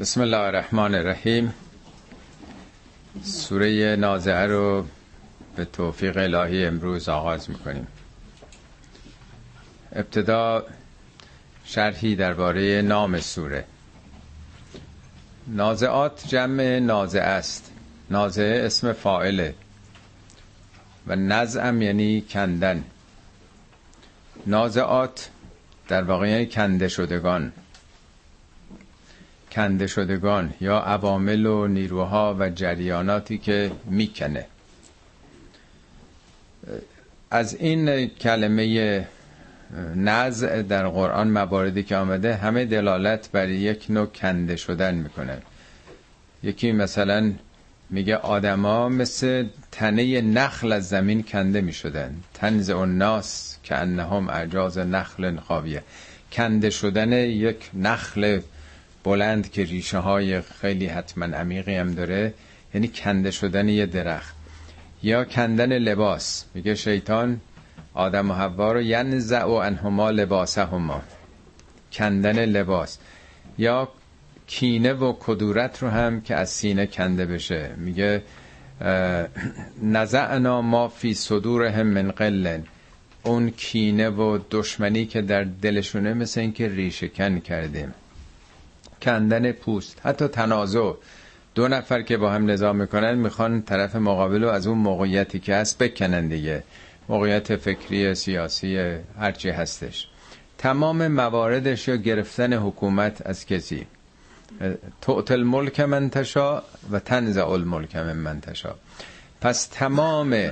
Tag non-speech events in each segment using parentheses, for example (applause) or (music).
بسم الله الرحمن الرحیم سوره نازعه رو به توفیق الهی امروز آغاز می‌کنیم. ابتدا شرحی درباره نام سوره. نازعات جمع نازعه است. نازعه اسم فائله و نزعم یعنی کندن. نازعات در واقع یعنی کنده شدگان. کنده شدگان یا عوامل و نیروها و جریاناتی که می‌کنه. از این کلمه نزع در قرآن مواردی که آمده همه دلالت بر یک نوع کنده شدن می‌کنه. یکی مثلا میگه آدما مثل تنه نخل از زمین کنده می‌شدن. تنز الناس که انهم اعجاز نخل خاویه. کنده شدن یک نخل بلند که ریشه های خیلی حتما عمیقی هم داره یعنی کنده شدن یه درخت یا کندن لباس. میگه شیطان آدم و حوا رو ینزع و انهما لباسهما. کندن لباس یا کینه و کدورت رو هم که از سینه کنده بشه. میگه (clears throat) نزعنا ما فی صدورهم من قلن اون کینه و دشمنی که در دلشونه مثل اینکه ریشه کن کردیم. کندن پوست حتی تنازع. دو نفر که با هم نظام می‌کنن می‌خوان طرف مقابل رو از اون موقعیتی که هست بکنن دیگه. موقعیت فکری سیاسی هرچی هستش. تمام مواردش یا گرفتن حکومت از کسی. توت الملک من تشا و تنزع الملک من من تشا. پس تمام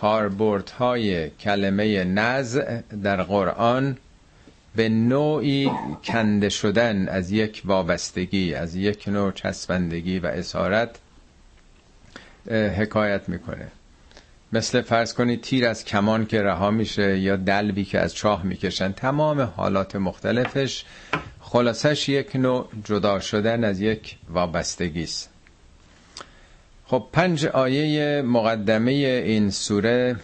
کاربردهای کلمه نزع در قرآن به نوعی کنده شدن از یک وابستگی از یک نوع چسبندگی و اسارت حکایت می‌کنه. مثل فرض کنید تیر از کمان که رها میشه یا دلبی که از چاه می‌کشن تمام حالات مختلفش خلاصش یک نوع جدا شدن از یک وابستگی است. خب پنج آیه مقدمه این سوره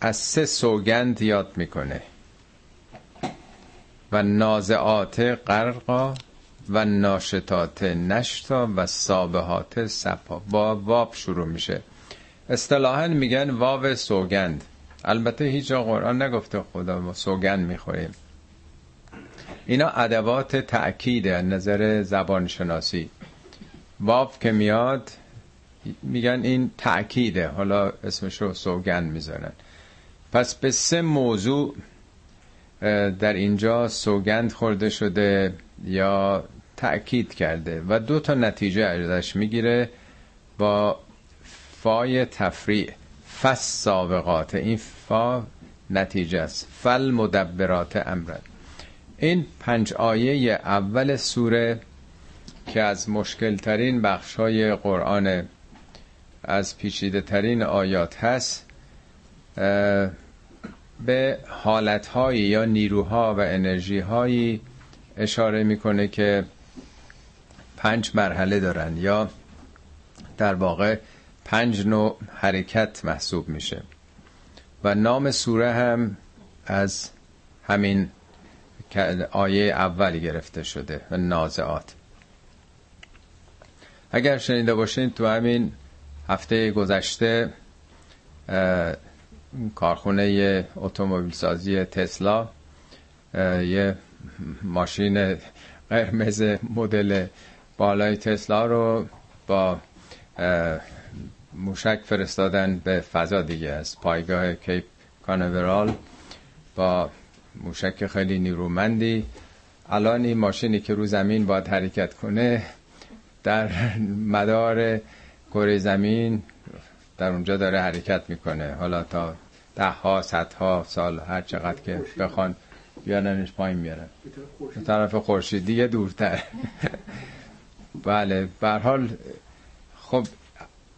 از سه سوگند یاد می‌کنه. و نازعات غرقا و ناشتات نشتا و سابهات سپا. با واب شروع میشه. اصطلاحا میگن واو سوگند. البته هیچ قرآن نگفته خدا ما سوگند می‌خوریم. اینا ادوات تأکید نظر زبان شناسی واف که میاد میگن این تأکیده. حالا اسمش رو سوگند می‌ذارن پس به سه موضوع در اینجا سوگند خورده شده یا تأکید کرده و دو تا نتیجه ازش می‌گیره با فای تفریع فس سابقات. این فا نتیجه است. فل مدبرات امرد این پنج آیه اول سوره که از مشکل ترین بخش های قرآن از پیچیده ترین آیات هست به حالتهایی یا نیروها و انرژی هایی اشاره می‌کنه که پنج مرحله دارن یا در واقع پنج نوع حرکت محسوب میشه. و نام سوره هم از همین آیه اولی گرفته شده و نازعات. اگر شنیده باشین تو همین هفته گذشته کارخونه اتومبیل سازی تسلا یه ماشین قرمز مدل بالای تسلا رو با موشک فرستادن به فضا دیگه. از پایگاه کیپ کانورال با موشک خیلی نیرومندی. الان این ماشینی که رو زمین باید حرکت کنه در مدار کره زمین در اونجا داره حرکت می‌کنه. حالا تا ده ها صد ها سال هر چقدر که بخوان بیارنش پایین میارن به طرف خورشید دیگه دورتر. (laughs) بله به حال خب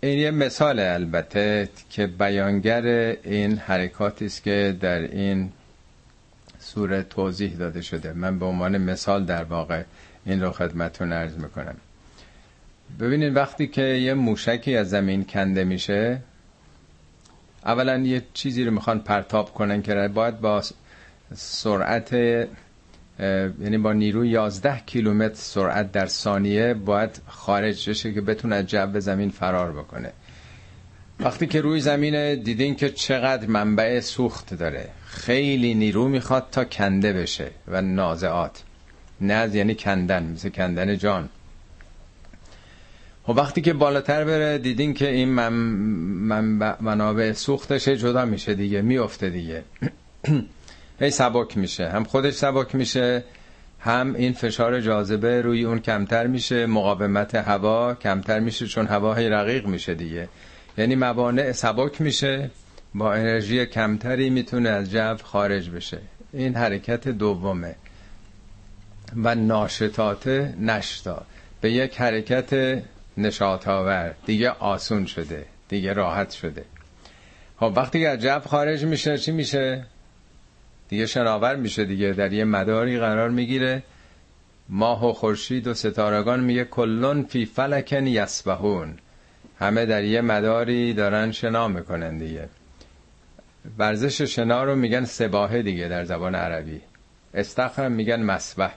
این یه مثال البته که بیانگر این حرکاتی است که در این سوره توضیح داده شده. من به عنوان مثال در واقع این رو خدمتتون عرض می‌کنم. ببینید وقتی که یه موشکی از زمین کنده میشه اولا یه چیزی رو می‌خوان پرتاب کنن که باید با سرعت یعنی با نیروی 11 کیلومتر سرعت در ثانیه باید خارج بشه که بتونه از جو زمین فرار بکنه. وقتی که روی زمین دیدین که چقدر منبع سوخت داره. خیلی نیرو می‌خواد تا کنده بشه و نازعات. نز یعنی کندن مثل کندن جان. و خب وقتی که بالاتر بره دیدین که این من منابع سوختش جدا میشه دیگه میفته دیگه. (clears throat) هی سبک میشه. هم خودش سبک میشه هم این فشار جاذبه روی اون کمتر میشه مقاومت هوا کمتر میشه چون هوا هی رقیق میشه دیگه. یعنی موانع سبک میشه با انرژی کمتری می‌تونه از جو خارج بشه. این حرکت دومه. و ناشتات نشتا. به یک حرکت نشاط آور. دیگه آسون شده. دیگه راحت شده. خب وقتی که از جو خارج میشه چی میشه؟ دیگه شناور میشه دیگه. در یه مداری قرار می‌گیره. ماه و خورشید و ستارگان میگه کلون فی فلکن یسبهون همه در یه مداری دارن شنا می‌کنن دیگه. ورزش شنا رو میگن سباهه دیگه در زبان عربی. استخرم میگن مسبح.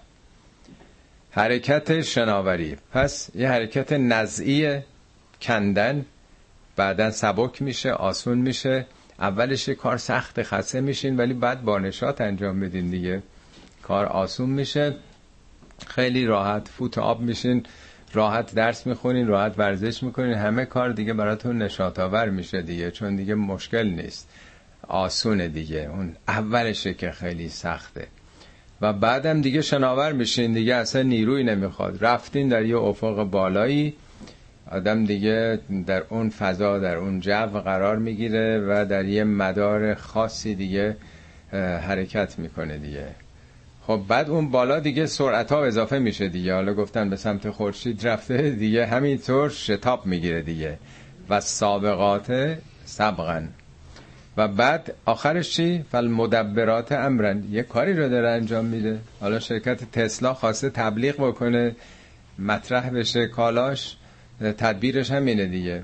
حرکت شناوری. پس یه حرکت نزعی کندن. بعدا سبک میشه آسون میشه. اولش کار سخت خسته میشین ولی بعد با نشاط انجام بدین دیگه. کار آسون میشه. خیلی راحت فوت آب میشین. راحت درس می‌خونین راحت ورزش می‌کنین. همه کار دیگه براتون نشاط آور میشه دیگه چون دیگه مشکل نیست. آسونه دیگه. اون اولشه که خیلی سخته. و بعدم دیگه شناور میشین دیگه اصلا نیروی نمی‌خواد. رفتین در یه افق بالایی آدم دیگه در اون فضا در اون جو قرار می‌گیره و در یه مدار خاصی دیگه حرکت می‌کنه دیگه. خب بعد اون بالا دیگه سرعت ها اضافه میشه دیگه. حالا گفتن به سمت خورشید رفته دیگه همینطور شتاب می‌گیره دیگه. و سابقات سبقن و بعد آخرش چی؟ فل مدبرات امرن. یه کاری رو داره انجام میده. حالا شرکت تسلا خواسته تبلیغ بکنه مطرح بشه کالاش تدبیرش هم اینه دیگه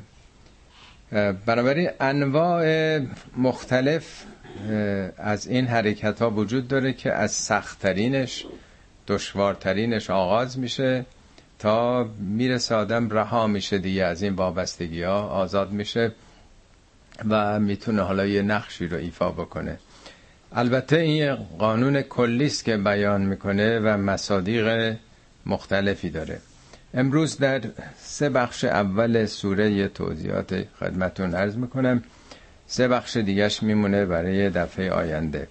بنابراین انواع مختلف از این حرکت ها وجود داره که از سختترینش دشوارترینش آغاز میشه تا می‌رسه آدم رها میشه دیگه از این وابستگی ها آزاد میشه. و می‌تونه حالا یه نقشی رو ایفا بکنه. البته این قانون کلیست که بیان می‌کنه و مصادیق مختلفی داره. امروز در سه بخش اول سوره توضیحات خدمتون عرض می‌کنم. سه بخش دیگهش میمونه برای دفعه آینده.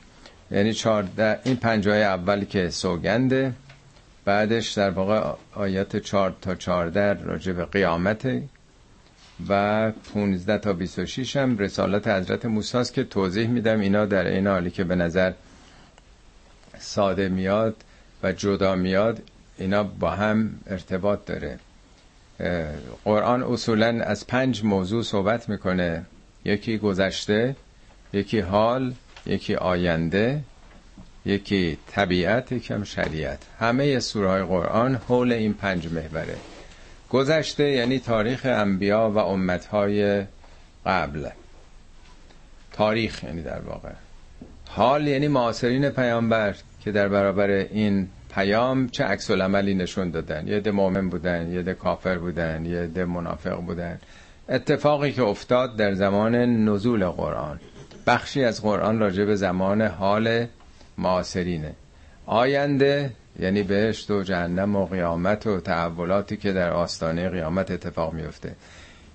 یعنی چارده این پنجای اول که سوگنده بعدش در واقع آیات چار تا چارده راجع به قیامت و 15 تا 26 هم رسالت حضرت موسی که توضیح میدم. اینا در این حالی که به نظر ساده میاد و جدا میاد اینا با هم ارتباط داره. قرآن اصولا از پنج موضوع صحبت می‌کنه. یکی گذشته یکی حال یکی آینده یکی طبیعت یکم شریعت. همه سوره های قرآن حول این پنج محوره. گذشته یعنی تاریخ انبیا و امتهای قبل. تاریخ یعنی در واقع. حال یعنی معاصرین پیامبر که در برابر این پیام چه عکس عملی نشون دادن. یه ده مؤمن بودن یه ده کافر بودن یه ده منافق بودن. اتفاقی که افتاد در زمان نزول قرآن. بخشی از قرآن راجع به زمان حال معاصرینه. آینده یعنی بهشت و جهنم و قیامت و تحولاتی که در آستانه قیامت اتفاق میفته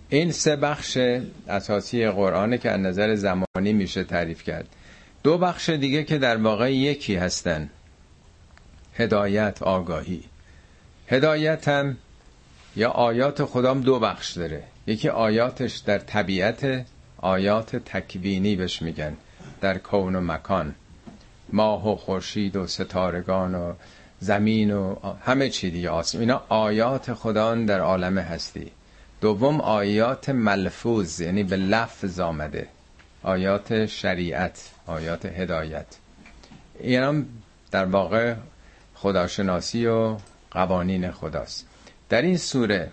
این سه بخش اساسی قرآنه که از نظر زمانی میشه تعریف کرد. دو بخش دیگه که در واقع یکی هستن. هدایت آگاهی. هدایت هم یا آیات خدام دو بخش داره. یکی آیاتش در طبیعت آیات تکوینی بهش میگن. در کون و مکان. ماه و خورشید و ستارگان و زمین و همه چی دیگه آسم. اینا آیات خدا در عالم هستی. دوم آیات ملفوظ یعنی به لفظ آمده. آیات شریعت آیات هدایت. اینا در واقع خداشناسی و قوانین خداست. در این سوره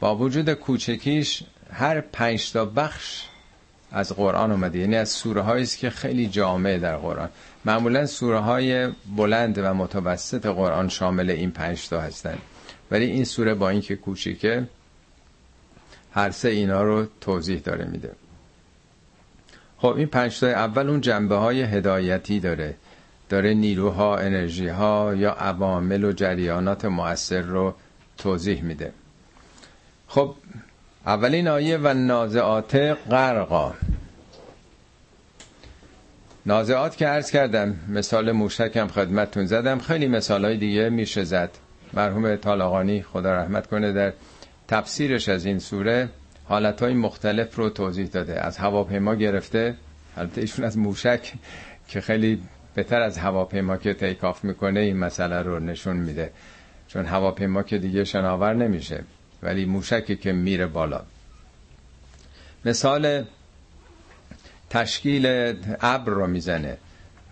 با وجود کوچکیش هر پنج تا بخش از قرآن اومده. یعنی از سوره است که خیلی جامع در قرآن. معمولا سوره های بلند و متوسط قرآن شامل این پنج تا هستند ولی این سوره با اینکه کوچیکه هر سه اینا رو توضیح داره میده. خب این پنج تا اول اون جنبه های هدایتی داره. داره نیروها انرژی ها یا عوامل و جریانات مؤثر رو توضیح میده. خب اولین آیه و نازعات غرقا. نازعات که عرض کردم مثال موشکم خدمتتون زدم خیلی مثال های دیگه میشه زد. مرحوم طالقانی خدا رحمت کنه در تفسیرش از این سوره حالت های مختلف رو توضیح داده. از هواپیما گرفته البته ایشون از موشک که خیلی بهتر از هواپیما که تیکاف می‌کنه این مسئله رو نشون میده. چون هواپیما که دیگه شناور نمیشه ولی موشکی که میره بالا. مثال تشکیل ابر رو می‌زنه.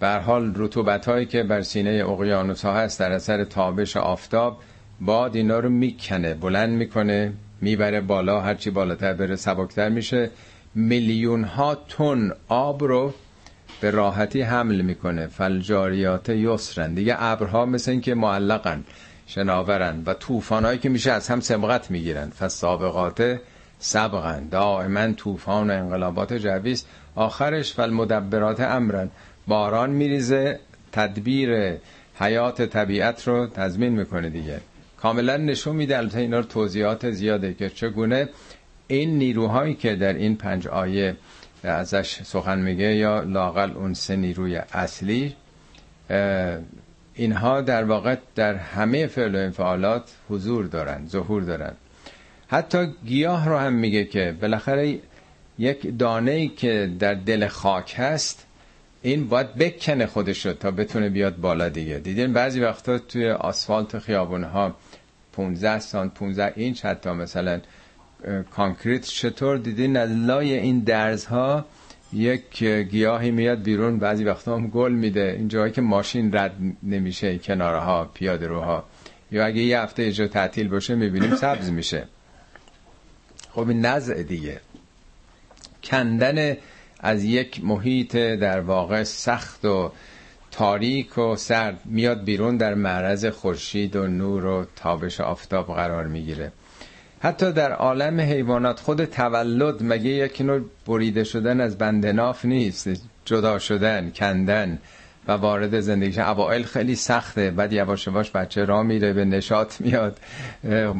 بر حال رطوبت هایی که بر سینه اقیانوس ها هست در اثر تابش آفتاب باد اینا رو می‌کنه بلند می‌کنه می‌بره بالا هرچی بالاتر بره سبکتر میشه. میلیون ها تن آب رو به راحتی حمل می‌کنه. فلجاریات یسرن. دیگه ابرها مثل این که معلقن شناورن و طوفانایی که میشه از هم سبقت می‌گیرن. فسابقات سبقن. دائما طوفان و انقلابات جویست آخرش فالمدبرات امرن. باران میریزه تدبیر حیات طبیعت رو تضمین می‌کنه دیگه. کاملا نشون میده البته اینا رو توضیحات زیاده که چگونه این نیروهایی که در این پنج آیه ازش سخن میگه یا لاقل اون سه نیروی اصلی اینها در واقع در همه فعل و انفعالات حضور دارن ظهور دارن. حتی گیاه رو هم میگه که بالاخره یک دانه ای که در دل خاک هست این باید بکنه خودش رو تا بتونه بیاد بالا دیگه. دیدین بعضی وقتا توی آسفالت خیابون ها 15 سانت 15 اینچ حتی مثلا concrete چطور دیدین؟ از لای این درزها یک گیاهی میاد بیرون بعضی وقتا هم گل میده. این جایی که ماشین رد نمیشه کنارها پیاده روها. یا اگه یه هفته اجرا تعطیل باشه می‌بینیم سبز میشه. خب این نزع دیگه. کندن از یک محیط در واقع سخت و تاریک و سرد میاد بیرون در معرض خورشید و نور و تابش آفتاب قرار می‌گیره. حتی در عالم حیوانات خود تولد مگه یک نوع بریده شدن از بندناف نیست؟ جدا شدن کندن و وارد زندگیش اوائل خیلی سخته بعد یواش یواش بچه را میره به نشاط میاد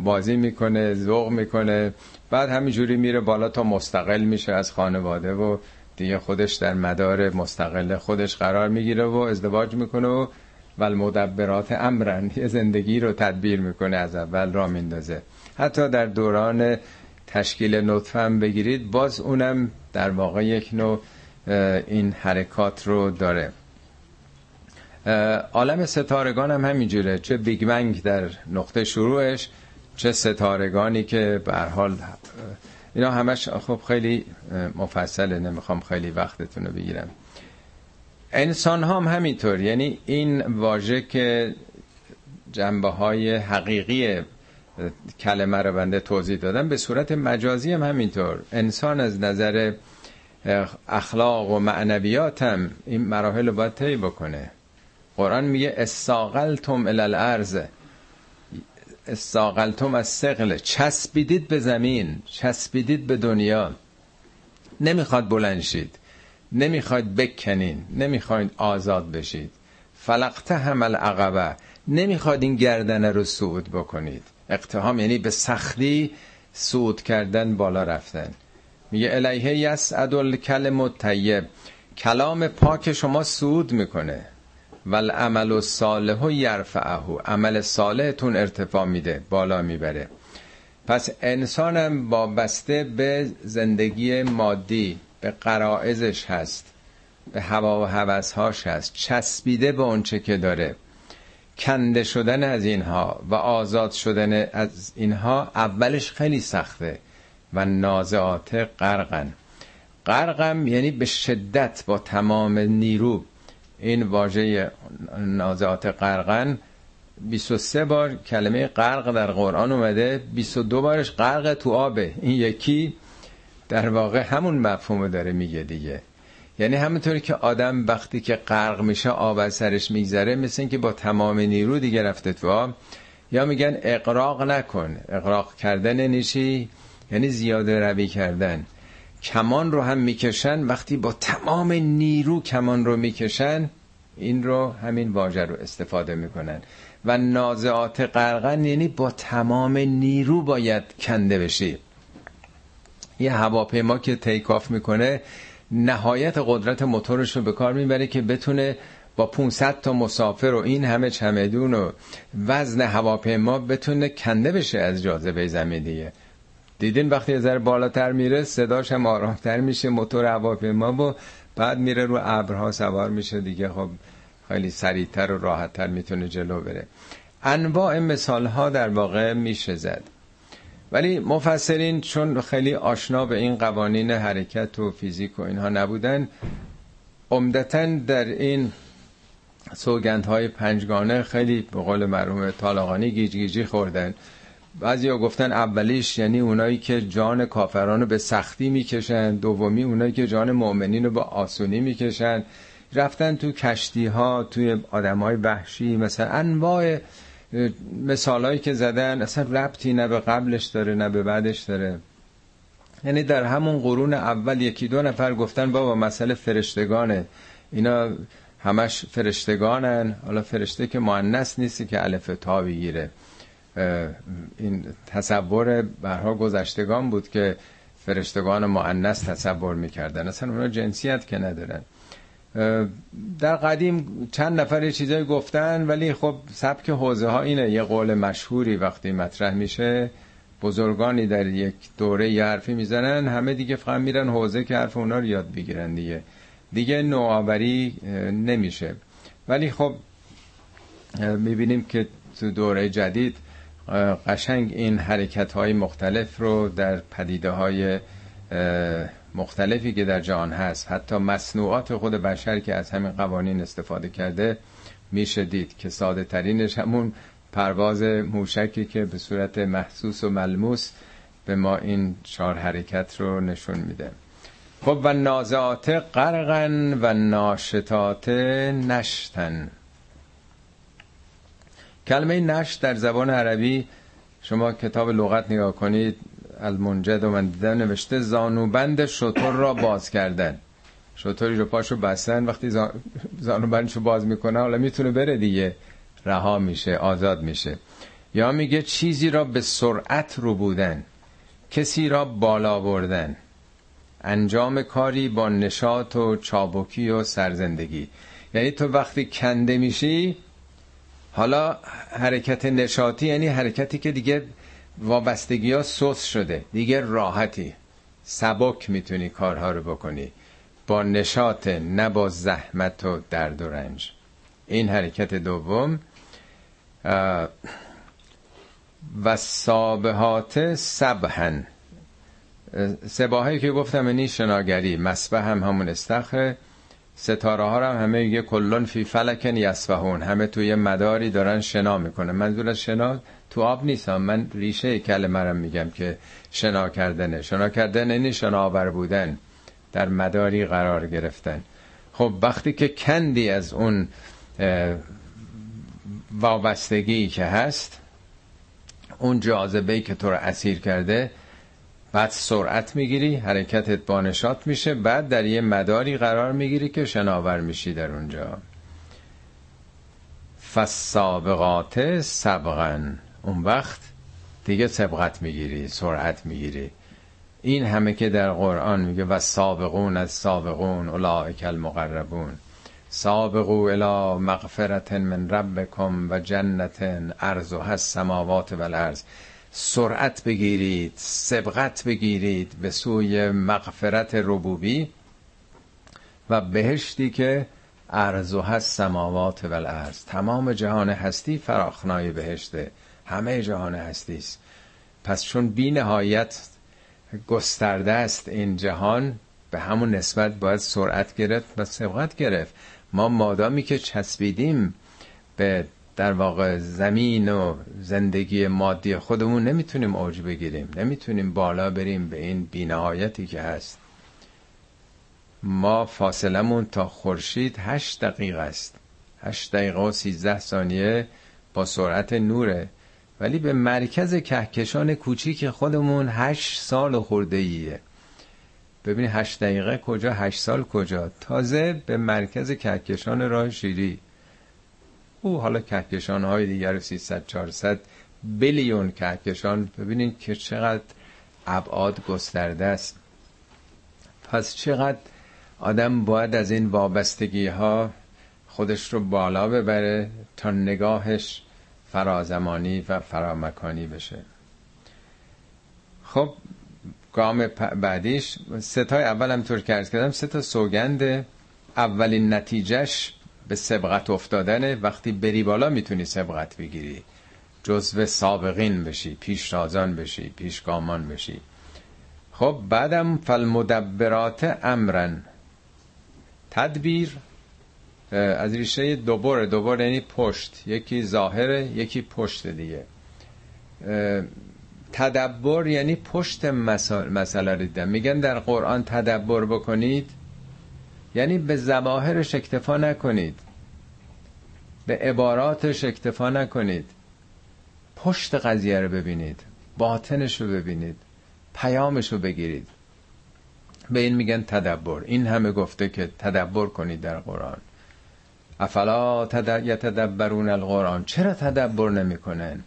بازی می‌کنه ذوق می‌کنه. بعد همینجوری میره بالا تا مستقل میشه از خانواده و دیگه خودش در مدار مستقل خودش قرار می‌گیره و ازدواج می‌کنه و ول مدبرات امرن. یه زندگی رو تدبیر می‌کنه از اول را میندازه. حتی در دوران تشکیل نطفه هم بگیرید باز اونم در واقع یک نوع این حرکات رو داره. عالم ستارگان هم همینجوره. چه بیگ بنگ در نقطه شروعش چه ستارگانی که به حال اینا همش خب خیلی مفصله نمی‌خوام خیلی وقتتون رو بگیرم. انسان هم همینطور یعنی این واژه که جنبه های حقیقی کلمه رو بنده توضیح دادم به صورت مجازی هم همینطور. انسان از نظر اخلاق و معنویات هم این مراحل رو باید طی بکنه. قرآن میگه استاقلتم الالارض استاقلتم از سقل. چسبیدید به زمین چسبیدید به دنیا. نمی‌خواد بلند شید نمی‌خواید بکنین نمی‌خواید آزاد بشید. فلقته همل عقبه نمی‌خواد این گردنه رو صعود بکنید. اقتهام یعنی به سختی صعود کردن بالا رفتن. میگه الیه یسعد الکلم الطیب. کلام پاک شما صعود می‌کنه. و صالح و یرفعه. عمل صالحتون ارتفاع میده بالا می‌بره. پس انسانم وابسته به زندگی مادی به قرائزش هست به هوا و هوسهاش هست. چسبیده به اونچه که داره. کنده شدن از اینها و آزاد شدن از اینها اولش خیلی سخته و نازعات غرقن. غرقم یعنی به شدت با تمام نیرو این واژه نازعات غرقن 23 بار کلمه غرق در قرآن اومده 22 بارش غرق تو آبه. این یکی در واقع همون مفهومو داره میگه دیگه. یعنی همونطوری که آدم وقتی که غرق میشه آب از سرش میگذره مثل اینکه با تمام نیرو دیگه رفته تو یا میگن اقراق نکن. اقراق کردن نیشی یعنی زیاده روی کردن. کمان رو هم می‌کشن. وقتی با تمام نیرو کمان رو می‌کشن این رو همین واژه رو استفاده می‌کنن. و نازعات قرقن یعنی با تمام نیرو باید کنده بشی. یه هواپیما که تیکاف می‌کنه نهایت قدرت موتورش رو به کار می‌بره که بتونه با 500 تا مسافر و این همه چمدون و وزن هواپیما بتونه کنده بشه از جاذبه زمین دیگه دیدین وقتی یه ذره بالاتر میره صداش هم آرامتر میشه موتور هواپیما و بعد میره رو ابرها سوار میشه دیگه. خب خیلی سریعتر و راحتتر می‌تونه جلو بره. انواع مثال ها در واقع میشه زد. ولی مفسرین چون خیلی آشنا به این قوانین حرکت و فیزیک و اینها نبودن عمدتا در این سوگندهای پنجگانه خیلی به قول مرحوم طالقانی گیج گیجی خوردن. بعضی ها گفتن اولیش یعنی اونایی که جان کافران رو به سختی می‌کشن دومی اونایی که جان مؤمنین رو به آسونی می‌کشن. رفتن تو کشتی ها توی آدم های وحشی مثلا انواع مثالهایی که زدن اصلا ربطی نه به قبلش داره نه به بعدش داره. یعنی در همون قرون اول یکی دو نفر گفتن بابا مسئله فرشتگانه. اینا همش فرشتگانن. حالا فرشته که معنیس نیستی که الف تا بگیره. این تصور برها گذشتگان بود که فرشتگان معنیس تصور می‌کردن. اصلا اونا جنسیت که ندارن. در قدیم چند نفر چیزایی گفتن ولی خب سبک حوزه ها اینه. یه قول مشهوری وقتی مطرح میشه بزرگانی در یک دوره یه حرفی می‌زنن همه دیگه فقط میرن حوزه که حرف اونا رو یاد بگیرن دیگه. دیگه نوآوری نمیشه. ولی خب می‌بینیم که تو دوره جدید قشنگ این حرکت های مختلف رو در پدیده های مختلفی که در جهان هست حتی مصنوعات خود بشر که از همین قوانین استفاده کرده میشه دید که ساده ترینش همون پرواز موشکی که به صورت محسوس و ملموس به ما این چهار حرکت رو نشون میده. خب و نازعات قرقن و ناشتات نشتن. کلمه نشت در زبان عربی شما کتاب لغت نگاه کنید المنجد و من دیدم نوشته زانوبند شطور را باز کردن. شطوری رو پاشو بستن وقتی زانوبندش رو باز می‌کنه حالا می‌تونه بره دیگه. رها میشه آزاد میشه. یا میگه چیزی را به سرعت رو بودن کسی را بالا بردن. انجام کاری با نشاط و چابکی و سرزندگی. یعنی تو وقتی کنده میشی حالا حرکت نشاطی یعنی حرکتی که دیگه وابستگی ها سوس شده دیگه راحتی. سبک می‌تونی کارها رو بکنی. با نشاط نه با زحمت و درد و رنج. این حرکت دوم. و سابهات سبهن سباهایی که گفتم اینی شناگری مسبه هم همون استخره ستاره ها هم همه یه کلون فی فلکن یسفهون همه توی مداری دارن شنا می‌کنه منظور از شنا تو آب نیستم من ریشه کلمه رو میگم که شنا کردنه. شنا کردن اینی شناور بودن. در مداری قرار گرفتن. خب وقتی که کندی از اون وابستگی که هست اون جاذبه که تو رو اسیر کرده بعد سرعت می‌گیری حرکتت بانشات میشه بعد در یه مداری قرار می‌گیری که شناور میشی در اونجا. فسابقات سبقن اون وقت دیگه سبقت می‌گیری سرعت می‌گیری. این همه که در قرآن میگه و سابقون از سابقون اولئک المقربون. سابقو الى مغفرت من ربکم و جنت سماوات و الارض. سرعت بگیرید سبقت بگیرید به سوی مغفرت ربوبی و بهشتی که ارز و هست سماوات و الارض. تمام جهان هستی فراخنای بهشته همه جهان هستی است. پس چون بی نهایت گسترده است این جهان به همون نسبت باید سرعت گرفت و سبقت گرفت. ما مادامی که چسبیدیم به در واقع زمین و زندگی مادی خودمون نمی‌تونیم اوج بگیریم نمی‌تونیم بالا بریم به این بینهایتی که هست. ما فاصلمون تا خورشید هشت دقیقه است. هشت دقیقه و سیزده ثانیه با سرعت نوره. ولی به مرکز کهکشان کوچیک خودمون هشت سال خورده ایه ببینی هشت دقیقه کجا هشت سال کجا؟ تازه به مرکز کهکشان راه شیری. او حالا کهکشان های دیگر 300 400 بیلیون کهکشان. ببینید که چقدر ابعاد گسترده است. پس چقدر آدم باید از این وابستگی ها خودش رو بالا ببره تا نگاهش فرازمانی و فرامکانی بشه. خب گام بعدیش ستای اول هم طور کرد کردم سه تا سوگند. اولین نتیجهش به سبقت افتادن وقتی بری بالا می‌تونی سبقت بگیری. جزو سابقین بشی پیش رازان بشی پیشگامان بشی. خب بعدم فالمدبرات امرن. تدبیر از ریشه دوباره دوباره یعنی پشت. یکی ظاهره یکی پشت دیگه. تدبر یعنی پشت مسئله دیدن میگن در قرآن تدبر بکنید یعنی به زواهرش اکتفا نکنید. به عباراتش اکتفا نکنید. پشت قضیه رو ببینید. باطنش رو ببینید. پیامش رو بگیرید. به این میگن تدبر. این همه گفته که تدبر کنید در قرآن. افلا تد... یتدبرون القرآن. چرا تدبر نمی‌کنن؟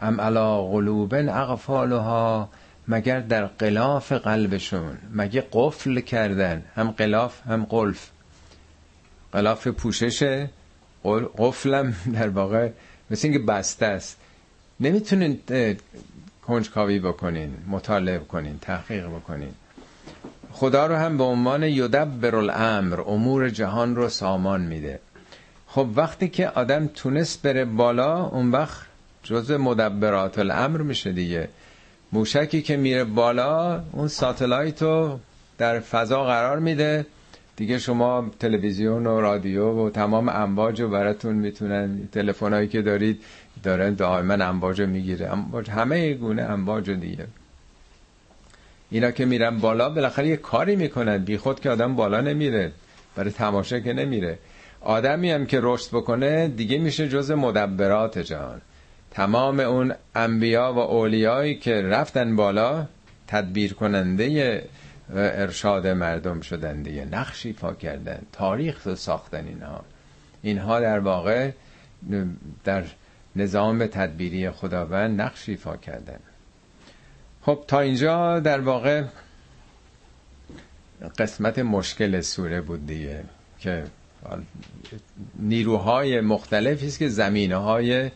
ام علا قلوب اقفالها مگر در قلاف قلبشون مگه قفل کردن. هم قلاف هم قلف. قلاف پوششه قفلم در واقع مثل اینکه بسته است. نمی‌تونین کنجکاوی بکنین مطالعه کنین تحقیق بکنین. خدا رو هم به عنوان یدبر الامر امور جهان رو سامان میده. خب وقتی که آدم تونست بره بالا اون وقت جز مدبرات الامر میشه دیگه. موشکی که میره بالا اون ساتلایت رو در فضا قرار میده. دیگه شما تلویزیون و رادیو و تمام امواج رو براتون می‌تونن تلفنایی که دارید دارن دائما امواج می‌گیره. امواج همه گونه امواج دیگه. اینا که میرن بالا بالاخره یه کاری می‌کنن. بی خود که آدم بالا نمیره. برای تماشا که نمیره. آدمی هم که رشد بکنه دیگه میشه جز مدبرات جهان. تمام اون انبیا و اولیایی که رفتن بالا تدبیر کننده ارشاد مردم شدن دیگه. نقشی پا کردن تاریخ ساختن اینها. اینها در واقع در نظام تدبیری خداوند نقشی پا کردن. خب تا اینجا در واقع قسمت مشکل سوره بود دیگه که نیروهای مختلفی است که زمینه های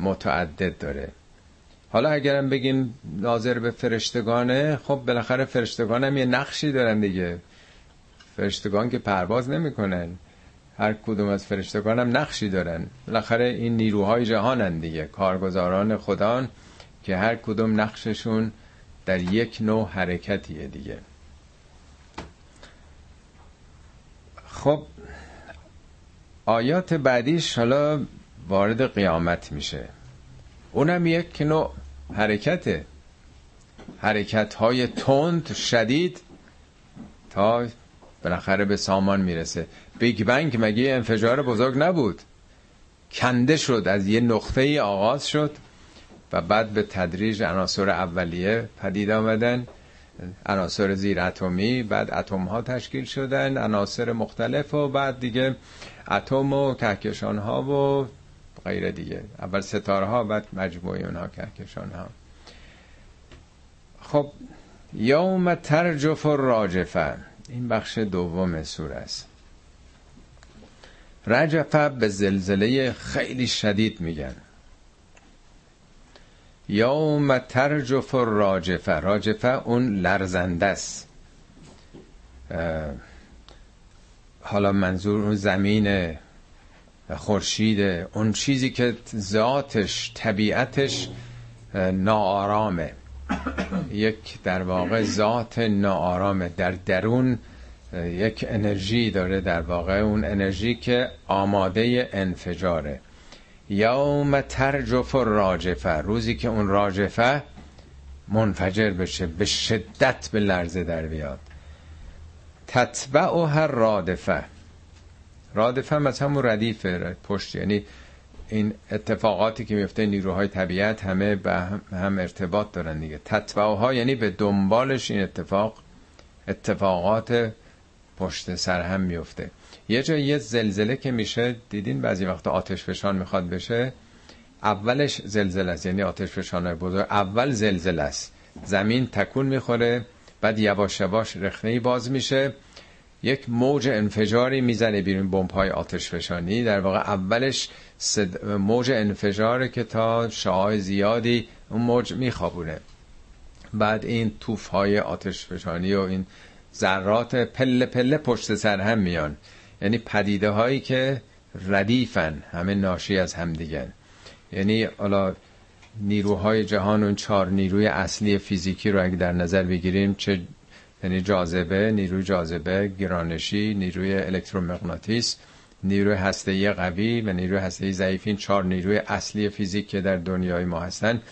متعدد داره. حالا اگرم بگیم ناظر به فرشتگانه خب بالاخره فرشتگان هم یه نقشی دارن دیگه. فرشتگان که پرواز نمی‌کنن. هر کدوم از فرشتگان هم نقشی دارن. بالاخره این نیروهای جهانن دیگه. کارگزاران خدان که هر کدوم نقششون در یک نوع حرکتیه دیگه. خب آیات بعدیش حالا وارد قیامت میشه. اونم یک نوع حرکته. حرکت های تند شدید تا بالاخره به سامان می‌رسه. بیگ بنگ مگه انفجار بزرگ نبود؟ کنده شد از یه نقطه ای آغاز شد و بعد به تدریج عناصر اولیه پدید آمدن. عناصر زیر اتمی بعد اتم ها تشکیل شدن عناصر مختلف و بعد دیگه اتم و کهکشان ها و غیر دیگه. اول ستاره ها بعد مجموعه اونها کهکشان ها. خب یوم ترجف راجفه این بخش دوم سوره است. رجفه به زلزله خیلی شدید میگن. یوم ترجف راجفه راجفه اون لرزنده است. حالا منظور اون زمین خورشید اون چیزی که ذاتش طبیعتش ناآرامه. (coughs) یک در واقع ذات ناآرامه. در درون یک انرژی داره در واقع. اون انرژی که آماده انفجاره. یوم ترجف راجفه روزی که اون راجفه منفجر بشه به شدت به لرزه در بیاد. تتبع هر رادفه رادفه مثلا همون ردیفه پشت. یعنی این اتفاقاتی که میفته نیروهای طبیعت همه به هم ارتباط دارن دیگه. ها یعنی به دنبالش این اتفاق اتفاقات پشت سر هم میفته. یه جای یه زلزله که میشه دیدین بعضی وقت آتش فشان می‌خواد بشه؟ اولش زلزله است. یعنی آتش فشان بزرگ. اول زلزله است. زمین تکون می‌خوره بعد یواش یواش رخنه باز میشه. یک موج انفجاری می‌زنه بیرون بمب های آتش فشانی. در واقع اولش موج انفجاره که تا شعاع زیادی اون موج میخوابونه. بعد این توف های آتش فشانی و این ذرات پله پله پشت سر هم میان. یعنی پدیده هایی که ردیفن همه ناشی از هم دیگن یعنی حالا نیروهای جهان اون چهار نیروی اصلی فیزیکی رو اگه در نظر بگیریم چه یعنی جاذبه نیروی جاذبه گرانشی نیروی الکترومغناطیس نیروی هسته قوی و نیروی هسته ضعیف این چهار نیروی اصلی فیزیک که در دنیای ما هستن.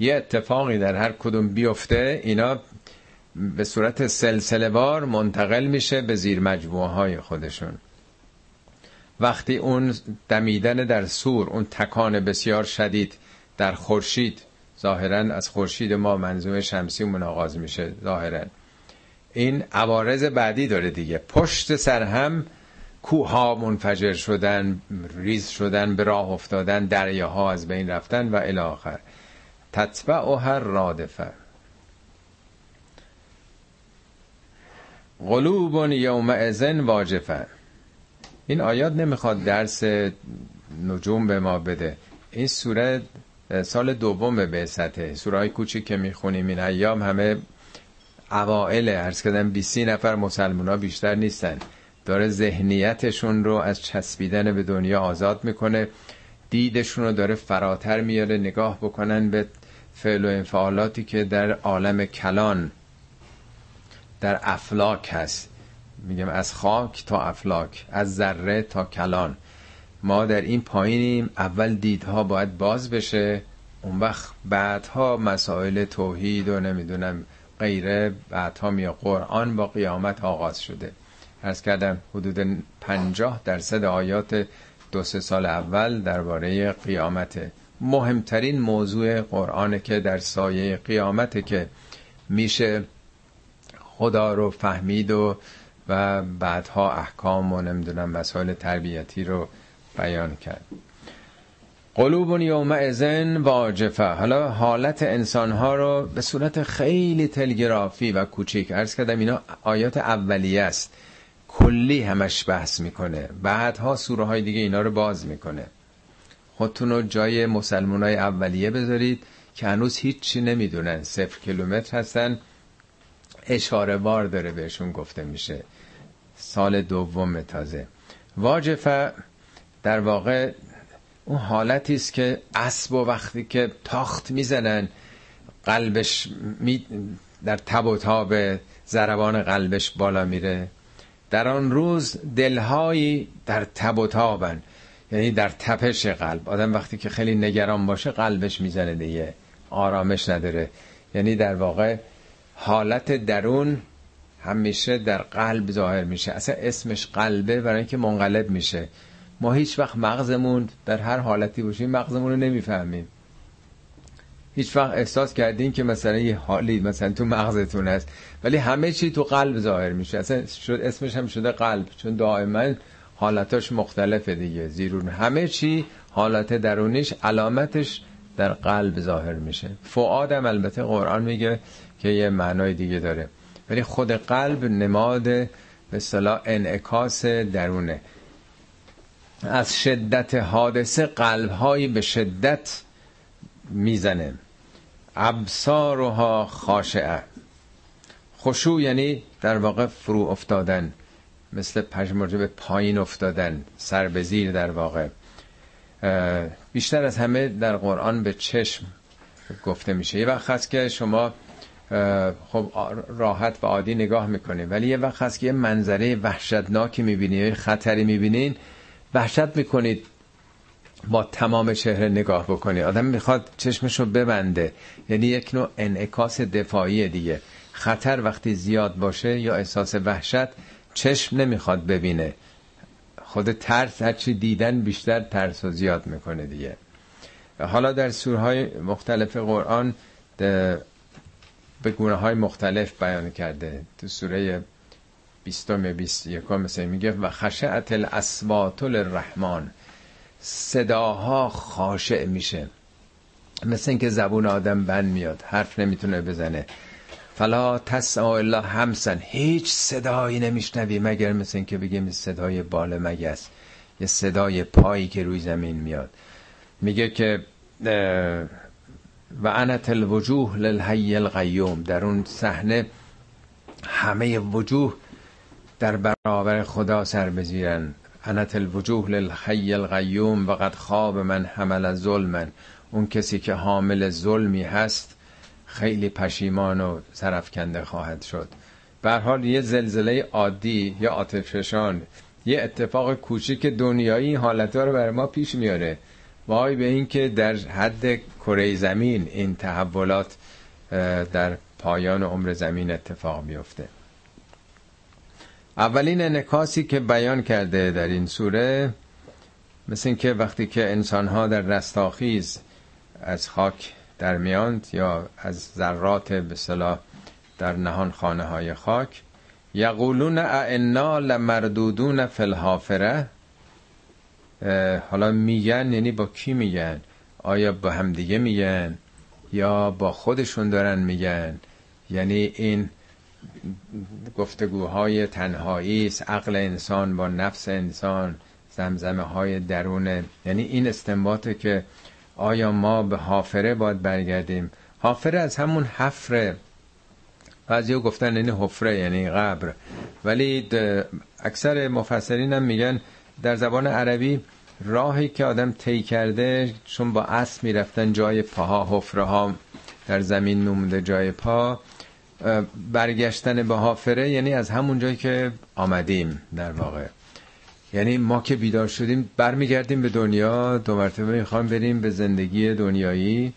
یه اتفاقی در هر کدوم بیفته اینا به صورت سلسله وار منتقل میشه به زیر مجموعه های خودشون. وقتی اون دمیدن در سور اون تکان بسیار شدید در خورشید ظاهرا از خورشید ما منظومه شمسی آغاز میشه ظاهرا. این عوارض بعدی داره دیگه. پشت سر هم کوها منفجر شدن ریز شدن به راه افتادن دریاها از بین رفتن و الی آخر. تتبع هر رادفه قلوب یوم ازن واجفه این آیات نمی‌خواد درس نجوم به ما بده. این سوره سال دوم به سطح. سوره های کوچیک که می‌خونیم این ایام همه اوائل ارز کردن 20 نفر مسلمان ها بیشتر نیستن. داره ذهنیتشون رو از چسبیدن به دنیا آزاد می‌کنه. دیدشون رو داره فراتر میاره. نگاه بکنن به فعل و انفعالاتی که در عالم کلان در افلاک هست. میگم از خاک تا افلاک از ذره تا کلان. ما در این پایینیم. اول دیدها باید باز بشه. اون وقت بعدها مسائل توحید و نمی‌دونم غیره بعدها می قرآن با قیامت آغاز شده. ارز کردم حدود پنجاه درصد آیات دو سه سال اول درباره قیامت. مهمترین موضوع قرآن که در سایه قیامت که میشه خدا رو فهمید و و بعدها احکام و نمی‌دونم مسائل تربیتی رو بیان کرد. قلوب یوم ازن واجفه. حالا حالت انسان ها رو به صورت خیلی تلگرافی و کوچیک ارز کردم اینا آیات اولیه است. کلی همش بحث می‌کنه. بعدها سوره های دیگه اینا رو باز می‌کنه. خودتون رو جای مسلمان های اولیه بذارید که هنوز هیچی نمی‌دونن. صفر کیلومتر هستن. اشاره وار داره بهشون گفته میشه. سال دوم تازه. واجفه در واقع اون حالتی است که اسب و وقتی که تاخت می‌زنن قلبش می در تب و تاب زربان قلبش بالا میره. در آن روز دلهایی در تب و تابن یعنی در تپش قلب. آدم وقتی که خیلی نگران باشه قلبش می‌زنه دیگه. آرامش نداره. یعنی در واقع حالت درون همیشه در قلب ظاهر میشه. اصلا اسمش قلبه برای اینکه منقلب میشه. ما هیچ وقت مغزمون در هر حالتی باشیم مغزمون رو نمی‌فهمیم. هیچ وقت احساس کردین که مثلا یه حالی مثلا تو مغزتون هست ولی همه چی تو قلب ظاهر میشه. اصلا شد اسمش هم شده قلب چون دائما حالتاش مختلفه دیگه زیرون همه چی حالت درونیش علامتش در قلب ظاهر میشه. فعادم البته قرآن میگه که یه معنای دیگه داره. ولی خود قلب نماد به اصطلاح انعکاس درونه. از شدت حادثه قلبهایی به شدت می‌زنه. ابصارها خاشعه. خشوع یعنی در واقع فرو افتادن مثل پژمرده به پایین افتادن سر به زیر در واقع. بیشتر از همه در قرآن به چشم گفته میشه. یه وقت هست که شما خب راحت و عادی نگاه می‌کنید ولی یه وقت هست که یه منظره وحشتناکی می‌بینید یه خطری می‌بینین وحشت می‌کنید با تمام چهره نگاه بکنی. آدم می‌خواد چشمشو ببنده. یعنی یک نوع انعکاس دفاعی دیگه. خطر وقتی زیاد باشه یا احساس وحشت چشم نمی‌خواد ببینه. خود ترس هرچی دیدن بیشتر ترس و زیاد می‌کنه دیگه. حالا در سورهای مختلف قرآن به گونه های مختلف بیان کرده. تو سوره بیستم بیست یکم مثل میگه و خشعت الاسوات الرحمن صداها خاشع میشه. مثل اینکه زبون آدم بند میاد حرف نمی‌تونه بزنه. فلا تسعا الا همسن هیچ صدایی نمیشنوی مگر مثل اینکه بگیم صدای بال مگس. یه صدای پایی که روی زمین میاد. میگه که و انت الوجوه للحی القیوم. در اون صحنه همه وجوه در برابر خدا سر بزیرن. انت الوجوه للحی القیوم و قد خواب من حمل ظلمن. اون کسی که حامل ظلمی هست خیلی پشیمان و سرفکنده خواهد شد. به حال یه زلزله عادی یا آتشفشان یه اتفاق کوچیک دنیایی این حالتها رو برای ما پیش میاره. وای به این که در حد کره زمین این تحولات در پایان عمر زمین اتفاق میفته. اولین انکاسی که بیان کرده در این سوره مثل این که وقتی که انسانها در رستاخیز از خاک در میاند یا از ذرات به صلاح در نهان خانه های خاک یقولون اعنا لمردودون فی الحافره حالا میگن یعنی با کی میگن؟ آیا با همدیگه میگن یا با خودشون دارن میگن؟ یعنی این گفتگوهای تنهایی است. عقل انسان با نفس انسان زمزمه های درونه یعنی این استنباطه که آیا ما به حافره باید برگردیم؟ حافره از همون حفره. بعضی گفتن یعنی حفره یعنی قبر. ولی اکثر مفسرین هم میگن در زبان عربی راهی که آدم طی کرده چون با اسب می‌رفتن جای پاها حفره ها در زمین میمونده جای پا برگشتن به حافره یعنی از همون جایی که آمدیم در واقع. یعنی ما که بیدار شدیم برمیگردیم به دنیا دو مرتبه می‌خوام بریم به زندگی دنیایی.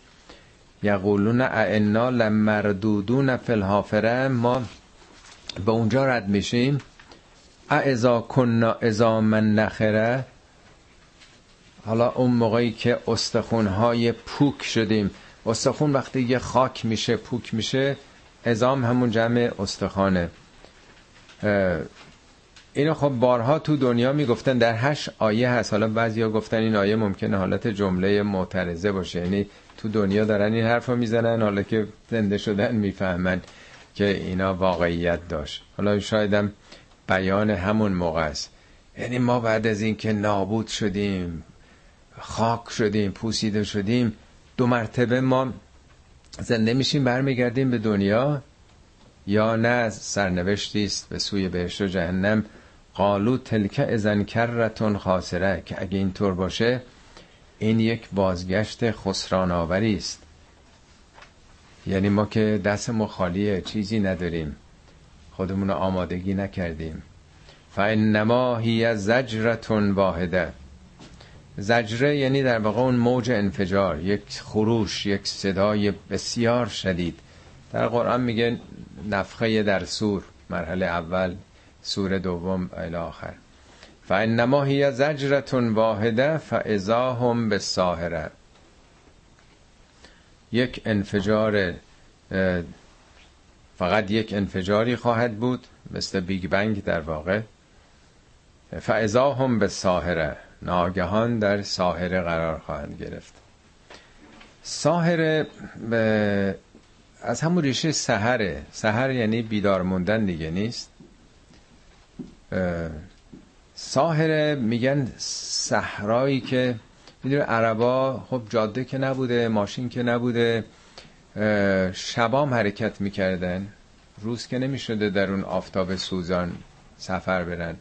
یقولون اعنا لمردودون الحافره ما به اونجا رد میشیم. اعزا کنا ازا من نخره حالا اون موقعی که استخونهای پوک شدیم. استخون وقتی یه خاک میشه پوک میشه ازام همون جمع استخانه اینو خب بارها تو دنیا می‌گفتن در هشت آیه هست. حالا بعضیا گفتن این آیه ممکنه حالت جمله معترضه باشه. یعنی تو دنیا دارن این حرفو می‌زنن حالا که زنده شدن می‌فهمن که اینا واقعیت داشت. حالا شایدم بیان همون موقع است. یعنی ما بعد از اینکه نابود شدیم خاک شدیم پوسیده شدیم دو مرتبه ما زنده میشیم برمیگردیم به دنیا. یا نه سرنوشتی است به سوی بهشت و جهنم. قالو تلک ازن کرتون خاسره که اگه اینطور باشه این یک بازگشت خسران آوری است. یعنی ما که دست مخالیه چیزی نداریم. خودمون آمادگی نکردیم. فانما هی زجرتون واحده زجره یعنی در واقع اون موج انفجار یک خروش یک صدای بسیار شدید. در قرآن میگه نفخه در سور مرحله اول سور دوم الی آخر. فانما هی زجرتون واحده فاذا هم بالساهره یک انفجار فقط یک انفجاری خواهد بود مثل بیگ بنگ در واقع. فاذا هم بالساهره ناگهان در ساهره قرار خواهند گرفت. ساهره از همون ریشه سهره سهر یعنی بیدار موندن دیگه نیست. ساهره میگن صحرایی که می‌دونه عربا خب جاده که نبوده ماشین که نبوده شبام حرکت می‌کردن. روز که نمی‌شده در اون آفتاب سوزان سفر برن.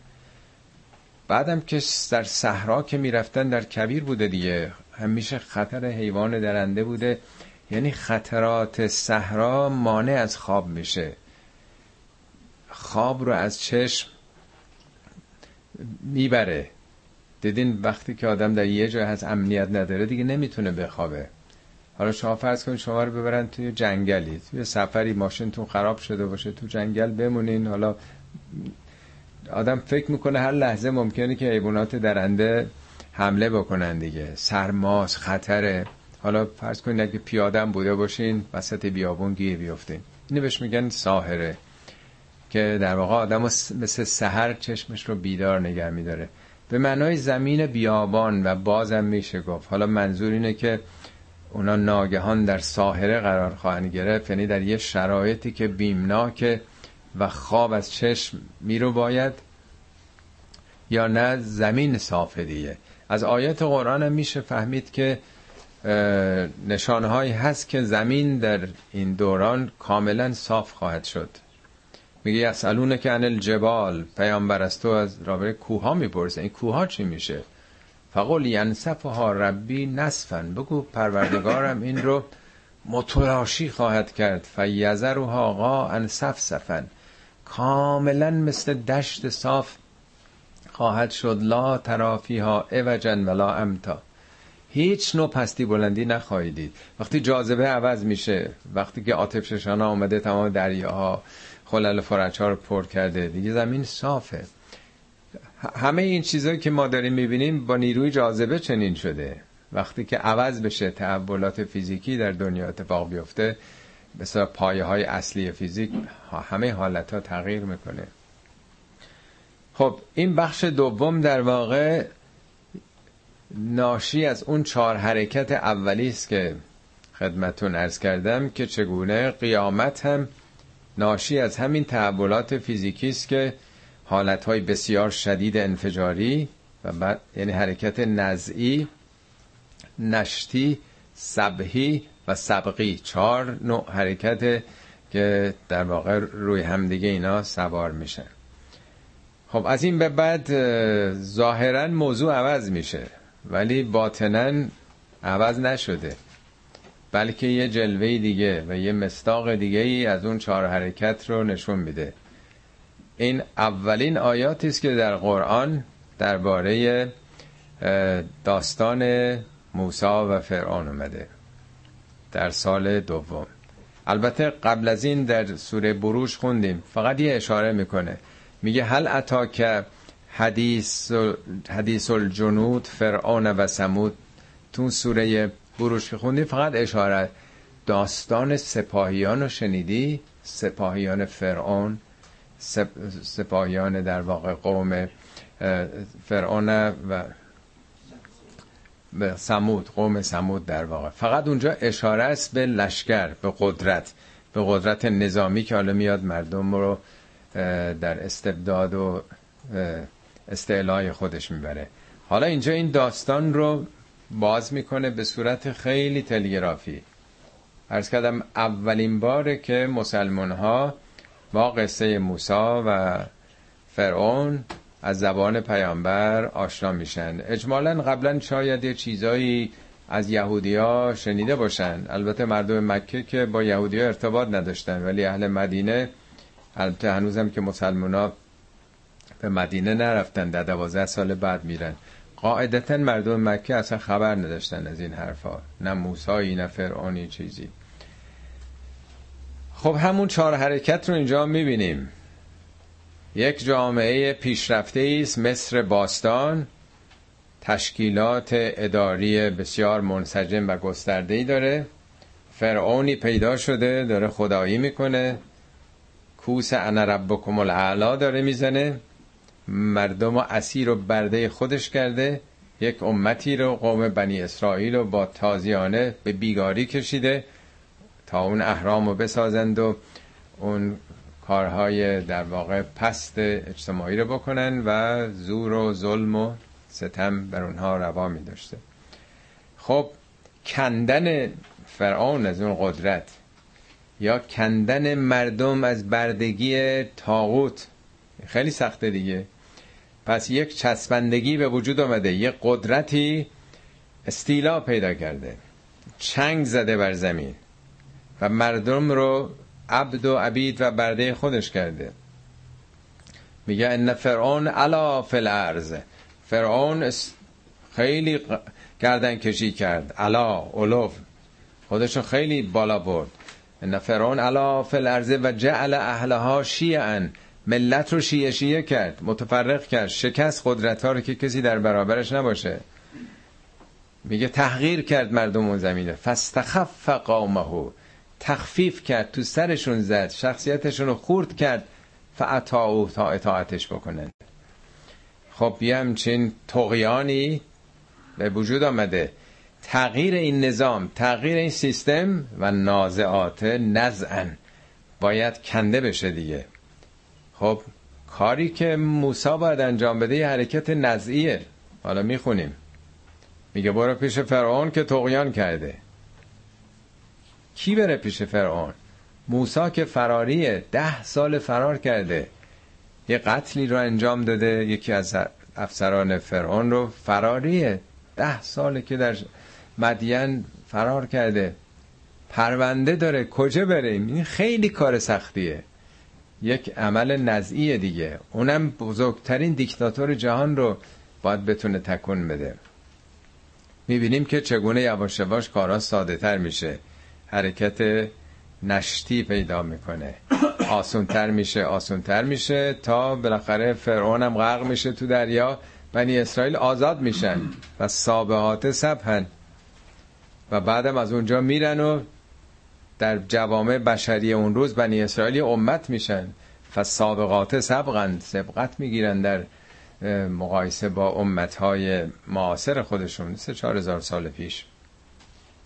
بعدم که در صحرا که می‌رفتن در کبیر بوده دیگه همیشه خطر حیوان درنده بوده. یعنی خطرات صحرا مانع از خواب میشه. خواب رو از چشم می‌بره. دیدین وقتی که آدم در یه جای هست امنیت نداره دیگه نمی‌تونه بخوابه. حالا شما فرض کنید شما رو ببرن توی جنگلی. توی سفری ماشینتون خراب شده باشه تو جنگل بمونین. حالا آدم فکر می‌کنه هر لحظه ممکنه که حیوانات درنده حمله بکنن دیگه. سرماس خطره. حالا فرض کنید اگه پیادم بوده باشین وسط بیابون گیر بیفتین. اینو بهش میگن ساهره که در واقع آدم مثل سهر چشمش رو بیدار نگه میداره. به معنای زمین بیابان و بازم میشه گفت. حالا منظور اینه که اونا ناگهان در ساحره قرار خواهند گرفت یعنی در یه شرایطی که بیمناک و خواب از چشم میرو باید یا نه زمین صافه دیگه. از آیات قرآن هم میشه فهمید که نشانهایی هست که زمین در این دوران کاملا صاف خواهد شد. میگه یسالونه که انل الجبال. پیامبر از تو از رابطه کوها می‌پرسه. این کوها چی میشه؟ فقل ینصفها ربی نصفن بگو پروردگارم این رو متلاشی خواهد کرد. فیذرها قا ان سفن کاملا مثل دشت صاف خواهد شد. لا ترافی ها اوجن ولا امتا. هیچ نوع پستی بلندی نخواهید دید وقتی جاذبه عوض میشه وقتی که آتف ششانه آمده تمام دریاها خلل فرج ها رو پر کرده دیگه زمین صافه. همه این چیزهایی که ما داریم می‌بینیم با نیروی جاذبه چنین شده. وقتی که عوض بشه تحولات فیزیکی در دنیا اتفاق بیفته مثلا پایه های اصلی فیزیک همه حالت ها تغییر می‌کنه. خب این بخش دوم در واقع ناشی از اون چهار حرکت اولی است که خدمتون ارز کردم که چگونه قیامت هم ناشی از همین تحولات فیزیکی است که حالتهای بسیار شدید انفجاری و بعد یعنی حرکت نزعی نشتی سبهی و سبقی چهار نوع حرکت که در واقع روی همدیگه اینا سوار میشن خب از این به بعد ظاهرا موضوع عوض میشه ولی باطنا عوض نشده. بلکه یه جلوه دیگه و یه مستاق دیگه ای از اون چهار حرکت رو نشون میده. این اولین آیاتی است که در قرآن درباره داستان موسی و فرعون اومده. در سال دوم. البته قبل از این در سوره بروش خوندیم. فقط یه اشاره می‌کنه. میگه هل اتا که حدیث, حدیث الجنود فرعون و سمود تو سوره بروش که خوندیم فقط اشاره. داستان سپاهیان رو شنیدی؟ سپاهیان فرعون؟ سپاهیان در واقع قوم فرعون و به سمود قوم سمود در واقع. فقط اونجا اشاره است به لشکر به قدرت به قدرت نظامی که حالا میاد مردم رو در استبداد و استعلای خودش می‌بره. حالا اینجا این داستان رو باز می‌کنه به صورت خیلی تلگرافی. ارز کردم اولین باره که مسلمان ها با قصه موسا و فرعون از زبان پیامبر آشنا میشن. اجمالا قبلا شاید یه چیزایی از یهودیا شنیده باشن. البته مردم مکه که با یهودیا ارتباط نداشتن ولی اهل مدینه البته هنوزم که مسلمان به مدینه نرفتن در دوازده سال بعد میرن. قاعدتا مردم مکه اصلا خبر نداشتن از این حرفا. نه موسایی نه فرعونی چیزی. خب همون چهار حرکت رو اینجا می‌بینیم. یک جامعه پیشرفته است مصر باستان. تشکیلات اداری بسیار منسجم و گسترده‌ای داره. فرعونی پیدا شده داره خدایی می‌کنه. کوس انا ربکم الاعلا داره می‌زنه. مردم و اسیر و برده خودش کرده. یک امتی رو قوم بنی اسرائیل رو با تازیانه به بیگاری کشیده تا اون احرام رو بسازند و اون کارهای در واقع پست اجتماعی رو بکنن و زور و ظلم و ستم بر اونها روا می داشته خب کندن فرعون از اون قدرت یا کندن مردم از بردگی تاغوت خیلی سخته دیگه. پس یک چسبندگی به وجود آمده یک قدرتی استیلا پیدا کرده. چنگ زده بر زمین و مردم رو عبد و عبید و برده خودش کرده. میگه ان فرعون علا فی الارض. فرعون خیلی گردن کشی کرد. علا اولوف خودشو خیلی بالا برد. ان فرعون علا فی الارض و جعل اهلها شیعا. ملت رو شیعه شیعه کرد متفرق کرد. شکست قدرت ها رو که کسی در برابرش نباشه. میگه تحقیر کرد مردم اون زمینه. فاستخف قومه. تخفیف کرد تو سرشون زد شخصیتشون رو خورد کرد فعطاو تا اطاعتش بکنن. خب یه همچین تقیانی به وجود آمده. تغییر این نظام تغییر این سیستم و نازعات نزعن باید کنده بشه دیگه. خب کاری که موسا باید انجام بده حرکت نزعیه. حالا می‌خونیم. میگه برو پیش فرعون که تقیان کرده. کی بره پیش فرعون؟ موسا که فراریه ده سال فرار کرده. یه قتلی رو انجام داده یکی از افسران فرعون رو. فراریه ده ساله که در مدین فرار کرده. پرونده داره کجا بریم این خیلی کار سختیه. یک عمل نزعی دیگه. اونم بزرگترین دیکتاتور جهان رو باید بتونه تکون بده. می‌بینیم که چگونه یواش یواش کارا ساده تر میشه. حرکت نشتی پیدا می‌کنه. آسونتر میشه آسونتر میشه تا بالاخره فرعون هم غرق میشه تو دریا. بنی اسرائیل آزاد میشن و سابهات سبهن. و بعدم از اونجا میرن و در جوامع بشری اون روز بنی اسرائیل امت میشن. فسابقات سبقند سبقت می‌گیرن در مقایسه با امتهای معاصر خودشون. سه چهار هزار سال پیش.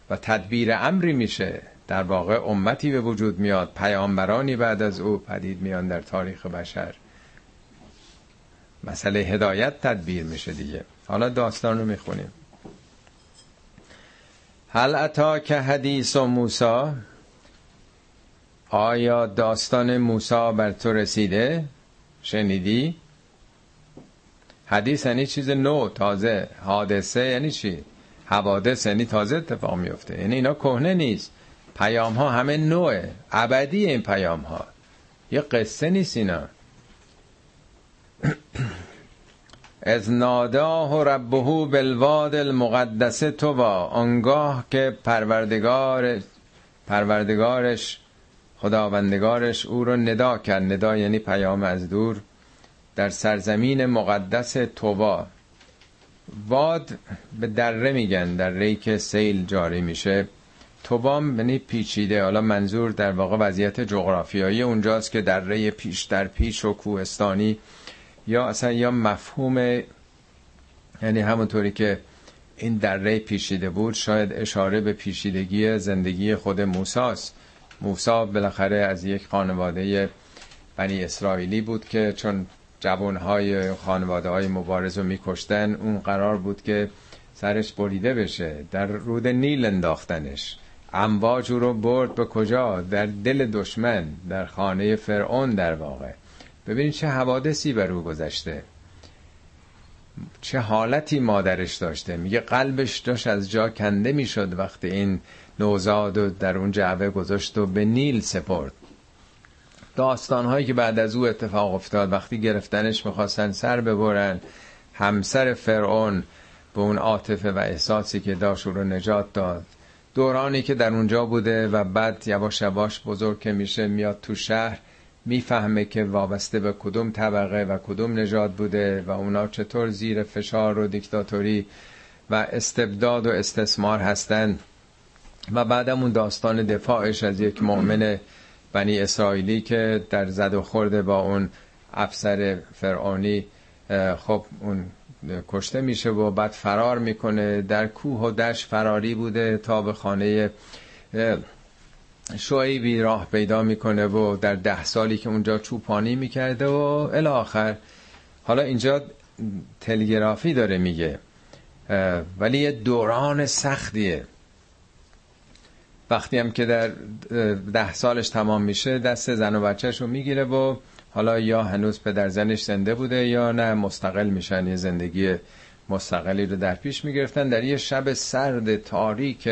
و تدبیر امری میشه. در واقع امتی به وجود میاد پیامبرانی بعد از او پدید میان در تاریخ بشر. مسئله هدایت تدبیر میشه دیگه. حالا داستان رو می‌خونیم. هل اتا که حدیث و موسا آیا داستان موسا بر تو رسیده؟ شنیدی؟ حدیث یعنی چیز نو تازه حادثه یعنی چی؟ حوادث یعنی تازه اتفاق میفته. یعنی اینا کهنه نیست. پیام ها همه نوعه. ابدی این پیام ها یه قصه نیست اینا. (clears throat) از ناداه ربهو بالواد المقدس با آنگاه که پروردگار پروردگارش خداوندگارش او رو ندا کرد. ندا یعنی پیام از دور. در سرزمین مقدس توبا واد به دره میگن دره که سیل جاری میشه. توبام یعنی پیچیده حالا منظور در واقع وضعیت جغرافیایی اونجاست که دره پیش در پیش و کوهستانی یا اصلا یا مفهوم یعنی همونطوری که این دره پیچیده بود شاید اشاره به پیچیدگی زندگی خود موساست. موسا بالاخره از یک خانواده بنی اسرائیلی بود که چون جوانهای خانواده های مبارز رو میکشتن. اون قرار بود که سرش بریده بشه در رود نیل انداختنش. امواج رو برد به کجا؟ در دل دشمن در خانه فرعون در واقع. ببینید چه حوادثی بر او گذشته. چه حالتی مادرش داشته. میگه قلبش داشت از جا کنده می‌شد وقتی این نوزاد و در اون جعبه گذاشت و به نیل سپرد. داستان هایی که بعد از او اتفاق افتاد وقتی گرفتنش می‌خواستن سر ببرن همسر فرعون به اون عاطفه و احساسی که داشت رو نجات داد. دورانی که در اونجا بوده و بعد یواش یواش بزرگ که میشه میاد تو شهر می‌فهمه که وابسته به کدوم طبقه و کدوم نجات بوده و اونا چطور زیر فشار و دیکتاتوری و استبداد و استثمار هستند و بعدم اون داستان دفاعش از یک مؤمن بنی اسرائیلی که در زد و خورده با اون افسر فرعونی خب اون کشته میشه و بعد فرار می‌کنه. در کوه و دشت فراری بوده تا به خانه شعیبی راه پیدا می‌کنه و در ده سالی که اونجا چوپانی می‌کرده و الاخر. حالا اینجا تلگرافی داره میگه ولی یه دوران سختیه. وقتی هم که در ده سالش تمام میشه دست زن و بچهش رو می‌گیره و حالا یا هنوز پدر زنش زنده بوده یا نه مستقل میشن یه زندگی مستقلی رو در پیش می‌گرفتن. در یه شب سرد تاریک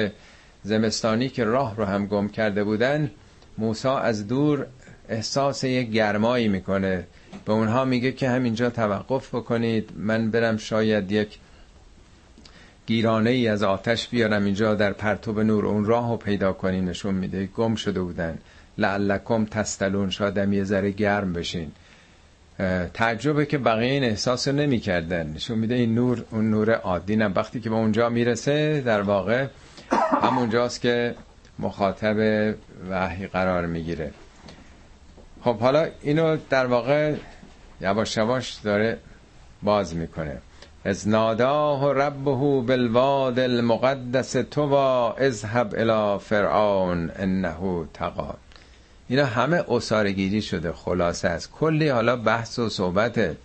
زمستانی که راه رو هم گم کرده بودن موسا از دور احساس یه گرمایی می‌کنه. به اونها میگه که همینجا توقف بکنید من برم شاید یک گیرانه ای از آتش بیارم اینجا در پرتوب نور. اون راه رو پیدا کنین نشون میده. گم شده بودن. لعلکم تستلون. شاید یه ذره گرم بشین. تعجبه که بقیه این احساس نمی‌کردن. نشون میده این نور اون نور عادی نه. وقتی که به اونجا می‌رسه در واقع همونجاست که مخاطب وحی قرار می‌گیره. خب حالا اینو در واقع یواش یواش داره باز می‌کنه. از ناداه ربه بالواد المقدس تو اذهب الى فرعون انه تقا. اینا همه اصارگیری شده خلاصه از کلی حالا بحث و صحبته.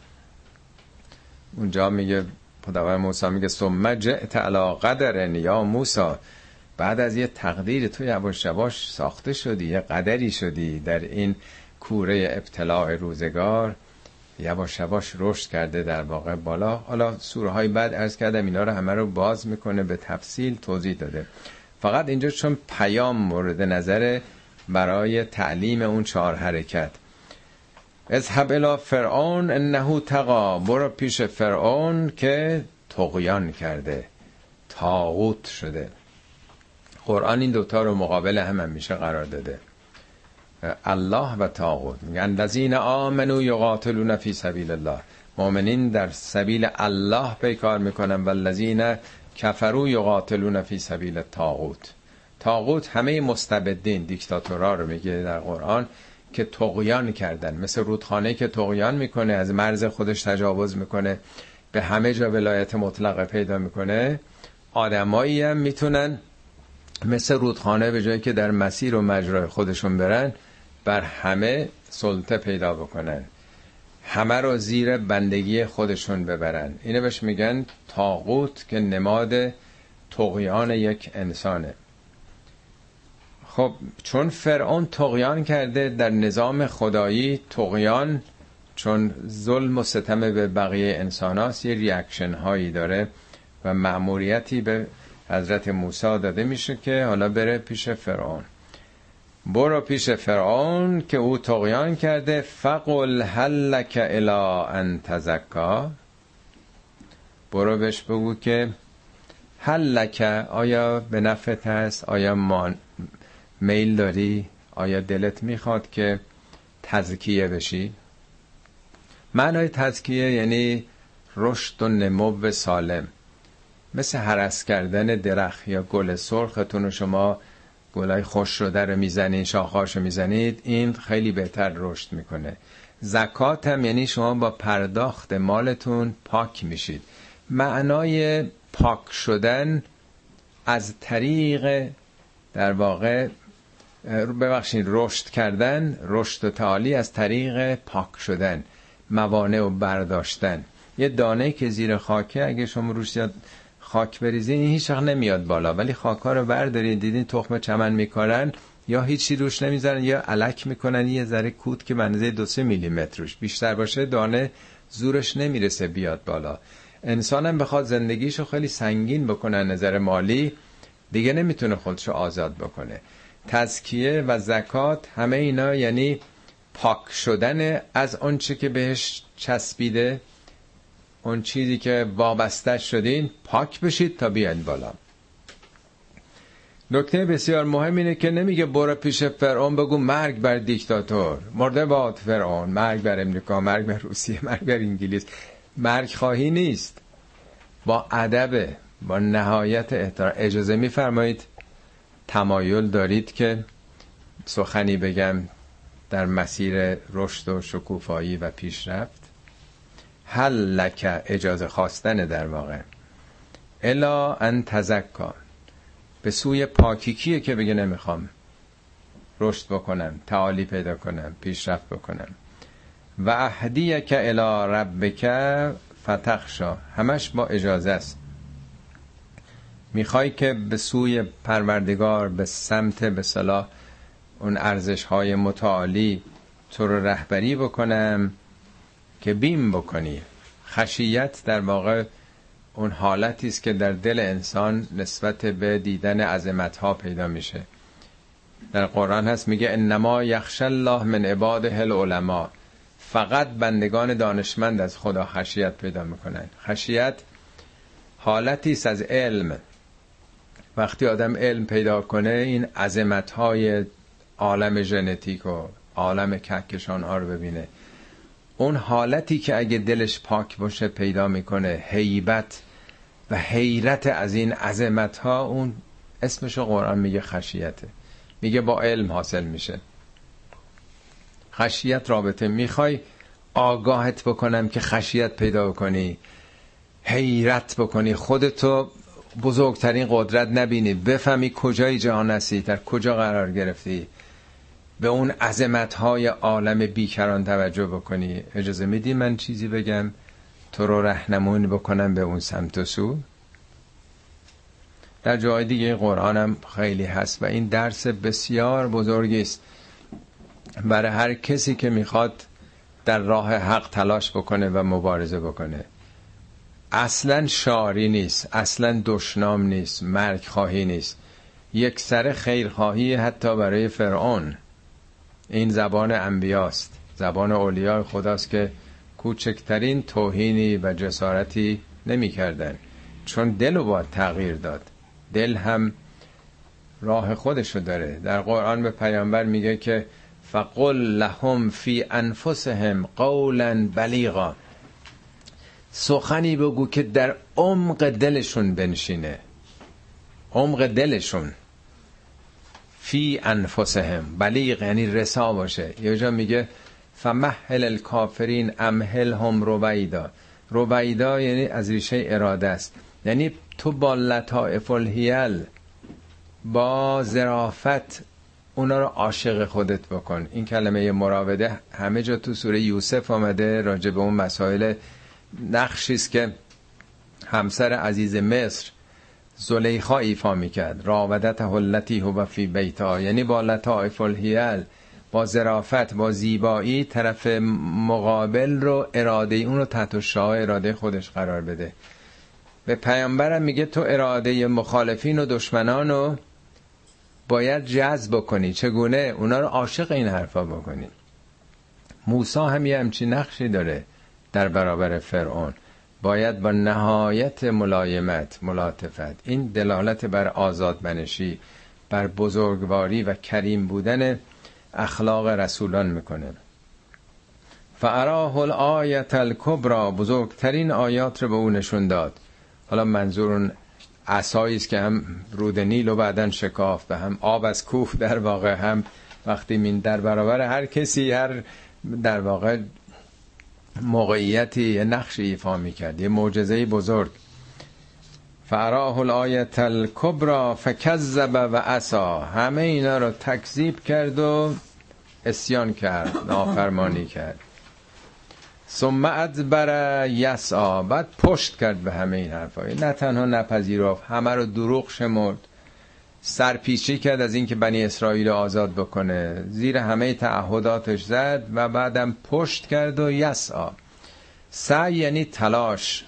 اونجا میگه خداوند موسی میگه ثم جئت علی قدر یا موسی. بعد از یه تقدیر تو یواش یواش ساخته شدی یه قدری شدی در این کوره ابتلاع روزگار. یواش یواش رشد کرده در واقع بالا. حالا سوره های بعد ارز کردم اینا رو همه رو باز می‌کنه به تفصیل توضیح داده. فقط اینجا چون پیام مورد نظر برای تعلیم اون چهار حرکت. اذهب الى فرعون انه تقا برو پیش فرعون که تقیان کرده تاغوت شده. قرآن این دوتا رو مقابل هم, هم میشه قرار داده. الله و تاغوت میگن لذین آمنو یقاتلون فی سبیل الله. مؤمنین در سبیل الله پیکار می‌کنن و لذین کفرو یقاتلون فی سبیل تاغوت تاغوت همه مستبدین دیکتاتورا رو میگه در قرآن که تقیان کردن. مثل رودخانه که تقیان می‌کنه از مرز خودش تجاوز می‌کنه به همه جا ولایت مطلقه پیدا می‌کنه. آدمایی هم می‌تونن مثل رودخانه به جایی که در مسیر و مجرای خودشون برن بر همه سلطه پیدا بکنن. همه رو زیر بندگی خودشون ببرن. اینه بهش میگن تاغوت که نماد تقیان یک انسانه. خب چون فرعون طغیان کرده در نظام خدایی طغیان چون ظلم و ستم به بقیه انسان هاست یه reaction هایی داره و مأموریتی به حضرت موسی داده میشه که حالا بره پیش فرعون. برو پیش فرعون که او طغیان کرده. فقل هل لک الی ان تزکی. برو بهش بگو که هل لک آیا به نفت هست؟ آیا میل داری؟ آیا دلت می‌خواد که تزکیه بشی؟ معنای تزکیه یعنی رشد و نمو سالم. مثل حرس کردن درخت یا گل سرختون و شما گلای خوش رو می‌زنید شاخهاشو می‌زنید این خیلی بهتر رشد می‌کنه. زکات هم یعنی شما با پرداخت مالتون پاک میشید. معنای پاک شدن از طریق در واقع ببخشید رشد کردن رشد و تعالی از طریق پاک شدن موانع و برداشتن. یه دانه که زیر خاکه اگه شما روش خاک بریزین این هیچ نمیاد بالا. ولی خاکا رو بردارین دیدین تخم چمن میکارن یا هیچی روش نمی‌ذارن یا علک می‌کنن. یه ذره کود که بنزه دو سه میلیمتر روش. بیشتر باشه دانه زورش نمی‌رسه بیاد بالا. انسانم بخواد زندگیشو خیلی سنگین بکنه نظر مالی دیگه نمی‌تونه خودشو آزاد بکنه. تزکیه و زکات همه اینا یعنی پاک شدن از آنچه که بهش چسبیده. اون چیزی که وابسته شدین پاک بشید تا بیاین بالا. نکته بسیار مهم اینه که نمیگه برو پیش فرعون بگو مرگ بر دیکتاتور. مرده باد فرعون مرگ بر امریکا مرگ بر روسیه مرگ بر انگلیس. مرگ خواهی نیست. با ادب با نهایت احترام. اجازه میفرمایید؟ تمایل دارید که سخنی بگم در مسیر رشد و شکوفایی و پیشرفت؟ هل لک اجازه خواستن در واقع. الا ان تزکا. به سوی پاکی کیه که بگه نمی‌خوام رشد بکنم تعالی پیدا کنم پیشرفت بکنم. و اهدیه که الا ربک فتخشا. همش با اجازه است. می‌خوای که به سوی پروردگار به سمت به صلاح اون ارزش های متعالی تو رو رهبری بکنم. که بیم بکنی. خشیت در واقع اون حالتی است که در دل انسان نسبت به دیدن عظمت ها پیدا میشه. در قرآن هست میگه انما یخش الله من عباده العلماء. فقط بندگان دانشمند از خدا خشیت پیدا می‌کنن. خشیت حالتی است از علم. وقتی آدم علم پیدا کنه این عظمت های عالم ژنتیک و عالم کهکشان ها رو ببینه. اون حالتی که اگه دلش پاک باشه پیدا می‌کنه هیبت و حیرت از این عظمت ها اون اسمش قرآن میگه خشیته. میگه با علم حاصل میشه. خشیت رابطه. می‌خوای آگاهت بکنم که خشیت پیدا بکنی حیرت بکنی. خودتو بزرگترین قدرت نبینی. بفهمی کجای جهان هستی در کجا قرار گرفتی. به اون عظمت های عالم بیکران توجه بکنی. اجازه میدی من چیزی بگم؟ تو رو رهنمون بکنم به اون سمت و سو. در جای دیگه قرآنم خیلی هست و این درس بسیار بزرگی است. برای هر کسی که می‌خواد در راه حق تلاش بکنه و مبارزه بکنه. اصلا شاری نیست اصلا دشنام نیست مرگ خواهی نیست. یک سر خیرخواهی حتی برای فرعون. این زبان انبیاست. زبان اولیاء خداست که کوچکترین توهینی و جسارتی نمی کردن. چون دل رو باید تغییر داد. دل هم راه خودشو داره. در قرآن به پیامبر میگه که فقل لهم فی انفسهم قولا بلیغا. سخنی بگو که در عمق دلشون بنشینه. عمق دلشون. فی انفسهم. بلیغ یعنی رسا باشه. یه جا میگه فمهل الکافرین امهلهم رویدا. رویدا یعنی از ریشه اراده است. یعنی تو با لطائف الهیل با ظرافت اونا رو عاشق خودت بکن. این کلمه مراوده همه جا تو سوره یوسف آمده راجع به اون مسائل نقشی است که همسر عزیز مصر زلیخا ایفا می‌کرد. راودت هلتی هو فی بیتا. یعنی با لطائف الهیل با ظرافت با زیبایی طرف مقابل رو اراده اون رو تحت شاه اراده خودش قرار بده. به پیامبرم میگه تو اراده مخالفین و دشمنان رو باید جذب کنی چگونه؟ اونا رو عاشق این حرفا بکنی. موسا هم یه همچین نقشی داره در برابر فرعون. باید با نهایت ملایمت ملاطفت این دلالت بر آزادمنشی بر بزرگواری و کریم بودن اخلاق رسولان می‌کنه. فعراه الآیت الکبرا بزرگترین آیات رو به او نشون داد. حالا منظور اون است که هم رود نیل و بعدا شکاف به هم آب از کوه در واقع هم وقتی مین در برابر هر کسی هر در واقع موقعیتی یه نقش ایفا می‌کرد یه معجزه بزرگ. فراه الایت الکبرا فکذب و عصا. همه اینا رو تکذیب کرد و اسیان کرد نافرمانی کرد. ثم ادبر یسعا بعد پشت کرد به همه این حرفا نه تنها نپذیرفت همه رو دروغ شمرد. سرپیچی کرد از اینکه بنی اسرائیل آزاد بکنه. زیر همه تعهداتش زد و بعدم پشت کرد و یسعا سعی یعنی تلاش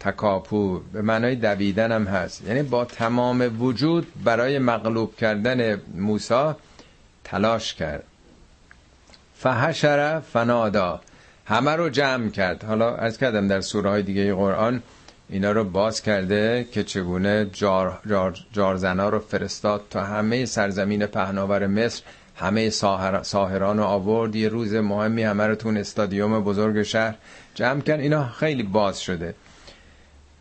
تکاپو به معنای دویدن هم هست. یعنی با تمام وجود برای مغلوب کردن موسی تلاش کرد. فحشر فنادا. همه رو جمع کرد. حالا از کردم در سوره های دیگه قرآن اینا رو باز کرده که چگونه جار, جار, جارزنا رو فرستاد تا همه سرزمین پهناور مصر همه ساهران رو آورد. یه روز مهمی همه رو تون استادیوم بزرگ شهر جمع کرد. اینا خیلی باز شده.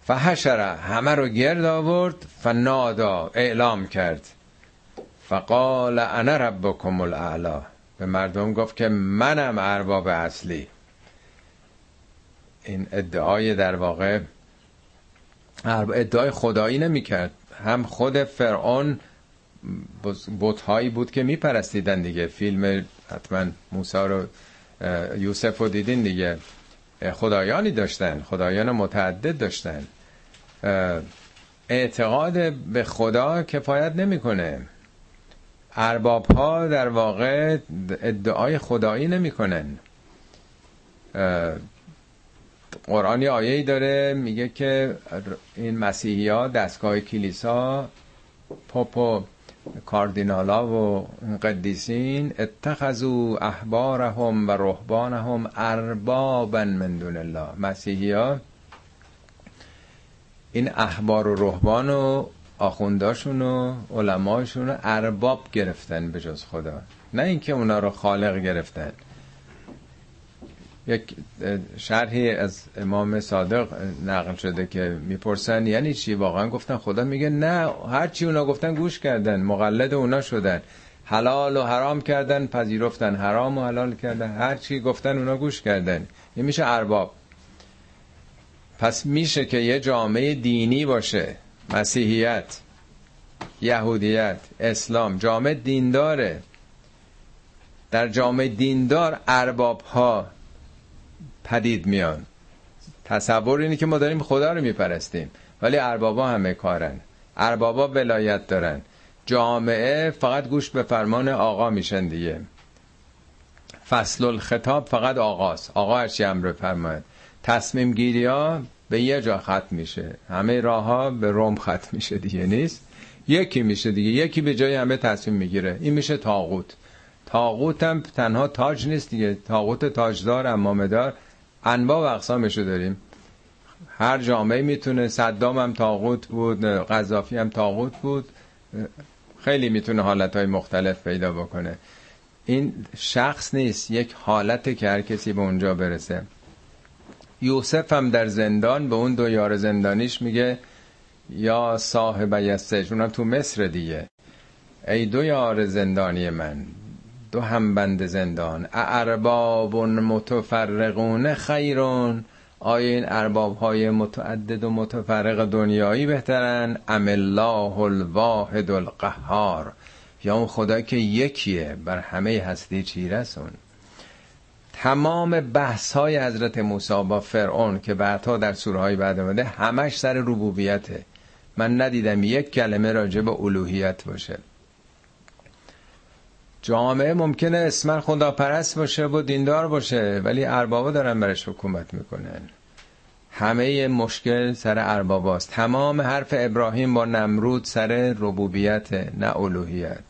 فحشره همه رو گرد آورد فنادا اعلام کرد. فقال انا ربکم الاعلا. به مردم گفت که منم ارباب اصلی. این ادعای در واقع ادعای خدایی نمی کرد هم خود فرعون بوتهایی بود که میپرستیدن دیگه. فیلم حتما موسی رو یوسف رو دیدین دیگه. خدایانی داشتن. خدایان متعدد داشتن. اعتقاد به خدا کفایت نمی‌کنه. ارباب ها در واقع ادعای خدایی نمی‌کنن. قرآن یه آیه داره میگه که این مسیحی ها دستگاه کلیسا پاپ کاردینالا و قدیسین اتخذوا احبارهم و رهبانهم اربابا من دون الله. مسیحی ها این احبار و رهبان و آخونداشون و علماشون ارباب گرفتن به جز خدا. نه اینکه اونا رو خالق گرفتن. یک شرحی از امام صادق نقل شده که می‌پرسن یعنی چی؟ واقعا گفتن خدا میگه نه هر چی اونا گفتن گوش کردن مقلد اونا شدن. حلال و حرام کردن پذیرفتن. حرام و حلال کردن. هر چی گفتن اونا گوش کردن. این میشه ارباب. پس میشه که یه جامعه دینی باشه. مسیحیت یهودیت اسلام. جامعه دینداره. در جامعه دیندار ارباب ها پدید میان. تصور اینه که ما داریم خدا رو میپرستیم. ولی اربابا همه کارن. اربابا ولایت دارن. جامعه فقط گوش به فرمان آقا میشن دیگه. فصل الخطاب فقط آقاست. آقا هرچی امر فرماید تصمیم گیری ها به یه جا ختم میشه. همه راه ها به روم ختم میشه دیگه. نیست؟ یکی میشه دیگه. یکی به جای همه تصمیم می‌گیره. این میشه تاغوت تاغوت هم تنها تاج نیست دیگه. تاغوت تاجدار امامدار. انواع و اقسامشو داریم. هر جامعه می‌تونه صدام هم تاغوت بود قذافی هم تاغوت بود. خیلی می‌تونه حالتهای مختلف پیدا بکنه. این شخص نیست یک حالت که هر کسی به اونجا برسه. یوسف هم در زندان به اون دو یار زندانیش میگه یا صاحب یسج اونم تو مصر دیگه. ای دو یار زندانی من. دو هم بند زندان. ارباب متفرقون خیرون. آیا این ارباب های متعدد و متفرق دنیایی بهترن؟ ام الله الواحد القهار. یا اون خدا که یکیه بر همه هستی چیرسون. تمام بحث های حضرت موسی با فرعون که بعدها در سوره های بعد آمده همش سر ربوبیته. من ندیدم یک کلمه راجع به الوهیت باشه. جامعه ممکنه اسمن خدا پرست باشه و دیندار باشه ولی اربابا دارن برش حکومت می‌کنن. همه مشکل سر ارباباست. تمام حرف ابراهیم با نمرود سر ربوبیت نه الوهیت.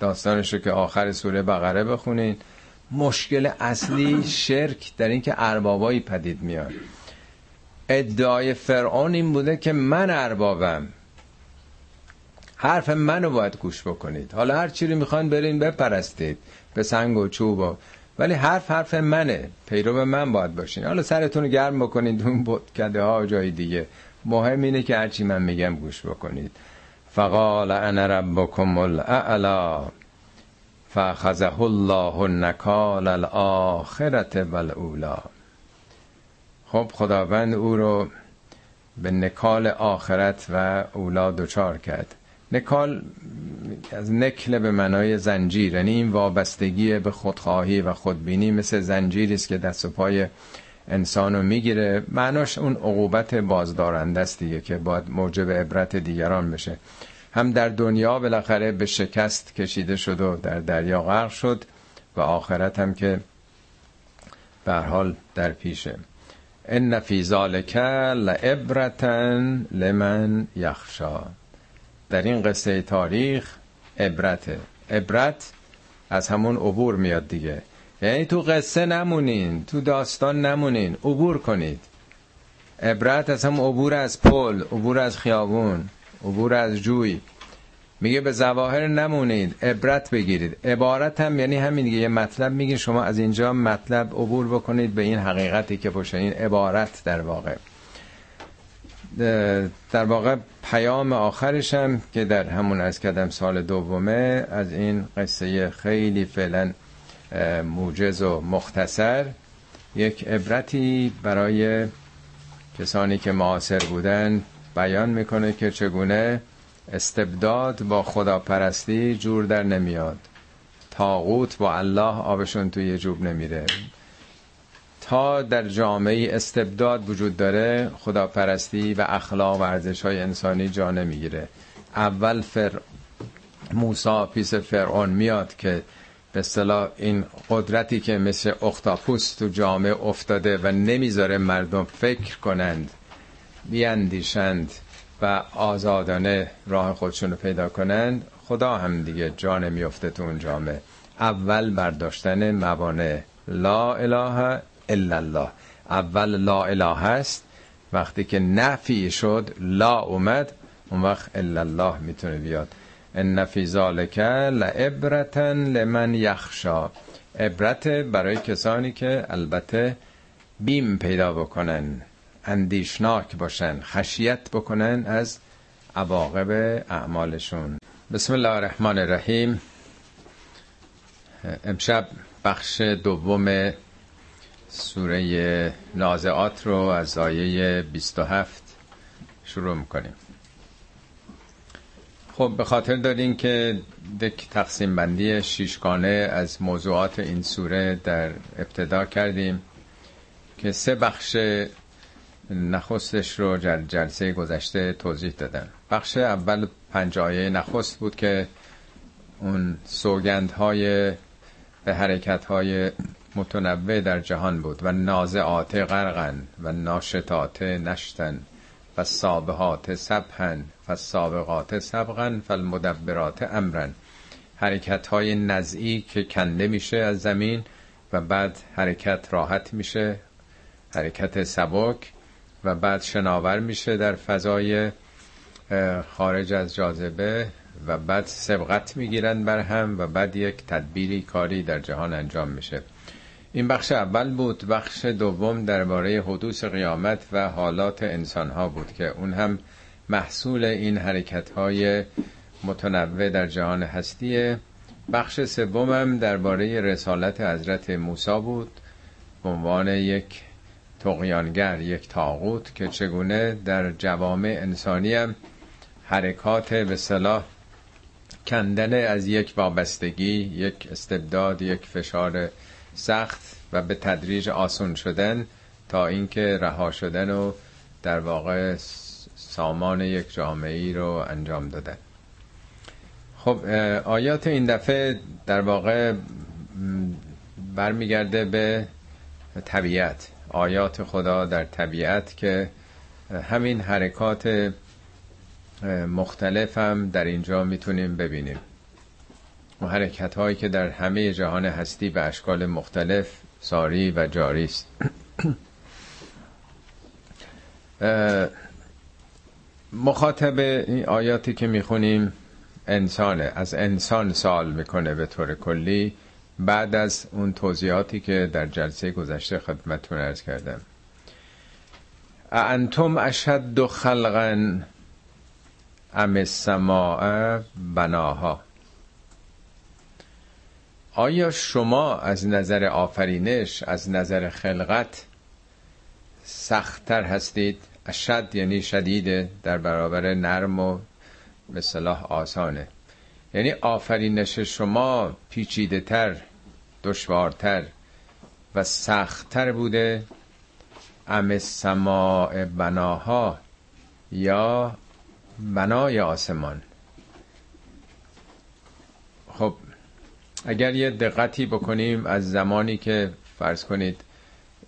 داستانشو که آخر سوره بقره بخونین. مشکل اصلی شرک در اینکه اربابایی پدید میاد. ادعای فرعون این بوده که من اربابم. حرف منو باید گوش بکنید. حالا هر چی رو می‌خوان برین بپرستید به سنگ و چوب و ولی حرف حرف منه. پیرو من باید باشین. حالا سرتون رو گرم بکنید اون کده ها جای دیگه. مهم اینه که هرچی من میگم گوش بکنید. فقال انا ربکم الاعلا فاخذه الله نکال الاخرت والاولا خب خداوند او رو به نکال آخرت و اولا دچار کرد. نکال از نکل به معنای زنجیر یعنی این وابستگی به خودخواهی و خودبینی مثل زنجیری است که دست و پای انسان رو می‌گیره. معناش اون عقوبت بازدارنده است دیگه که باید موجب عبرت دیگران بشه. هم در دنیا بالاخره به شکست کشیده شد و در دریا غرق شد و آخرت هم که به حال در پیشه. ان فی ذالک لعبرتا لمن یخشا. در این قصه تاریخ عبرته. عبرت از همون عبور میاد دیگه. یعنی تو قصه نمونین تو داستان نمونین عبور کنید. عبرت از هم عبور از پل عبور از خیابون عبور از جوی. میگه به زواهر نمونید عبرت بگیرید. عبارت هم یعنی همین دیگه. یه مطلب میگه شما از اینجا مطلب عبور بکنید به این حقیقتی که باشه این عبارت در واقع. در واقع پیام آخرش هم که در همون از کدم سال دومه از این قصه خیلی فعلا موجز و مختصر. یک عبرتی برای کسانی که معاصر بودن بیان می‌کنه که چگونه استبداد با خداپرستی جور در نمیاد. تاغوت با الله آبشون توی جوب نمیره. تا در جامعه استبداد وجود داره خداپرستی و اخلاق و ارزش های انسانی جا نمی‌گیره. اول فر موسا پیس فرعون میاد که به اصطلاح این قدرتی که مثل اختاپوس تو جامعه افتاده و نمی‌ذاره مردم فکر کنند بیاندیشند و آزادانه راه خودشون رو پیدا کنند خدا هم دیگه جان میفته تو اون جامعه. اول برداشتن موانع. لا اله الا الله اول لا اله هست وقتی که نفی شد لا اومد اون وقت الا الله می‌تونه بیاد ان فی ذالک لعبرتا لمن یخشا عبرت برای کسانی که البته بیم پیدا بکنن اندیشناک باشن خشیت بکنن از عواقب اعمالشون بسم الله الرحمن الرحیم امشب بخش دوم سوره نازعات رو از آیه 27 شروع می‌کنیم. خب به خاطر دارین که دک تقسیم بندی شیشگانه از موضوعات این سوره در ابتدا کردیم که سه بخش نخستش رو جل جلسه گذشته توضیح دادن. بخش اول پنج آیه نخست بود که اون سوگندهای به حرکتهای متنوع در جهان بود و نازعات غرقن و ناشتات نشتن و سابهات سبهن و سابقات سبغن فالمدبرات امرن. حرکت های نزعی که کنده میشه از زمین و بعد حرکت راحت میشه حرکت سبک و بعد شناور میشه در فضای خارج از جاذبه و بعد سبقت می‌گیرن بر هم و بعد یک تدبیری کاری در جهان انجام میشه. این بخش اول بود. بخش دوم درباره حدوث قیامت و حالات انسان ها بود که اون هم محصول این حرکت های متنوع در جهان هستیه بخش سومم درباره رسالت حضرت موسی بود به عنوان یک تقیانگر یک تاغوت که چگونه در جوامع انسانی هم حرکات به صلاح کندن از یک وابستگی یک استبداد یک فشار سخت و به تدریج آسون شدن تا اینکه رها شدن و در واقع سامان یک جامعه ای رو انجام دادن. خب آیات این دفعه در واقع برمیگرده به طبیعت آیات خدا در طبیعت که همین حرکات مختلف هم در اینجا می‌تونیم ببینیم. و حرکت هایی که در همه جهان هستی به اشکال مختلف ساری و جاری است. مخاطب این آیاتی که می‌خونیم انسانه از انسان سال می‌کنه به طور کلی. بعد از اون توضیحاتی که در جلسه گذشته خدمتتون ارز کردم. انتم اشد خلقا ام السماء بناها؟ آیا شما از نظر آفرینش از نظر خلقت سختتر هستید؟ اشد یعنی شدیده در برابر نرم و به صلاح آسانه. یعنی آفرینش شما پیچیده تر دشوارتر و سختتر بوده؟ ام سماع بناها یا بنای آسمان خب اگر یه دقتی بکنیم از زمانی که فرض کنید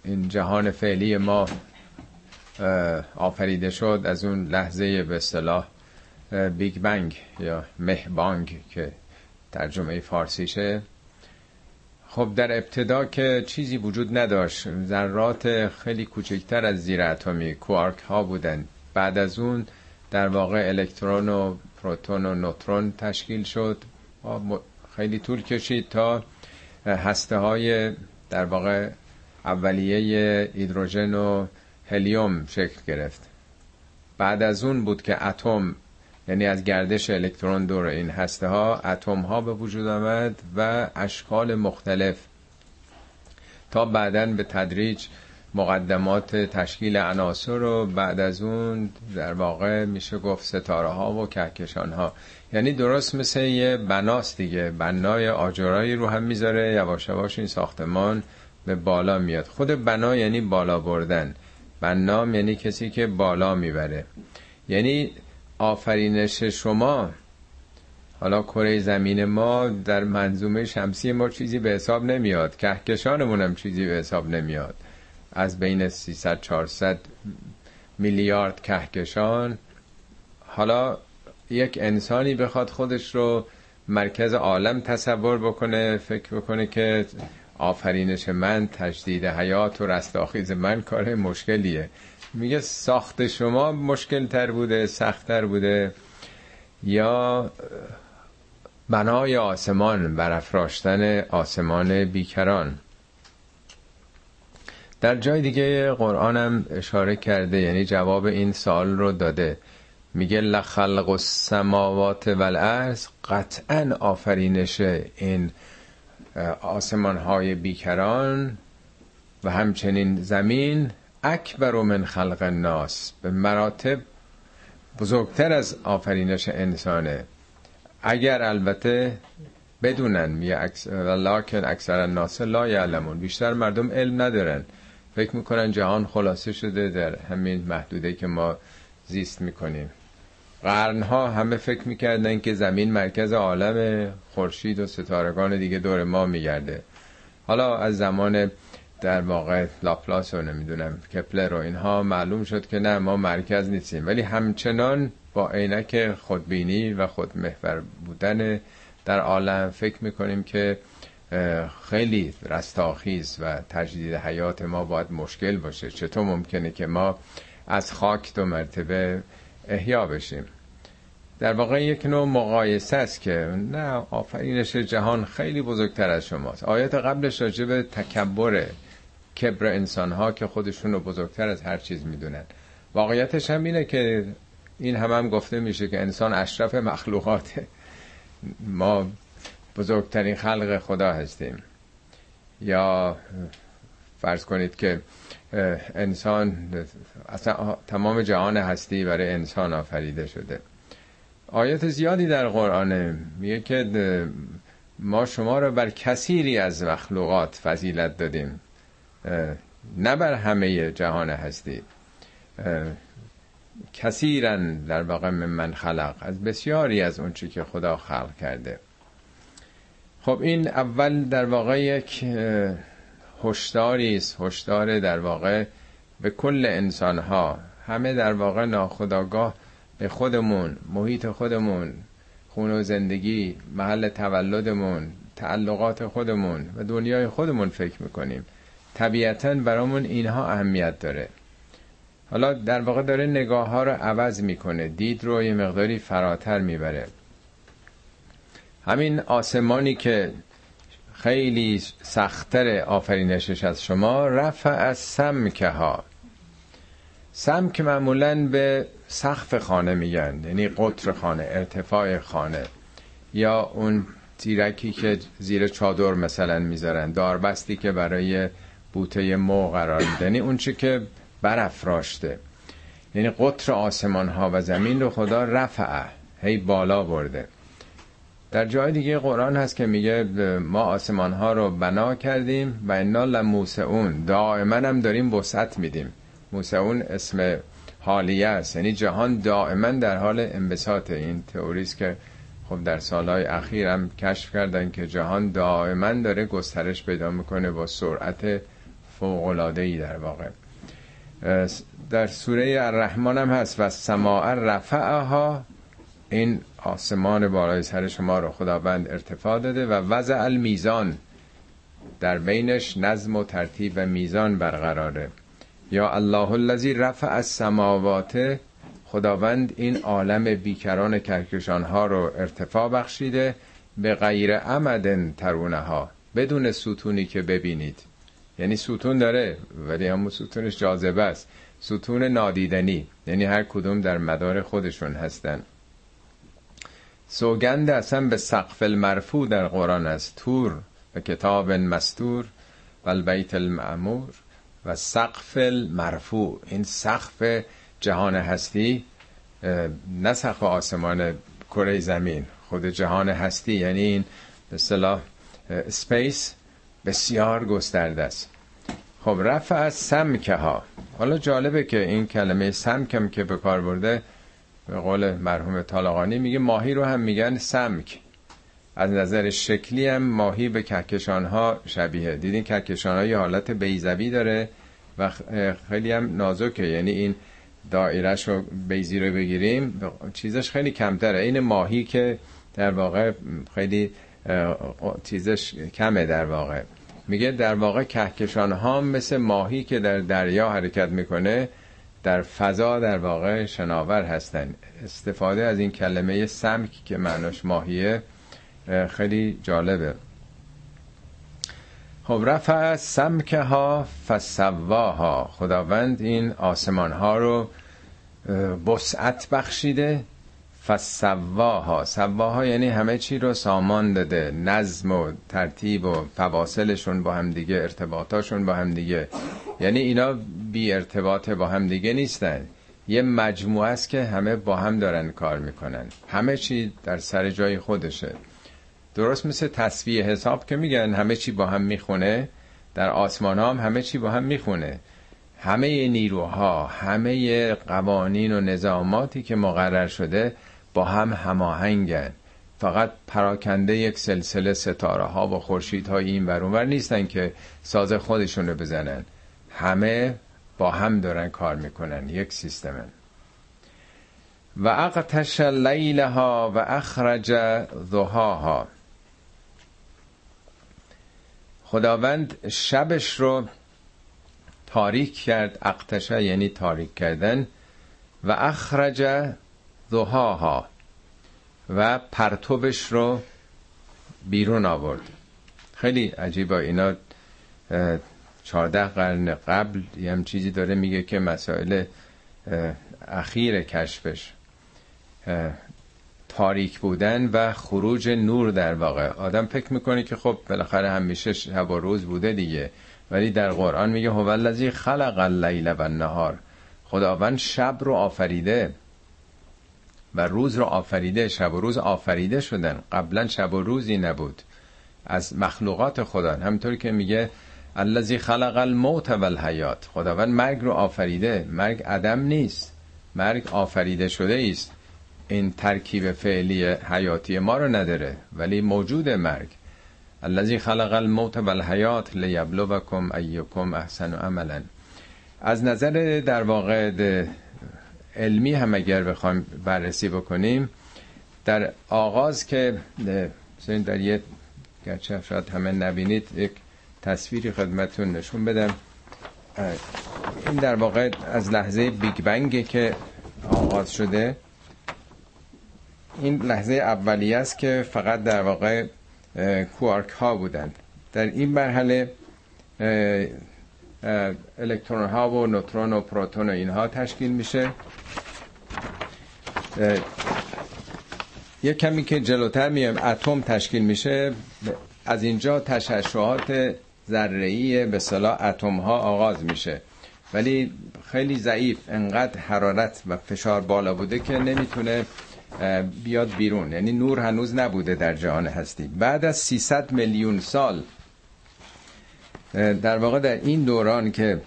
این جهان فعلی ما آفریده شد از اون لحظه به اصطلاح بیگ بنگ یا مهبانگ که ترجمه فارسیشه. خب در ابتدا که چیزی وجود نداشت ذرات خیلی کوچکتر از زیر اتمی کوارک ها بودن. بعد از اون در واقع الکترون و پروتون و نوترون تشکیل شد. خیلی طول کشید تا هسته های در واقع اولیه هیدروژن و هلیوم شکل گرفت. بعد از اون بود که اتم یعنی از گردش الکترون دور این هسته ها اتم ها به وجود آمد و اشکال مختلف. تا بعدا به تدریج مقدمات تشکیل عناصر رو بعد از اون در واقع میشه گفت ستاره ها و کهکشان ها یعنی درست مثل یه بناست دیگه. بنای آجرایی رو هم می‌ذاره یواش یواش این ساختمان به بالا میاد. خود بنا یعنی بالا بردن. بنام یعنی کسی که بالا می‌بره. یعنی آفرینش شما حالا کره زمین ما در منظومه شمسی ما چیزی به حساب نمیاد. کهکشانمون هم چیزی به حساب نمیاد. از بین 300 400 میلیارد کهکشان. حالا یک انسانی بخواد خودش رو مرکز عالم تصور بکنه فکر بکنه که آفرینش من تجدید حیات و رستاخیز من کار مشکلیه. میگه ساخت شما مشکل تر بوده سخت تر بوده یا بنای آسمان برافراشتن آسمان بیکران. در جای دیگه قرآنم اشاره کرده یعنی جواب این سال رو داده. میگه لخلق السماوات والارض قطعا آفرینش این آسمان های بیکران و همچنین زمین اکبر من خلق الناس به مراتب بزرگتر از آفرینش انسانه. اگر البته بدونن میگه لکن اکثر الناس لا یعلمون بیشتر مردم علم ندارن. فکر می‌کنن جهان خلاصه شده در همین محدوده که ما زیست می‌کنیم. قرنها همه فکر می‌کردن که زمین مرکز عالم خورشید و ستارگان دیگه دور ما میگرده. حالا از زمان در واقع لاپلاس رو نمی‌دونم کپلر و اینها معلوم شد که نه ما مرکز نیستیم. ولی همچنان با عینک خودبینی و خودمحور بودن در عالم فکر می‌کنیم که خیلی رستاخیز و تجدید حیات ما باید مشکل باشه. چطور ممکنه که ما از خاک دو مرتبه احیا بشیم. در واقع یک نوع مقایسه است که نه آفرینش جهان خیلی بزرگتر از شماست. آیت قبلش راجب تکبر کبر انسان ها که خودشون رو بزرگتر از هر چیز می‌دونن. واقعیتش هم اینه که این هم هم گفته میشه که انسان اشرف مخلوقاته ما بزرگترین خلق خدا هستیم. یا فرض کنید که انسان اصلا تمام جهان هستی برای انسان آفریده شده. آیت زیادی در قرآن میگه که ما شما را بر کثیری از مخلوقات فضیلت دادیم نه بر همه جهان هستی. کثیرا در واقع من خلق از بسیاری از اون که خدا خلق کرده. خب این اول در واقع یک هشداری است هشدار در واقع به کل انسان ها همه در واقع ناخداگاه به خودمون محیط خودمون خون و زندگی محل تولدمون تعلقات خودمون و دنیای خودمون فکر می‌کنیم. طبیعتا برامون اینها اهمیت داره. حالا در واقع داره نگاه ها رو عوض می‌کنه دید رو یه مقداری فراتر می‌بره. همین آسمانی که خیلی سختتر آفرینشش از شما. رفع از سمکه ها سمک معمولا به سقف خانه میگن یعنی قطر خانه ارتفاع خانه. یا اون تیرکی که زیر چادر مثلا می‌ذارن داربستی که برای بوته مو قرار میده. یعنی اون چی که برافراشته. یعنی قطر آسمان ها و زمین رو خدا رفعه هی بالا برده. در جای دیگه قرآن هست که میگه ما آسمان ها رو بنا کردیم و انا لموسعون. دائما هم داریم وسعت میدیم. موسعون اسم حالیه است. یعنی جهان دائما در حال انبساط این تئوریست که خب در سالهای اخیر هم کشف کردن که جهان دائما داره گسترش پیدا می‌کنه با سرعت ای در واقع. در سوره الرحمن هم هست. و سماع رفعها این آسمان بالای سر شما رو خداوند ارتفاع داده و وضع المیزان در بینش نظم و ترتیب و میزان برقراره. یا الله الذی رفع السماوات خداوند این عالم بیکران کهکشان ها رو ارتفاع بخشیده به غیر عمد ترونه ها بدون ستونی که ببینید. یعنی ستون داره ولی همون ستونش جاذبه است. ستون نادیدنی یعنی هر کدوم در مدار خودشون هستن. سوگند اصلا به سقف المرفوع در قرآن است. تور و کتاب مستور و البیت المعمور و السقف المرفوع. این سقف جهان هستی نه سقف آسمان کره زمین. خود جهان هستی یعنی این به اصطلاح space بسیار گسترده است. خب رفع سمکها حالا جالبه که این کلمه سمکم که به کار برده به قول مرحوم طالقانی میگه ماهی رو هم میگن سمک. از نظر شکلی هم ماهی به کهکشان ها شبیه. دیدین کهکشان ها یه حالت بیضوی داره و خیلی هم نازکه. یعنی این دایرش رو بیزی رو بگیریم چیزش خیلی کمتره. این ماهی که در واقع خیلی چیزش کمه در واقع. میگه در واقع کهکشان ها مثل ماهی که در دریا حرکت می‌کنه در فضا در واقع شناور هستن. استفاده از این کلمه سمک که معناش ماهیه خیلی جالبه. خب رفع سمک ها فسواها. خداوند این آسمان ها رو بسعت بخشیده. فسواها. سواها یعنی همه چی رو سامان داده. نظم و ترتیب و فواصلشون با هم دیگه ارتباطاشون با هم دیگه. یعنی اینا بی ارتباط با هم دیگه نیستن. یه مجموعه است که همه با هم دارن کار می‌کنن. همه چی در سر جای خودشه. درست مثل تصویه حساب که میگن همه چی با هم می‌خونه در آسمان هم همه چی با هم می‌خونه. همه نیروها همه قوانین و نظاماتی که مقرر شده با هم هماهنگن. فقط پراکنده یک سلسله ستاره ها و خورشید های این ور نیستن که ساز خودشون رو بزنن. همه با هم دارن کار می‌کنن یک سیستمن و اقتش لیلها و اخرج ضحاها. خداوند شبش رو تاریک کرد اقتشه یعنی تاریک کردن. و اخرج ضحاها و پرتوبش رو بیرون آورد. خیلی عجیبا اینا چهارده قرن قبل یه هم چیزی داره میگه که مسائل اخیر کشفش تاریک بودن و خروج نور در واقع. آدم فکر می‌کنه که خب بالاخره همیشه شب و روز بوده دیگه. ولی در قرآن میگه هو الذی خلق اللیل و النهار. خداوند شب رو آفریده. و روز رو آفریده شب و روز آفریده شدن. قبلا شب و روزی نبود. از مخلوقات خدا. همطور که میگه الذی خلق الموت و الحیات خداوند مرگ رو آفریده. مرگ عدم نیست. مرگ آفریده شده است این ترکیب فعلی حیاتی ما رو نداره ولی موجود مرگ. الذی خلق الموت و الحیات لیبلوکم ایکم احسن عملا. از نظر در واقع علمی هم اگر بخوایم بررسی بکنیم در آغاز که در یه گرچه شاید همه نبینید یک تصویری خدمتون نشون بدم. این در واقع از لحظه بیگ بنگ که آغاز شده. این لحظه اولیه است که فقط در واقع کوارک ها بودند. در این مرحله الکترون ها و نوترون و پروتون و اینها تشکیل میشه. یک کمی که جلوتر میایم اتم تشکیل میشه. از اینجا تشعشعات ذره‌ای به صلاح اتم ها آغاز میشه. ولی خیلی ضعیف انقدر حرارت و فشار بالا بوده که نمی‌تونه بیاد بیرون. یعنی نور هنوز نبوده در جهان هستی بعد از 300 میلیون سال در واقع در این دوران که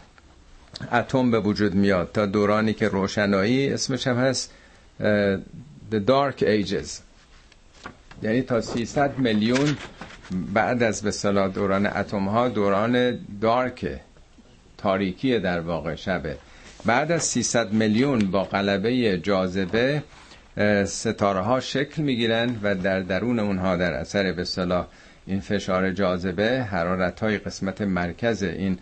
اتم به وجود میاد تا دورانی که روشنایی اسمش هم هست The Dark Ages. یعنی تا 300 میلیون بعد از به دوران اتم ها دوران دارک تاریکی در واقع شبه. بعد از 300 میلیون با غلبه جاذبه ستاره ها شکل می‌گیرن و در درون اونها در اثر به این فشار جاذبه حرارت های قسمت مرکز این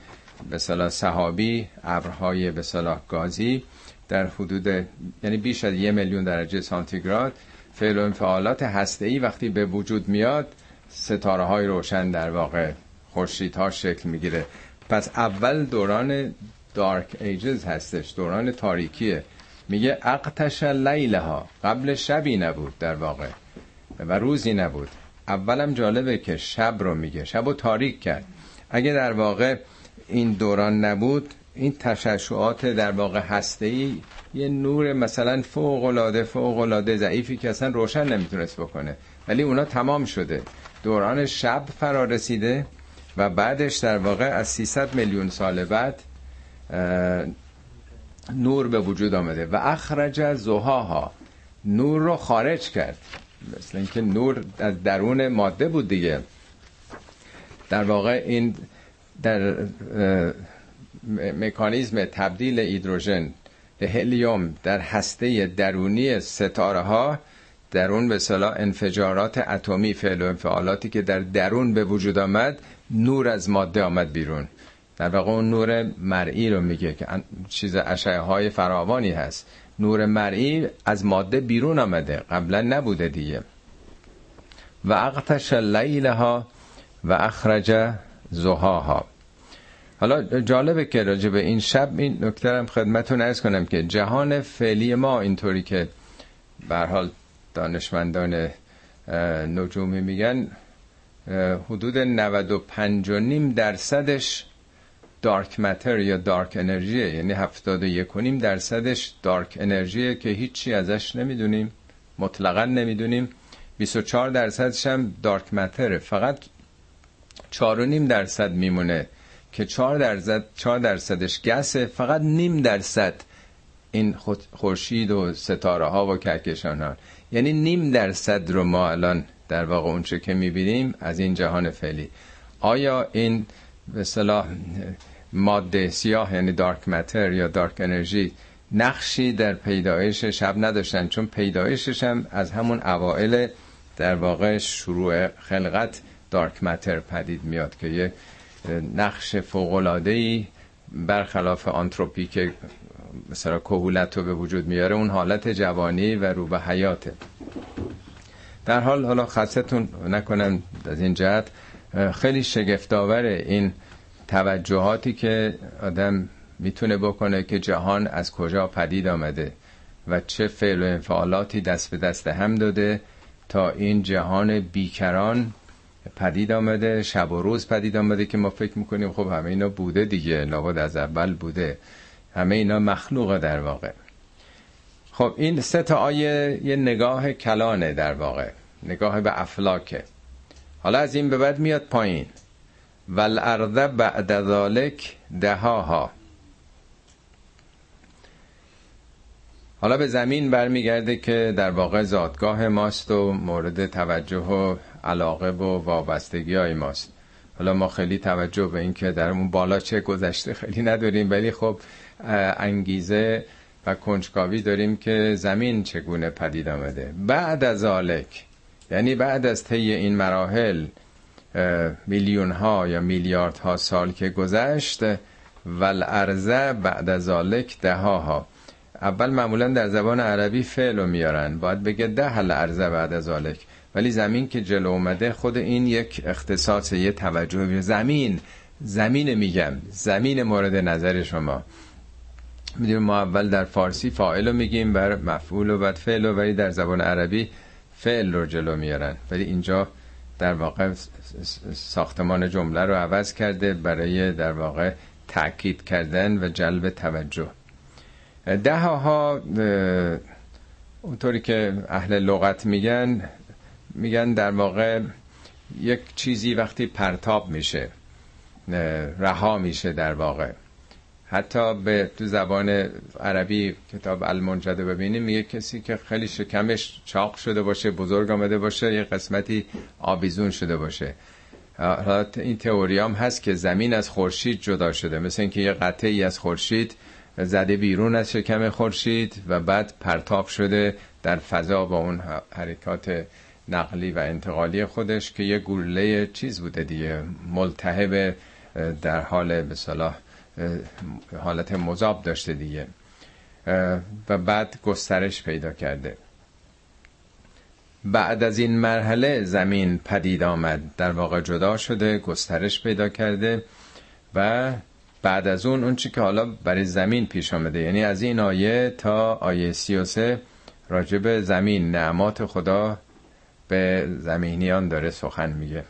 به صلاح صحابی ابرهای به صلاح گازی در حدود یعنی بیش از یه میلیون درجه سانتیگراد. فعل و انفعالات هسته وقتی به وجود میاد ستاره های روشن در واقع خورشید ها شکل می‌گیره. پس اول دوران دارک ایجز هستش دوران تاریکیه. میگه اقتش لیلها قبل شبی نبود در واقع و روزی نبود. اولم جالبه که شب رو میگه. شب رو تاریک کرد. اگه در واقع این دوران نبود این تشعشعات در واقع هسته یه نور مثلا فوق العاده فوق العاده ضعیفی که اصلا روشن نمی‌تونست بکنه. ولی اونا تمام شده. دوران شب فرا رسیده و بعدش در واقع از 300 میلیون سال بعد نور به وجود آمده و اخرج زهاها. نور رو خارج کرد. مثل اینکه نور از درون ماده بود دیگه. در واقع این در مکانیزم تبدیل هیدروژن هلیوم در هسته درونی ستاره ها در اون به صلاح انفجارات اتمی فعل و انفعالاتی که در درون به وجود آمد نور از ماده آمد بیرون. در واقع اون نور مرئی رو میگه که چیز اشعه های فراوانی هست. نور مرئی از ماده بیرون آمده. قبلا نبوده دیگه. و اقتش لیلها و اخرج زهاها حالا جالبه که راجع به این شب این نکته هم خدمتون ارز کنم که جهان فعلی ما اینطوری که حال دانشمندان نجومی میگن حدود 95 نیم درصدش دارک متر یا دارک انرژیه یعنی 71 نیم درصدش دارک انرژیه که هیچی ازش نمی‌دونیم مطلقا نمی‌دونیم. 24 درصدش هم دارک متره فقط 4 نیم درصد میمونه که 4 درصد 4 درصدش گسه فقط نیم درصد این خورشید و ستاره ها و کهکشان ها یعنی نیم درصد رو ما الان در واقع اونچه که می‌بینیم از این جهان فعلی. آیا این به صلاح ماده سیاه یعنی دارک متر یا دارک انرژی نقشی در پیدایش شب نداشتن چون پیدایشش هم از همون اوائل در واقع شروع خلقت دارک متر پدید میاد که یه نقش فوقلادهی برخلاف آنتروپی که مثلا کهولت رو به وجود میاره اون حالت جوانی و رو به حیاته. در حال حالا خستتون نکنم از این جهت خیلی شگفتآور این توجهاتی که آدم می‌تونه بکنه که جهان از کجا پدید آمده و چه فعل و انفعالاتی دست به دست هم داده تا این جهان بیکران پدید آمده شب و روز پدید آمده که ما فکر می‌کنیم خب همه اینا بوده دیگه لابد از اول بوده. همه اینا مخلوقه در واقع. خب این سه تا آیه یه نگاه کلانه در واقع نگاه به افلاکه حالا از این به بعد میاد پایین. والارض بعد ذالک دهاها. حالا به زمین برمیگرده که در واقع زادگاه ماست و مورد توجه و علاقه و وابستگی های ماست. حالا ما خیلی توجه به این که در اون بالا چه گذشته خیلی نداریم ولی خب انگیزه و کنجکاوی داریم که زمین چگونه پدید آمده. بعد از آلک یعنی بعد از طی این مراحل میلیون ها یا میلیارد ها سال که گذشت والارزه بعد از آلک ده ها اول معمولا در زبان عربی فعل رو میارن. باید بگه ده الارزه بعد از آلک. ولی زمین که جلو اومده خود این یک اختصاص یه توجه زمین. زمین میگم. زمین مورد نظر شما. می‌دونیم ما اول در فارسی فاعل رو میگیم بر مفعول و بعد فعل و ولی در زبان عربی فعل رو جلو میارن. ولی اینجا در واقع ساختمان جمله رو عوض کرده برای در واقع تاکید کردن و جلب توجه. ده ها اونطوری که اهل لغت میگن میگن در واقع یک چیزی وقتی پرتاب میشه رها میشه در واقع. حتی به تو زبان عربی کتاب المنجد ببینیم میگه کسی که خیلی شکمش چاق شده باشه بزرگ آمده باشه یه قسمتی آویزون شده باشه. حالا این تئوریام هست که زمین از خورشید جدا شده. مثل اینکه یه قطعی از خورشید زده بیرون از شکم خورشید و بعد پرتاب شده در فضا با اون حرکات نقلی و انتقالی خودش که یه گوله چیز بوده دیگه ملتهب در حال به صلاح حالت مذاب داشته دیگه. و بعد گسترش پیدا کرده. بعد از این مرحله زمین پدید آمد. در واقع جدا شده گسترش پیدا کرده و بعد از اون اون چی که حالا برای زمین پیش آمده. یعنی از این آیه تا آیه 33 راجب زمین. نعمات خدا به زمینیان داره سخن میگه.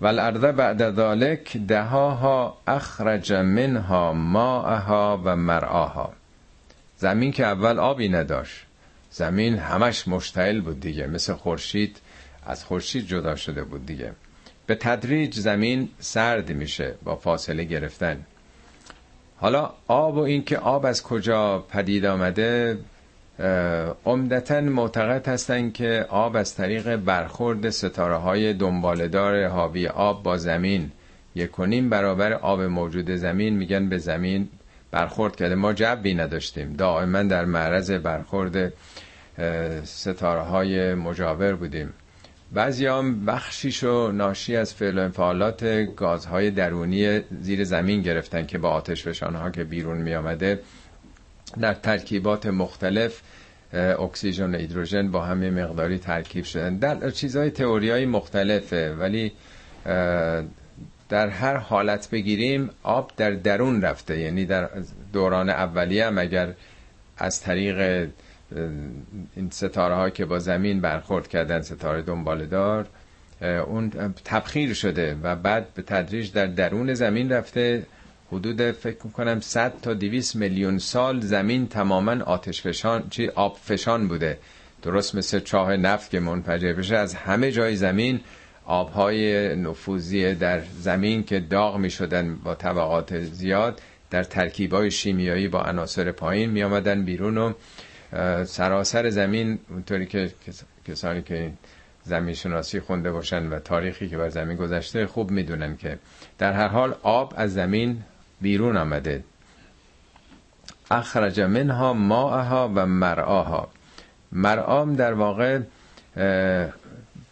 والارض بعد ذالک دهاها اخرج منها ماءها و مرعاها. زمین که اول آبی نداشت. زمین همش مشتعل بود دیگه مثل خورشید از خورشید جدا شده بود دیگه. به تدریج زمین سرد میشه با فاصله گرفتن. حالا آب و اینکه آب از کجا پدید آمده عمدتا معتقد هستند که آب از طریق برخورد ستاره های دنبالدار حاوی آب با زمین یکونیم برابر آب موجود زمین میگن به زمین برخورد کرده. ما جبی نداشتیم. دائما در معرض برخورد ستاره های مجاور بودیم. بعضی هم بخشیشو ناشی از فعل و انفعالات گازهای درونی زیر زمین گرفتن که با آتش ها که بیرون می آمده در ترکیبات مختلف اکسیژن و هیدروژن با همه مقداری ترکیب شدن. در چیزهای تئوری های مختلفه ولی در هر حالت بگیریم آب در درون رفته. یعنی در دوران اولیه هم اگر از طریق این ستاره ها که با زمین برخورد کردن ستاره دنباله دار اون تبخیر شده و بعد به تدریج در درون زمین رفته. حدود فکر می‌کنم 100 تا 200 میلیون سال زمین تماما آتش فشان چی؟ آب فشان بوده. درست مثل چاه نفت که منفجر بشه. از همه جای زمین آبهای نفوذی در زمین که داغ می شدن با طبقات زیاد در ترکیبای شیمیایی با عناصر پایین می آمدن بیرون و سراسر زمین اونطوری که کسانی که زمین شناسی خونده باشن و تاریخی که بر زمین گذشته خوب می‌دونن که در هر حال آب از زمین بیرون آمده. اخرج منها ماءها و مرآها مرآم در واقع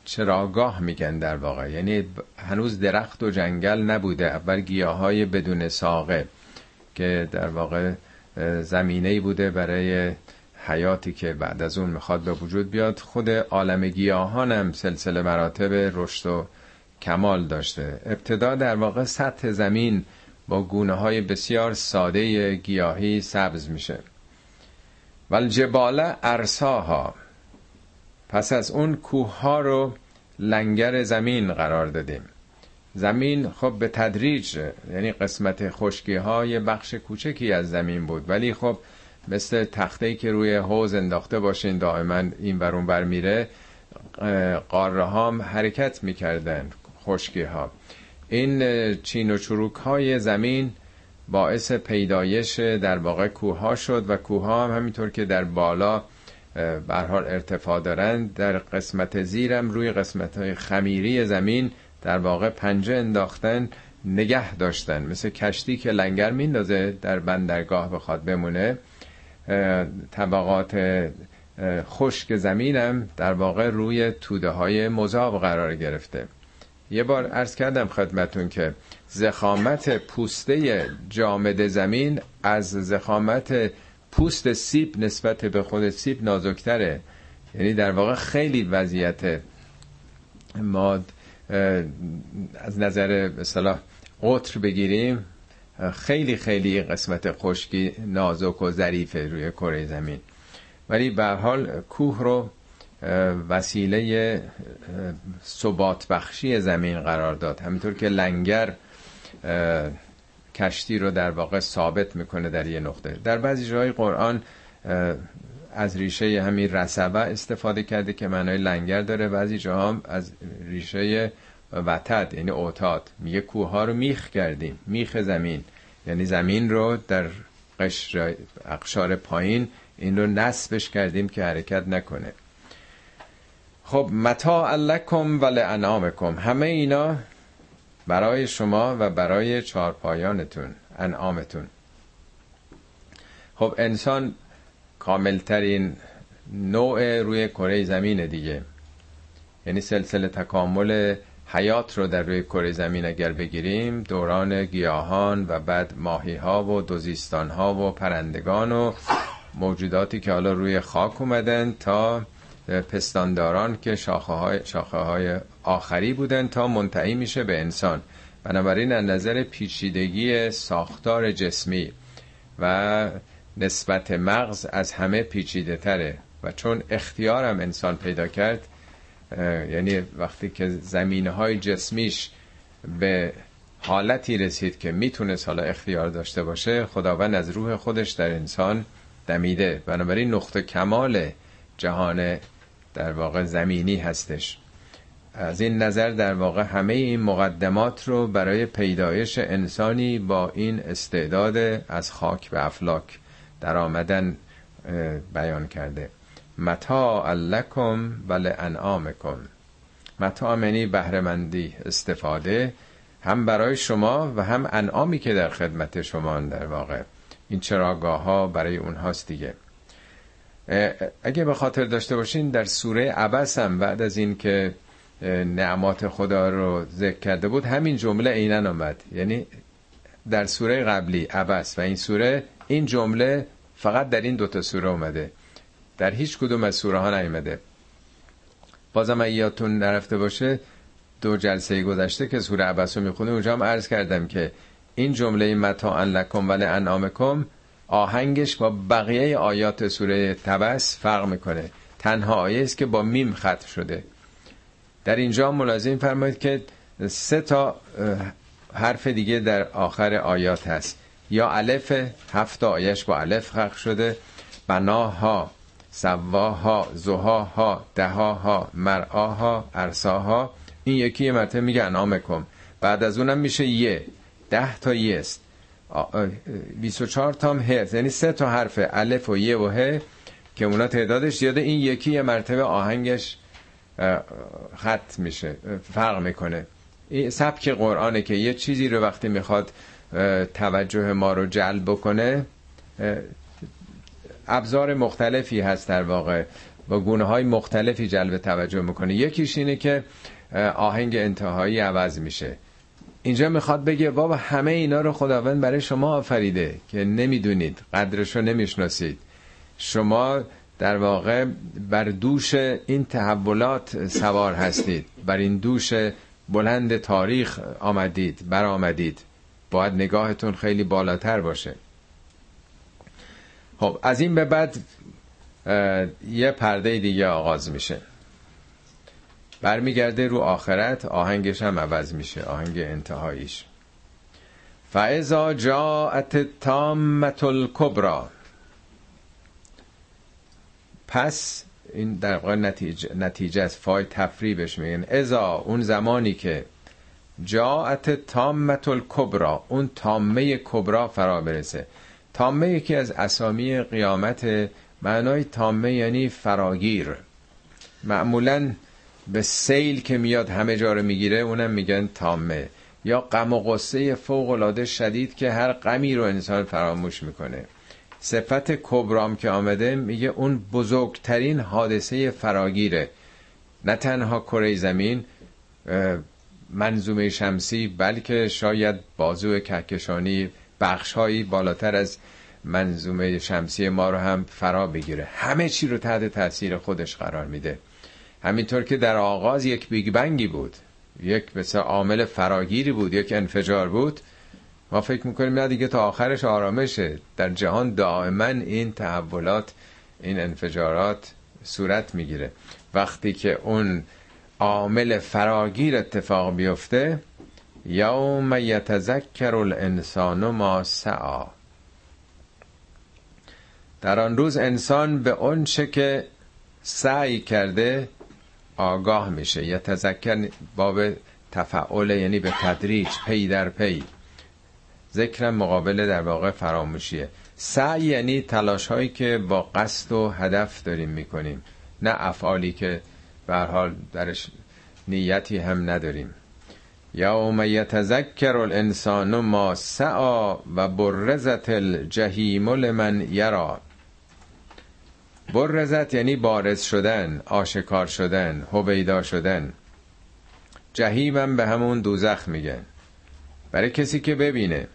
چراگاه میگن در واقع. یعنی هنوز درخت و جنگل نبوده اول گیاه های بدون ساقه که در واقع زمینه بوده برای حیاتی که بعد از اون می‌خواد به وجود بیاد. خود عالم گیاهان هم سلسله مراتب رشد و کمال داشته. ابتدا در واقع سطح زمین با گونه های بسیار ساده گیاهی سبز میشه. والجبال ارساها. پس از اون کوه ها رو لنگر زمین قرار دادیم. زمین خب به تدریج یعنی قسمت خشکی ها یه بخش کوچکی از زمین بود. ولی خب مثل تخته که روی حوز انداخته باشین دائما این برون بر میره قاره هم حرکت می‌کردن خشکی ها این چین و چروک های زمین باعث پیدایش در واقع کوه ها شد و کوه ها هم همینطور که در بالا حال ارتفاع دارند در قسمت زیرم روی قسمت های خمیری زمین در واقع پنجه انداختن نگه داشتن. مثل کشتی که لنگر میندازه در بندرگاه بخواد بمونه. طبقات خشک زمینم در واقع روی توده های مذاب قرار گرفته. یه بار عرض کردم خدمتون که زخامت پوسته جامد زمین از زخامت پوست سیب نسبت به خود سیب نازکتره. یعنی در واقع خیلی وضعیت ما از نظر مثلا قطر بگیریم خیلی خیلی قسمت خشکی نازک و ظریفه روی کره زمین. ولی به حال کوه رو وسیله ثبات بخشی زمین قرار داد. همینطور که لنگر کشتی رو در واقع ثابت می‌کنه در یه نقطه. در بعضی جای قرآن از ریشه همین رسبه استفاده کرده که معنای لنگر داره. بعضی جاها هم از ریشه وتد یعنی اوتاد میگه کوه رو میخ کردیم میخ زمین. یعنی زمین رو در قشر اقشار پایین این رو نصبش کردیم که حرکت نکنه. خب متا لکم و لانعامکم همه اینا برای شما و برای چارپایانتون انعامتون. خب انسان کاملترین نوع روی کره زمین دیگه. یعنی سلسله تکامل حیات رو در روی کره زمین اگر بگیریم دوران گیاهان و بعد ماهی ها و دوزیستان ها و پرندگان و موجوداتی که حالا روی خاک اومدن تا پستانداران که شاخه های, شاخه های آخری بودن تا منتهی میشه به انسان. بنابراین از نظر پیچیدگی ساختار جسمی و نسبت مغز از همه پیچیده تره و چون اختیارم انسان پیدا کرد یعنی وقتی که زمینه های جسمیش به حالتی رسید که می‌تونست حالا اختیار داشته باشه خداوند از روح خودش در انسان دمیده. بنابراین نقطه کمال جهان در واقع زمینی هستش. از این نظر در واقع همه این مقدمات رو برای پیدایش انسانی با این استعداد از خاک به افلاک در آمدن بیان کرده. متا لکم و لانعامکم. متا منی بهرهمندی استفاده. هم برای شما و هم انعامی که در خدمت شما در واقع. این چراگاه ها برای اونهاست دیگه. اگه به خاطر داشته باشین در سوره عبس هم بعد از این که نعمات خدا رو ذکر کرده بود همین جمله عینا آمد. یعنی در سوره قبلی عبس و این سوره این جمله فقط در این دوتا سوره اومده. در هیچ کدوم از سوره ها نیومده. بازم ایاتون نرفته باشه دو جلسه گذشته که سوره عبس رو می‌خونه اونجا هم عرض کردم که این جمله متا لکم ولی انعامکم آهنگش با بقیه آیات سوره تبس فرق می‌کنه. تنها آیه است که با میم ختم شده. در اینجا ملاحظه فرمایید که سه تا حرف دیگه در آخر آیات هست. یا الف هفت آیش با الف خلق شده. بناها سواها زهاها دهاها مرعاها ارساها. این یکی یه مرتبه میگه انامکم بعد از اونم میشه یه. ده تا یه است. 24 تا هم هست یعنی سه تا حرف الف و یه و ه که اونا تعدادش زیاده. این یکی یه مرتبه آهنگش خط میشه فرق می‌کنه. این سبک قرآنه که یه چیزی رو وقتی می‌خواد توجه ما رو جلب بکنه ابزار مختلفی هست در واقع. با گونه های مختلفی جلب توجه می‌کنه. یکیش اینه که آهنگ انتهایی عوض میشه. اینجا می‌خواد بگه بابا همه اینا رو خداوند برای شما آفریده که نمی‌دونید قدرش رو نمی‌شناسید. شما در واقع بر دوش این تحولات سوار هستید. بر این دوش بلند تاریخ آمدید بر آمدید باید نگاهتون خیلی بالاتر باشه. خب از این به بعد یه پرده دیگه آغاز میشه. برمیگرده رو آخرت آهنگش هم عوض میشه آهنگ انتهاییش. فعضا جاعت تامت الکبرا پس این در واقع نتیجه, نتیجه از فای تفریبش میگن. ازا اون زمانی که جاعت تامت الکبرا اون تامه کبرا فرا برسه. تامه یکی از اسامی قیامت معنای تامه یعنی فراگیر. معمولا به سیل که میاد همه جا رو می‌گیره اونم میگن تامه. یا غم و غصه فوق العاده شدید که هر غمی رو انسان فراموش می‌کنه. صفت کبرام که آمده میگه اون بزرگترین حادثه فراگیره. نه تنها کره زمین منظومه شمسی بلکه شاید بازو کهکشانی بخشهایی بالاتر از منظومه شمسی ما رو هم فرا بگیره. همه چی رو تحت تاثیر خودش قرار میده. همینطور که در آغاز یک بیگ بنگی بود یک مثل عامل فراگیری بود یک انفجار بود ما فکر می‌کنیم نه دیگه تا آخرش آرامشه. در جهان دائما این تحولات این انفجارات صورت می‌گیره. وقتی که اون عامل فراگیر اتفاق بیفته یوم یتذکر الانسان ما سعا در آن روز انسان به اون چه که سعی کرده آگاه میشه. یا تذکر باب تفعول یعنی به تدریج پی در پی. ذکر مقابل در واقع فراموشیه. سعی یعنی تلاش هایی که با قصد و هدف داریم می‌کنیم. نه افعالی که به حال درش نیتی هم نداریم. یوم یتذکر الانسان ما سعا و برزت الجحیم لمن یرا. برزت یعنی بارز شدن آشکار شدن هویدا شدن. جهیمم به همون دوزخ میگن. برای کسی که ببینه.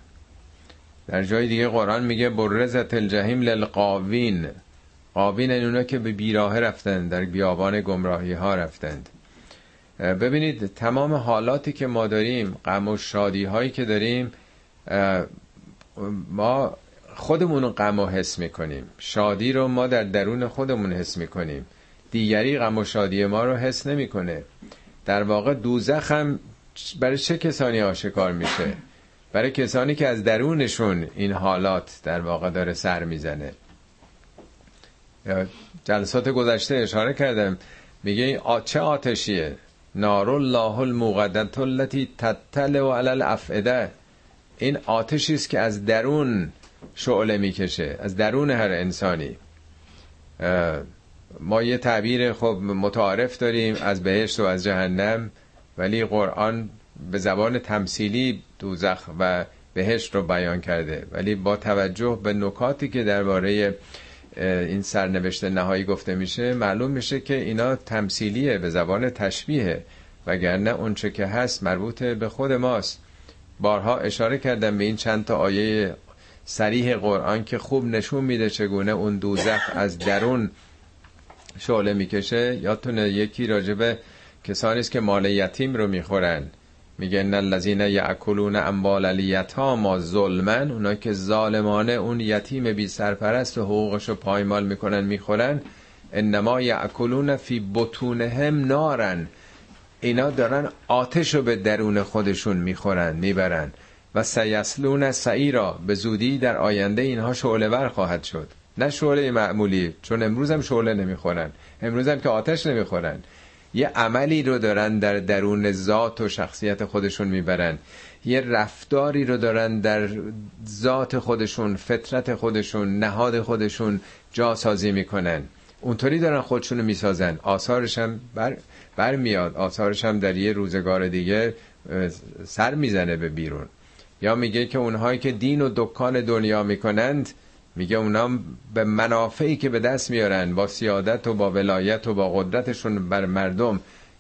در جای دیگه قرآن میگه برزت الجهیم للقاوین. قاوین اونا که به بیراه رفتند در بیابان گمراهی ها رفتند ببینید تمام حالاتی که ما داریم غم و شادی هایی که داریم ما خودمون غم و حس می‌کنیم. شادی رو ما در درون خودمون حس می‌کنیم. دیگری غم و شادی ما رو حس نمی‌کنه. در واقع دوزخ هم برای چه کسانی آشکار میشه؟ برای کسانی که از درونشون این حالات در واقع داره سر می‌زنه. جلسات گذشته اشاره کردم. میگه چه آتشیه؟ نار الله الموقدت التي تطلع علی الافئده. این آتشی است که از درون شعله می‌کشه. از درون هر انسانی. ما یه تعبیر خب متعارف داریم از بهشت و از جهنم ولی قرآن به زبان تمثیلی دوزخ و بهشت رو بیان کرده. ولی با توجه به نکاتی که درباره این سرنوشت نهایی گفته میشه معلوم میشه که اینا تمثیلیه به زبان تشبیه. وگرنه اونچه که هست مربوط به خود ماست. بارها اشاره کردم به این چند تا آیه سریح قرآن که خوب نشون میده چگونه اون دوزخ از درون شعله می‌کشه. یادتونه یکی راجبه کسانی است که مال یتیم رو می‌خورن. میگه ان الذين یاکلون اموال الیتاما ظلما اونا که ظالمانه اون یتیم بی سرپرست و حقوقش رو پایمال می‌کنن می‌خورن. انما یاکلون فی بطونهم نارن. اینا دارن آتش رو به درون خودشون می‌خورن می‌برن. و سیسلون سعیرا به زودی در آینده اینها شعله ور خواهد شد. نه شعله معمولی چون امروز هم شعله نمی‌خورن. امروز هم که آتش نمی‌خورن. یه عملی رو دارن در درون ذات و شخصیت خودشون می‌برن. یه رفتاری رو دارن در ذات خودشون فطرت خودشون نهاد خودشون جاسازی می‌کنن. اونطوری دارن خودشون رو می‌سازن. آثارش هم بر, بر میاد آثارش هم در یه روزگار دیگه سر می‌زنه به بیرون. یا میگه که اونهایی که دین و دکان دنیا می‌کنند میگه اونا به منافعی که به دست میارن با سیادت و با ولایت و با قدرتشون بر مردم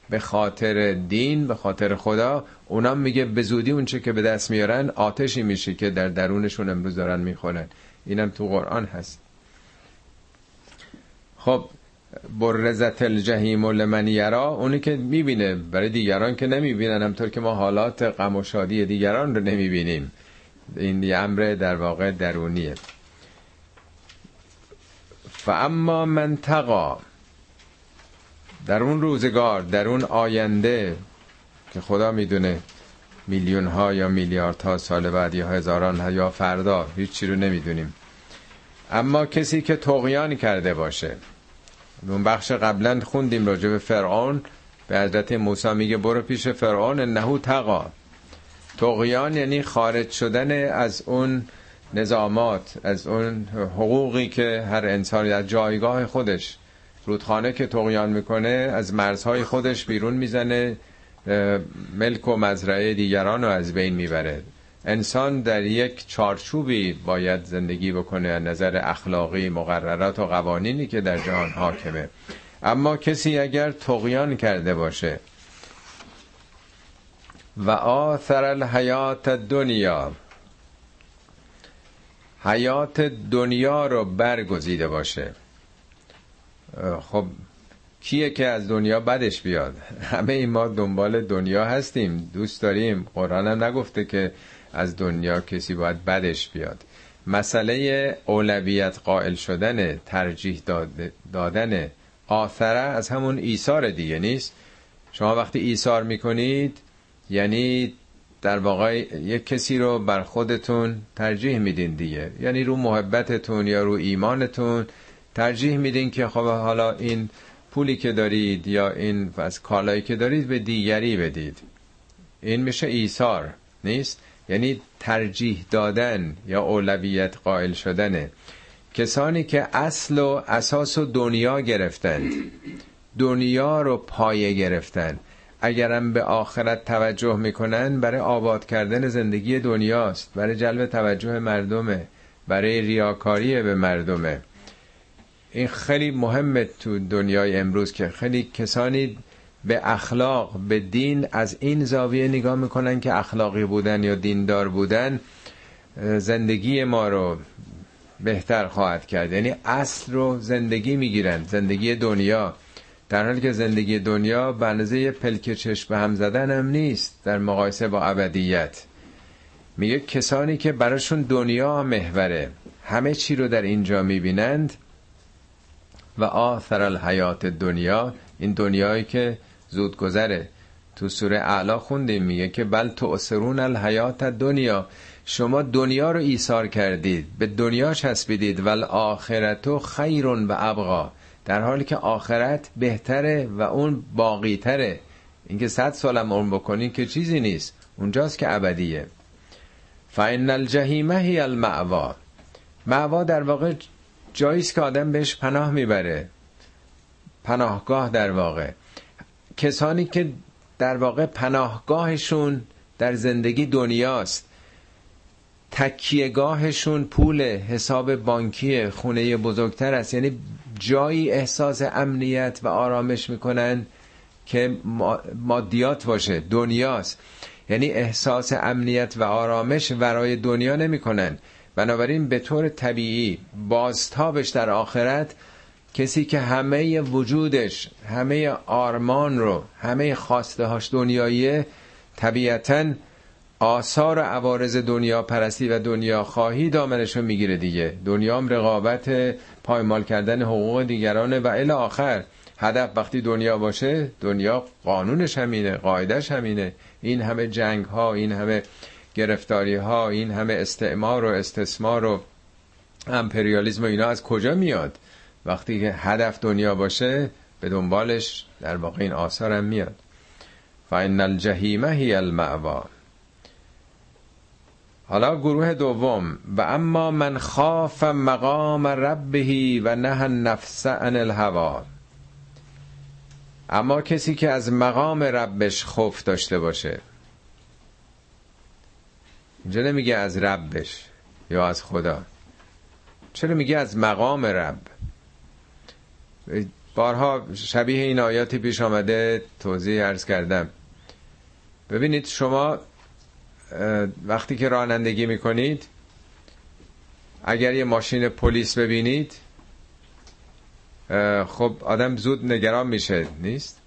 به خاطر دین به خاطر خدا اونا میگه به زودی اونچه که به دست میارن آتشی میشه که در درونشون امروز دارن می‌خورن. اینم تو قرآن هست. خب برزت الجحیم لمن یرا اونی که می‌بینه. برای دیگران که نمی‌بینن همطور که ما حالات غم و شادی دیگران رو نمی‌بینیم. این یه امر در واقع درونیه. و اما منطقا در اون روزگار در اون آینده که خدا می‌دونه میلیون ها یا میلیارد ها سال بعد یا هزاران ها یا فردا هیچی رو نمی‌دونیم. اما کسی که تقیان کرده باشه اون بخش قبلا خوندیم راجع به فرعون. به حضرت موسی میگه برو پیش فرعون نهو تقا تقیان یعنی خارج شدن از اون نظامات از اون حقوقی که هر انسانی از جایگاه خودش رودخانه که تقیان می‌کنه از مرزهای خودش بیرون می‌زنه ملک و مزرعه دیگران رو از بین می‌بره. انسان در یک چارچوبی باید زندگی بکنه از نظر اخلاقی مقررات و قوانینی که در جهان حاکمه. اما کسی اگر تقیان کرده باشه و آثر الحیات دنیا حیات دنیا رو برگزیده باشه خب کیه که از دنیا بدش بیاد؟ (laughs) همه ما دنبال دنیا هستیم دوست داریم. قرآن هم نگفته که از دنیا کسی باید بدش بیاد. مسئله اولویت قائل شدن ترجیح دادن آثره از همون ایثار دیگه نیست. شما وقتی ایثار می‌کنید یعنی در واقع یک کسی رو بر خودتون ترجیح میدین دیگه. یعنی رو محبتتون یا رو ایمانتون ترجیح میدین که خب حالا این پولی که دارید یا این از کالایی که دارید به دیگری بدید. این میشه ایثار نیست؟ یعنی ترجیح دادن یا اولویت قائل شدنه. کسانی که اصل و اساس و دنیا گرفتند دنیا رو پایه گرفتن اگرم به آخرت توجه می‌کنن برای آباد کردن زندگی دنیاست برای جلب توجه مردمه برای ریاکاری به مردمه. این خیلی مهمه تو دنیای امروز که خیلی کسانی به اخلاق به دین از این زاویه نگاه می‌کنن که اخلاقی بودن یا دیندار بودن زندگی ما رو بهتر خواهد کرد. یعنی اصل رو زندگی می‌گیرن زندگی دنیا. در حالی که زندگی دنیا به اندازه پلک چشم به هم زدن هم نیست در مقایسه با ابدیت. میگه کسانی که براشون دنیا محوره همه چی رو در اینجا می‌بینند و آثر الحیات دنیا این دنیایی که زود گذره تو سوره اعلا خوندیم میگه که بل تؤثرون الحیات دنیا شما دنیا رو ایثار کردید به دنیا چسبیدید ول آخرتو خیر و ابقا. در حالی که آخرت بهتره و اون باقی تره اینکه صد سالم عمر بکنین که چیزی نیست اونجاست که ابدیه. فان الجحیمه هی المعوا. معوا در واقع جاییست که آدم بهش پناه می‌بره. پناهگاه در واقع. کسانی که در واقع پناهگاهشون در زندگی دنیاست. تکیهگاهشون پول حساب بانکی خونه بزرگتر است. یعنی جایی احساس امنیت و آرامش می‌کنن که مادیات باشه دنیاست. یعنی احساس امنیت و آرامش ورای دنیا نمی‌کنن. بنابراین به طور طبیعی بازتابش در آخرت کسی که همه وجودش همه آرمان رو همه خواسته هاش دنیاییه طبیعتا آثار عوارض دنیا پرستی و دنیا خواهی دامنش رو می‌گیره دیگه. دنیام رقابت پایمال کردن حقوق دیگرانه و الی آخر. هدف وقتی دنیا باشه دنیا قانونش همینه قاعدش همینه. این همه جنگ ها این همه گرفتاری ها این همه استعمار و استثمار و امپریالیزم و اینا از کجا میاد؟ وقتی که هدف دنیا باشه به دنبالش در واقع این آثار هم میاد. فان الجحیم هی المعوا حالا گروه دوم. و اما من خاف مقام ربه و نه النفس عن الهوا اما کسی که از مقام ربش خوف داشته باشه اینجا نمیگه از ربش یا از خدا؟ چرا میگه از مقام رب؟ بارها شبیه این آیاتی پیش آمده توضیح ارز کردم. ببینید شما وقتی که رانندگی می‌کنید اگر یه ماشین پلیس ببینید خب آدم زود نگران میشه نیست؟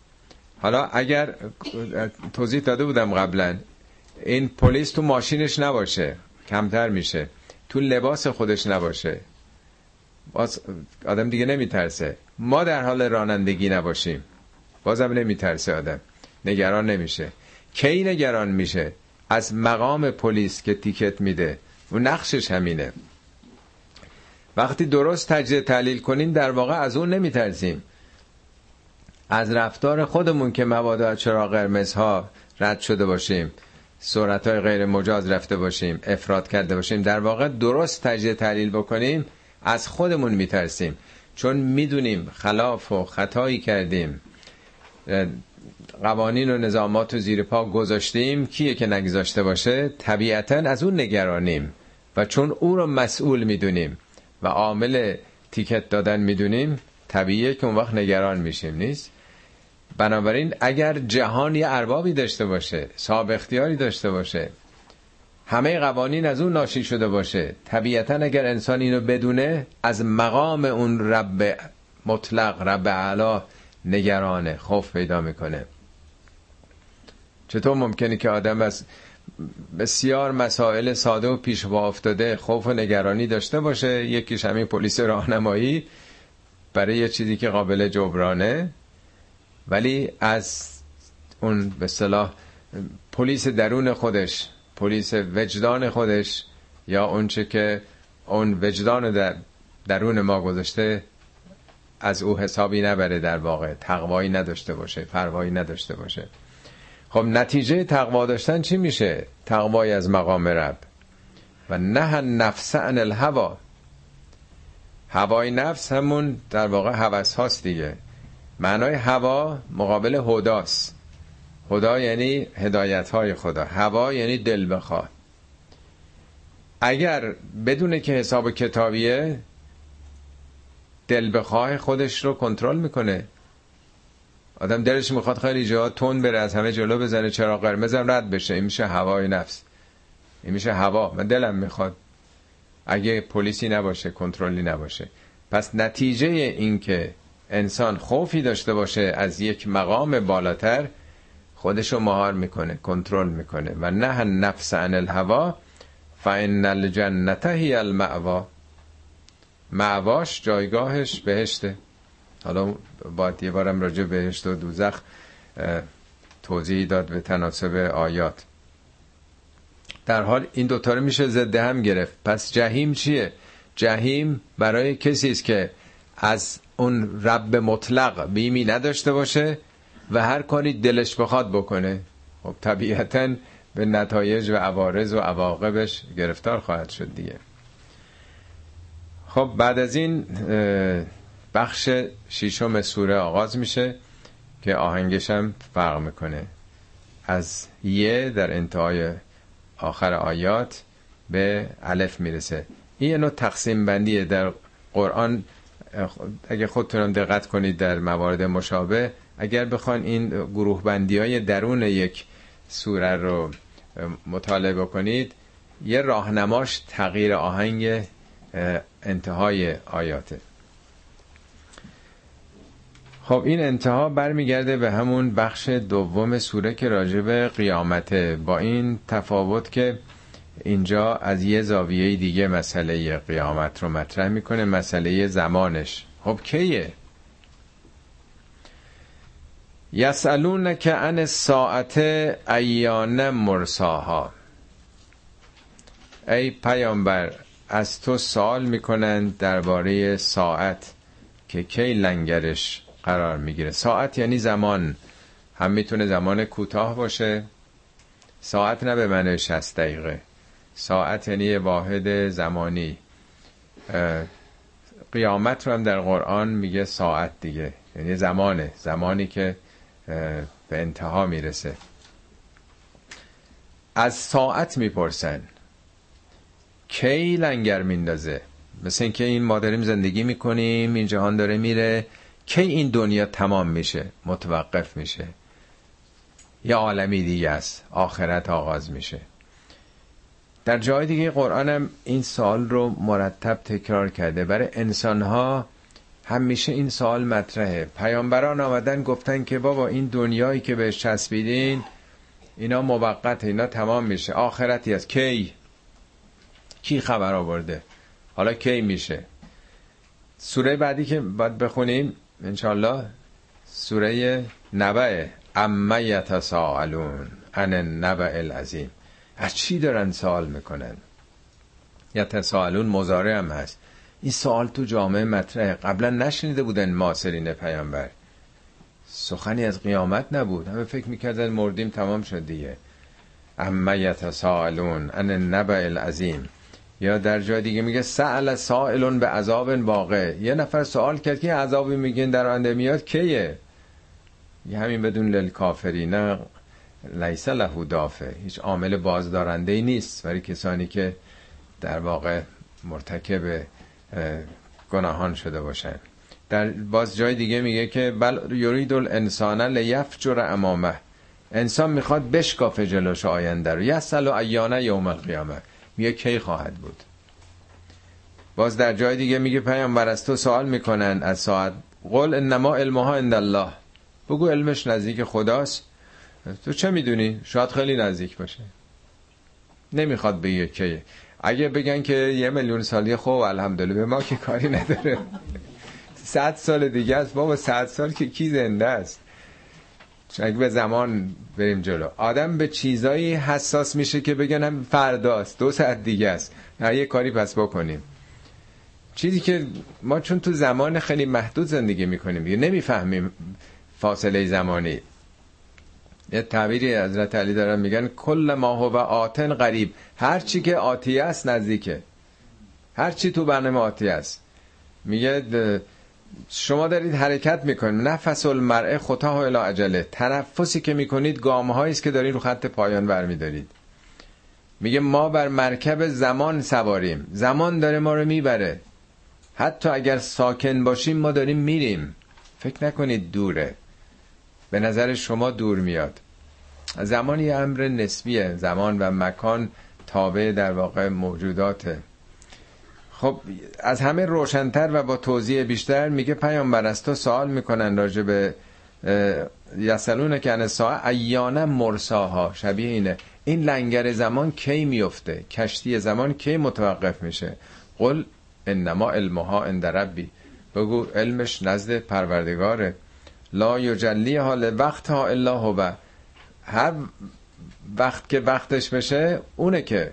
حالا اگر توضیح داده بودم قبلا این پلیس تو ماشینش نباشه کمتر میشه. تو لباس خودش نباشه. باز آدم دیگه نمیترسه. ما در حال رانندگی نباشیم. بازم نمیترسه آدم. نگران نمیشه. کی نگران میشه؟ از مقام پلیس که تیکت میده. و نقشش همینه. وقتی درست تجزیه تحلیل کنیم در واقع از اون نمیترسیم. از رفتار خودمون که مبادا چرا قرمز ها رد شده باشیم سرعت های غیر مجاز رفته باشیم افراد کرده باشیم در واقع درست تجزیه تحلیل بکنیم از خودمون میترسیم. چون می‌دونیم خلاف و خطایی کردیم قوانین و نظامات رو زیر پا گذاشتیم کیه که نگذاشته باشه؟ طبیعتا از اون نگرانیم و چون او رو مسئول می‌دونیم و عامل تیکت دادن می‌دونیم طبیعیه که اون وقت نگران میشیم نیست؟ بنابراین اگر جهان یه اربابی داشته باشه صاحب اختیاری داشته باشه همه قوانین از اون ناشی شده باشه. طبیعتا اگر انسان اینو بدونه از مقام اون رب مطلق رب علا نگرانه خوف پیدا می‌کنه. چطور ممکنه که آدم از بسیار مسائل ساده و پیش با افتاده خوف و نگرانی داشته باشه؟ یکیش همین پلیس راهنمایی برای یه چیزی که قابل جبرانه. ولی از اون به صلاح پلیس درون خودش پلیس وجدان خودش یا اونچه که اون وجدان در درون ما گذاشته از او حسابی نبره در واقع. تقوایی نداشته باشه پروایی نداشته باشه. خب نتیجه تقوا داشتن چی میشه؟ تقوای از مقام رب. و نه نفس عن الهوا هوای نفس همون در واقع هوس هاست دیگه. معنای هوا مقابل هداست. هدا یعنی هدایت های خدا. هوا یعنی دل بخواه اگر بدونه که حساب کتابیه دل بخواه خودش رو کنترل می‌کنه. آدم دلش می‌خواد خیلی جا تون بره از همه جلو بزنه چرا قرمزم رد بشه. این میشه هوای نفس. این میشه هوا. من دلم می‌خواد اگه پلیسی نباشه کنترلی نباشه. پس نتیجه این که انسان خوفی داشته باشه از یک مقام بالاتر خودشو مهار می‌کنه کنترل می‌کنه. و نه نفس عن الهوا فان الجنت هی المعوا معواش جایگاهش بهشته. حالا باید یه بارم راجع بهشت و دوزخ توضیح داد به تناسب آیات. در حال این دوتا رو میشه ضد هم گرفت. پس جهیم چیه؟ جهیم برای کسی است که از اون رب مطلق بیمی نداشته باشه و هر کاری دلش بخواد بکنه. خب طبیعتا به نتایج و عوارض و عواقبش گرفتار خواهد شد دیگه. خب بعد از این بخش شیشم سوره آغاز میشه که آهنگش هم فرق می‌کنه. از یه در انتهای آخر آیات به الف می‌رسه. این یه نوع تقسیم بندیه در قرآن اگه خودتونم دقت کنید در موارد مشابه اگر بخوان این گروه بندی های درون یک سوره رو مطالعه بکنید یه راهنماش تغییر آهنگ انتهای آیاته. خب این انتها برمیگرده به همون بخش دوم سوره که راجع به قیامته. با این تفاوت که اینجا از یه زاویه دیگه مسئله قیامت رو مطرح می‌کنه مسئله زمانش. خب کیه؟ یسالون که ان ساعت ایان مرساها. ای پیامبر از تو سوال می‌کنند درباره ساعت که کی لنگرش قرار می‌گیره. ساعت یعنی زمان. هم می‌تونه زمان کوتاه باشه. ساعت نه به معنی 60 دقیقه. ساعت یعنی واحد زمانی. قیامت رو هم در قرآن میگه ساعت دیگه. یعنی زمانه. زمانی که به انتها می‌رسه. از ساعت می‌پرسن کی لنگر میندازه؟ مثل اینکه این ما داریم زندگی می‌کنیم این جهان داره میره کی این دنیا تمام میشه متوقف میشه؟ یه عالمی دیگه است آخرت آغاز میشه. در جای دیگه قرآن هم این سال رو مرتب تکرار کرده. برای انسانها همیشه این سوال مطرحه. پیامبران آمدن گفتن که بابا این دنیایی که بهش چسبیدین اینا موقته اینا تمام میشه. آخرتی از کی؟ کی خبر آورده؟ حالا کی میشه؟ سوره بعدی که باید بخونیم انشالله سوره نبعه اما یتساءلون عن النبع العظیم. از چی دارن سوال می‌کنن؟ یتساءلون مزاره هم هست. این سوال تو جامعه مطرحه. قبلا نشنیده بودن ماسرین پیامبر. سخنی از قیامت نبود. همه فکر می‌کردن مردیم تمام شد دیگه. اما یتساءلون عن النبع العظیم. یا در جای دیگه میگه سأل سائلون به عذاب واقع یه نفر سوال کرد که عذابی میگین در آینده میاد کیه؟ یه همین بدون للکافری نه لیس له دافع. هیچ عامل بازدارنده ای نیست. برای کسانی که در واقع مرتکب گناهان شده باشن. در باز جای دیگه میگه که بل یرید الانسان لیفجر امامه. انسان می‌خواد بشکافه جلوش آینده رو. یسل و ایانه یوم القیامه. میگه کی خواهد بود؟ باز در جای دیگه میگه پیامبر از تو سوال می‌کنن از ساعت قول انما علمها عند الله. بگو علمش نزدیک خداست. تو چه می‌دونی؟ شاید خیلی نزدیک باشه. نمی‌خواد بگه کی اگه بگن که یه میلیون سالی خوب الحمدلله به ما که کاری نداره. صد سال دیگه است. بابا صد سال که کی زنده است؟ اگه به زمان بریم جلو. آدم به چیزایی حساس میشه که بگن هم فرداست دو ساعت دیگه است. نه یه کاری پس بکنیم. چیزی که ما چون تو زمان خیلی محدود زندگی می‌کنیم دیگه نمی‌فهمیم فاصله زمانی. یه تعبیری حضرت علی دارن میگن کل ما هو آتن قریب هر چی که آتی است نزدیکه. هر چی تو برنامه آتی است. میگه شما دارید حرکت می‌کنید. نفس المرء خطاه الی عجله تنفسی که می‌کنید گام است که دارید رو خط پایان برمیدارید. میگه ما بر مرکب زمان سواریم. زمان داره ما رو می‌بره. حتی اگر ساکن باشیم ما داریم میریم. فکر نکنید دوره. به نظر شما دور میاد. زمان یه امر نسبیه. زمان و مکان تابع در واقع موجوداته. خب از همه روشنتر و با توضیح بیشتر میگه پیامبر از تو سوال می‌کنن راجع به یسلون که ساعه ایانه مرساها. شبیه اینه. این لنگر زمان کی میفته؟ کشتی زمان کی متوقف میشه؟ قل انما علمها عند ربی. بگو علمش نزد پروردگاره. لا یجلی حال وقت ها الا هو. هر وقت که وقتش بشه اونه که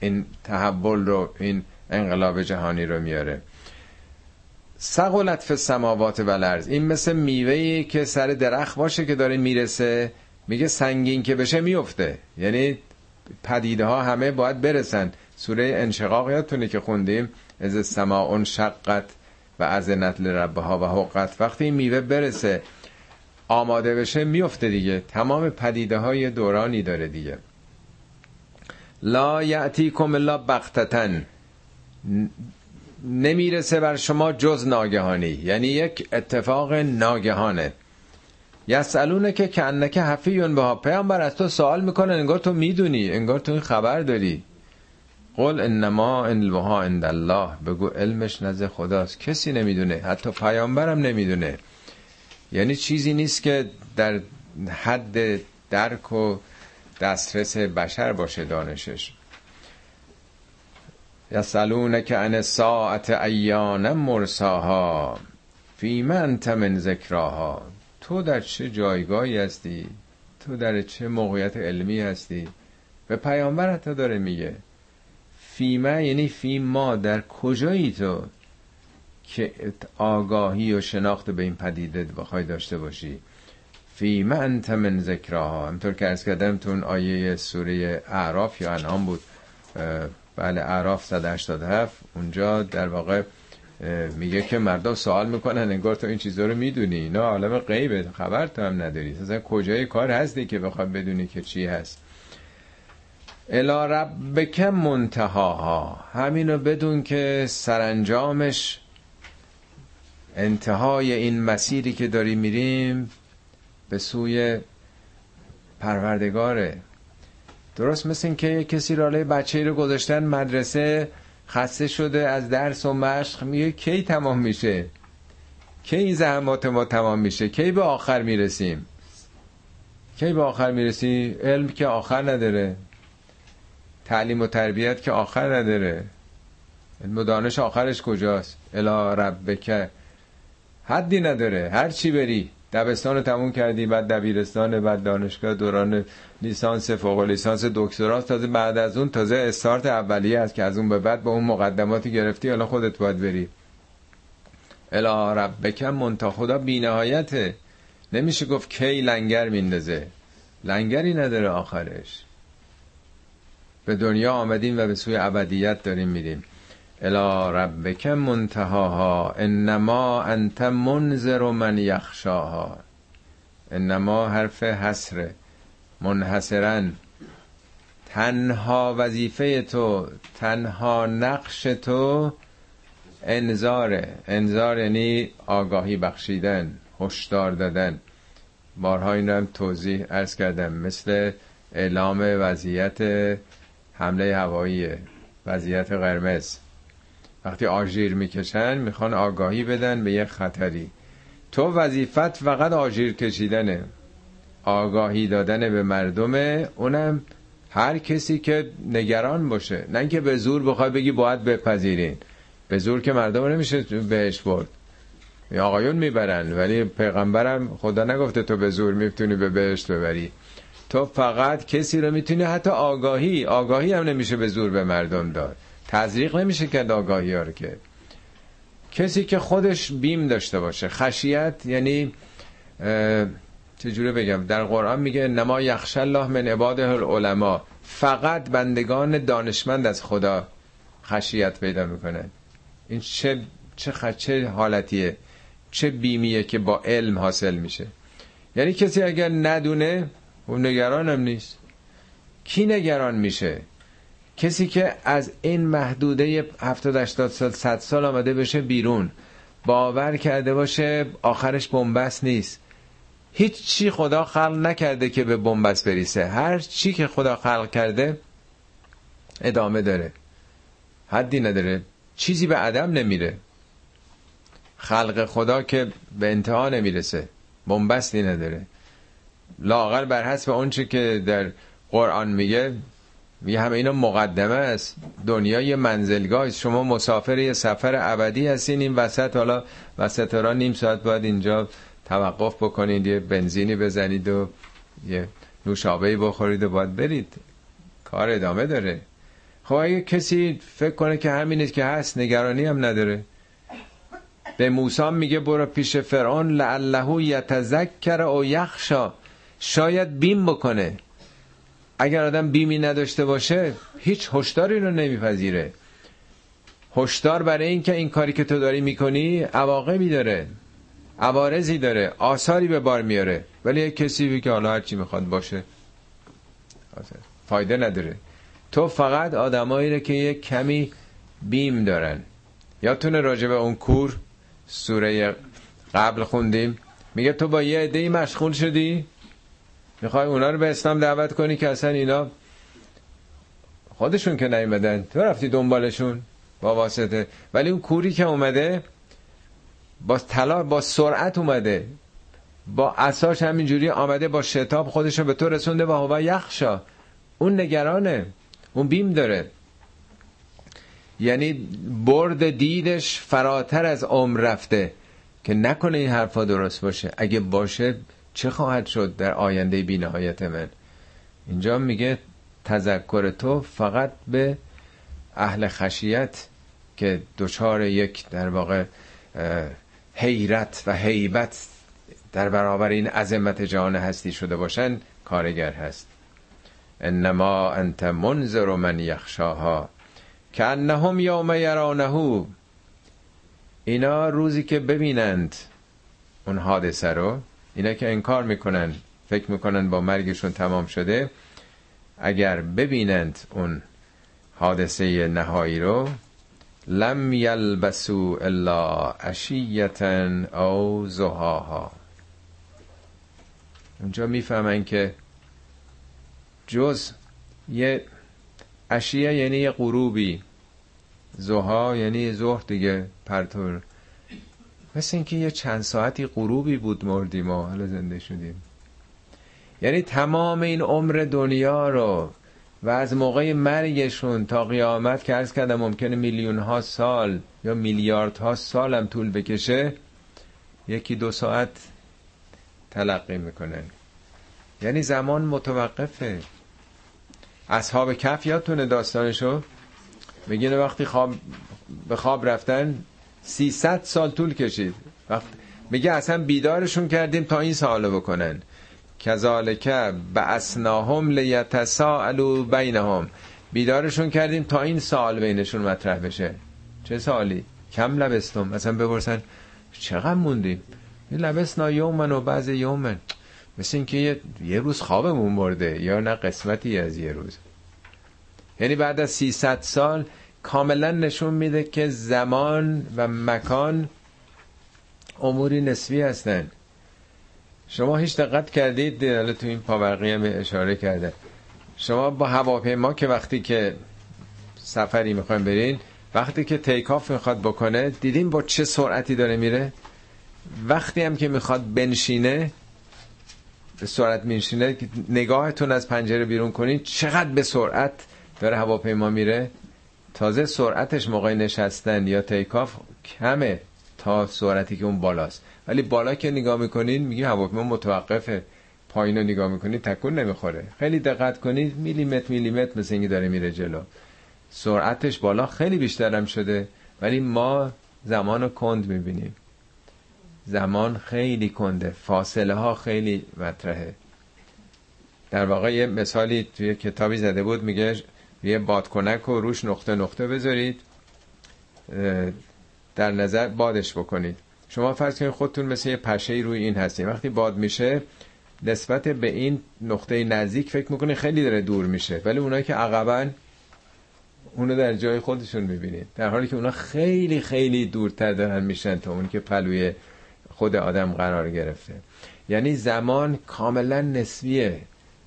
این تحول رو این انقلاب جهانی رو میاره. سقلت فی السماوات و الارض این مثل میوهی که سر درخت باشه که داره می‌رسه میگه سنگین که بشه میفته. یعنی پدیده ها همه باید برسن. سوره انشقاق یادتونه که خوندیم؟ از السماء شقت. و از نتل ربه ها و حقت وقتی این میوه برسه آماده بشه میفته دیگه. تمام پدیده های دورانی داره دیگه. لا یعتیکم الا بغتتن نمی‌رسه بر شما جز ناگهانی. یعنی یک اتفاق ناگهانه. یسالونه که کنکه حفیون بها. پیامبر از تو سوال می‌کنه انگار تو می‌دونی انگار تو خبر داری. قل انما علمها عند الله. بگو علمش نزد خداست. کسی نمی‌دونه. حتی پیامبرم نمی‌دونه. یعنی چیزی نیست که در حد درک و دسترس بشر باشه دانشش. یسالونک عن ساعت ایان مرساها. فی من من ذکراها. تو در چه جایگاهی هستی؟ تو در چه موقعیت علمی هستی؟ به پیامبر حتی داره میگه. فیما یعنی فیما در کجایی تو که آگاهی و شناخت به این پدیده بخوای داشته باشی؟ فیما انت من ذکراها همطور که ارز کردم تو اون آیه سوره اعراف یا انعام بود. بله اعراف 187 اونجا در واقع میگه که مردم سوال می‌کنن انگار تو این چیزا رو می‌دونی. نه عالم غیبه خبر تو هم نداری. اصلا کجای کار هستی که بخواد بدونی که چی هست؟ الا ربک منتهاها. همینو بدون که سرانجامش انتهای این مسیری که داری میریم به سوی پروردگاره. درست مثل این که کسی راله بچه رو گذاشتن مدرسه خسته شده از درس و مشق میگه کی تمام میشه؟ کی این زحمات ما تمام میشه؟ کی به آخر می‌رسیم؟ کی به آخر می‌رسی؟ علم که آخر نداره. تعلیم و تربیت که آخر نداره. علم و دانش آخرش کجاست؟ الا ربک. حدی نداره. هر چی بری. دبستان رو تموم کردی بعد دبیرستان بعد دانشگاه دوران لیسانس فوق لیسانس دکترا تازه بعد از اون تازه استارت اولیه است که از اون به بعد با اون مقدماتی گرفتی حالا خودت باید بری. الا ربک منتا خدا بینهایته. نمیشه گفت کی لنگر میندازه. لنگری نداره آخرش. به دنیا آمدیم و به سوی ابدیت داریم میریم. الا ربک منتهاها انما انت منذر من یخشاها. انما حرف حسر منحصرا تنها وظیفه تو تنها نقش تو انذاره. انذار یعنی آگاهی بخشیدن هشدار دادن. بارها این رو هم توضیح ارز کردم مثل اعلام وضعیت حمله هوایی وضعیت قرمز. وقتی آژیر می‌کشن می‌خوان آگاهی بدن به یه خطری. تو وظیفت فقط آژیر کشیدنه. آگاهی دادن به مردمه اونم هر کسی که نگران باشه. نه که به زور بخوای بگی باید بپذیرین. به زور که مردم نمیشه بهش برد. آقایون می‌برن ولی پیغمبرم خدا نگفته تو به زور می‌تونی به بهشت ببری. تو فقط کسی رو می‌تونی حتی آگاهی آگاهی هم نمیشه به زور به مردم داد. تزریق نمیشه کرد آگاهی ها رو که. کسی که خودش بیم داشته باشه. خشیت یعنی چجوری بگم؟ در قرآن میگه نما یخش الله من عباده العلماء. فقط بندگان دانشمند از خدا خشیت پیدا می‌کنه. این چه چه چه حالتیه؟ چه بیمیه که با علم حاصل میشه. یعنی کسی اگر ندونه اون نگرانم نیست. کی نگران میشه؟ کسی که از این محدوده 70 80 سال 100 سال آمده بشه بیرون. باور کرده باشه آخرش بنبست نیست. هیچ چی خدا خلق نکرده که به بنبست بریسه. هر چی که خدا خلق کرده ادامه داره. حدی نداره. چیزی به عدم نمیره. خلق خدا که به انتها نمی‌رسه. بنبستی نداره. لاغر بر حسب اونچه که در قرآن میگه میگه همه اینا مقدمه است. دنیا یه منزلگاه شما مسافر یه سفر ابدی هستین این وسط حالا وسط را نیم ساعت باید اینجا توقف بکنید یه بنزینی بزنید و یه نوشابه بخورید و باید برید. کار ادامه داره. خب اگه کسی فکر کنه که همینه که هست نگرانی هم نداره. به موسی میگه برو پیش فرعون لعله یتذکر او یخشا شاید بیم بکنه. اگر آدم بیمی نداشته باشه هیچ هشداری رو نمیپذیره. هشدار برای اینکه این کاری که تو داری می‌کنی عواقبی داره عوارضی داره آثاری به بار میاره. ولی یک کسی که حالا هرچی می‌خواد باشه فایده نداره. تو فقط آدمایی که یک کمی بیم دارن. یادتونه راجع به اون کور؟ سوره قبل خوندیم. میگه تو با یه عده مشغول شدی؟ می‌خوای اونا رو به اسلام دعوت کنی که اصلا اینا خودشون که نیومدن تو رفتی دنبالشون با واسطه. ولی اون کوری که اومده با طلا با سرعت اومده. با اساش همینجوری آمده با شتاب خودش رو به تو رسونده و هوا یخشا. اون نگرانه. اون بیم داره. یعنی برد دیدش فراتر از عمر رفته. که نکنه این حرفا درست باشه. اگه باشه چه خواهد شد در آینده بینهایت من؟ اینجا میگه تذکر تو فقط به اهل خشیت که دچار یک در واقع حیرت و حیبت در برابر این عظمت جهان هستی شده باشن کارگر هست. انما انت منذر من یخشاها که انهم یوم یرانهو اینا روزی که ببینند اون حادثه رو اینا که انکار می‌کنن فکر می‌کنن با مرگشون تمام شده اگر ببینند اون حادثه نهایی رو لم یلبسو الا عشیتا او زهاها. اونجا می‌فهمن که جز یه عشیه یعنی یه غروبی. زها یعنی ظهر دیگه پرتور مثل اینکه یه چند ساعتی غروبی بود مردیم و حالا زنده شدیم. یعنی تمام این عمر دنیا رو و از موقع مرگشون تا قیامت که ارز کردم ممکنه میلیون ها سال یا میلیارد ها سال هم طول بکشه یکی دو ساعت تلقی می‌کنن. یعنی زمان متوقفه. اصحاب کف یادتونه داستانشو؟ میگین وقتی خواب به خواب رفتن 300 سال طول کشید. وقت میگه اصلا بیدارشون کردیم تا این سوالو بکنن. کذالک بعثناهم لیتساءلوا بینهم. بیدارشون کردیم تا این سوال بینشون مطرح بشه. چه سوالی؟ کم لبستم. مثلا بپرسن چقدر موندیم لبسنا یومن و بعض یومن. مثل اینکه یه،, یه روز خوابمون برده یا نه قسمتی از یه روز. یعنی بعد از 300 سال کاملا نشون میده که زمان و مکان اموری نسبی هستن. شما هیچ دقت کردید؟ حالا تو این پاورقی هم اشاره کرده. شما با هواپیما که وقتی که سفری می‌خوایم برین وقتی که تیکاف می‌خواد بکنه دیدین با چه سرعتی داره میره؟ وقتی هم که می‌خواد بنشینه به سرعت میشینه نگاهتون از پنجره بیرون کنین چقدر به سرعت داره هواپیما میره؟ تازه سرعتش موقع نشستن یا تیکاف کمه تا سرعتی که اون بالاست. ولی بالا که نگاه می‌کنین میگی هواپیما متوقفه. پایین رو نگاه می‌کنین تکون نمی‌خوره. خیلی دقت کنید میلیمتر میلیمتر مثل اینکه داره میره جلو. سرعتش بالا خیلی بیشترم شده ولی ما زمان رو کند می‌بینیم. زمان خیلی کنده. فاصله ها خیلی مطرحه. در واقع یه مثالی توی کتابی زده بود میگه یه بادکنک رو روش نقطه نقطه بذارید در نظر بادش بکنید. شما فرض کنید خودتون مثل یه پشه روی این هستید وقتی باد میشه نسبت به این نقطه نزدیک فکر می‌کنید خیلی داره دور میشه. ولی اونایی که عقبا اونو در جای خودشون می‌بینید. در حالی که اونا خیلی خیلی دورتر دارن میشن تا اون که پلوی خود آدم قرار گرفته. یعنی زمان کاملا نسبیه.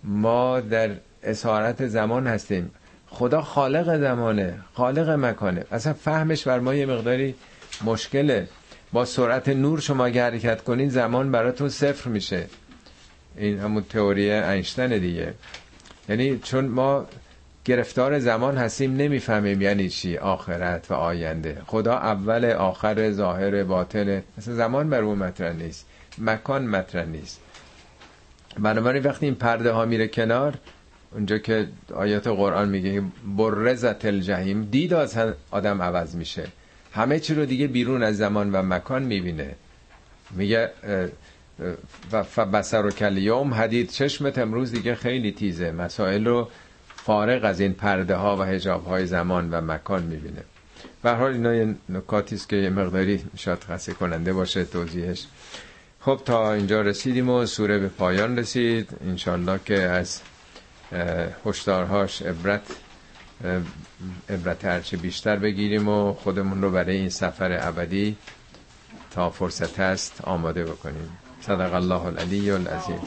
ما در اسارت زمان هستیم. خدا خالق زمانه خالق مکانه. اصلا فهمش بر ما یه مقداری مشکله. با سرعت نور شما اگه حرکت کنین زمان براتون صفر میشه. این همون تئوری اینشتن دیگه. یعنی چون ما گرفتار زمان هستیم نمی‌فهمیم یعنی چی آخرت و آینده. خدا اول آخر ظاهر باطن. مثلا زمان بر اون مطرح نیست. مکان مطرح نیست. بنابراین وقتی این پرده ها میره کنار اونجا که آیات قرآن میگه برزت الجحیم دید از آدم عوض میشه. همه چی رو دیگه بیرون از زمان و مکان می‌بینه. میگه و بسر و کلیوم حدید چشمت امروز دیگه خیلی تیزه. مسائل رو فارغ از این پرده ها و هجاب های زمان و مکان می‌بینه. به حال اینا یه نکاتی است که یه مقداری شاید خسته کننده باشه توضیحش. خب تا اینجا رسیدیم و سوره به پایان رسید. انشالله که از هشدارهاش عبرت عبرت هرچه بیشتر بگیریم و خودمون رو برای این سفر ابدی تا فرصت هست آماده بکنیم. صدق الله العلی العظیم.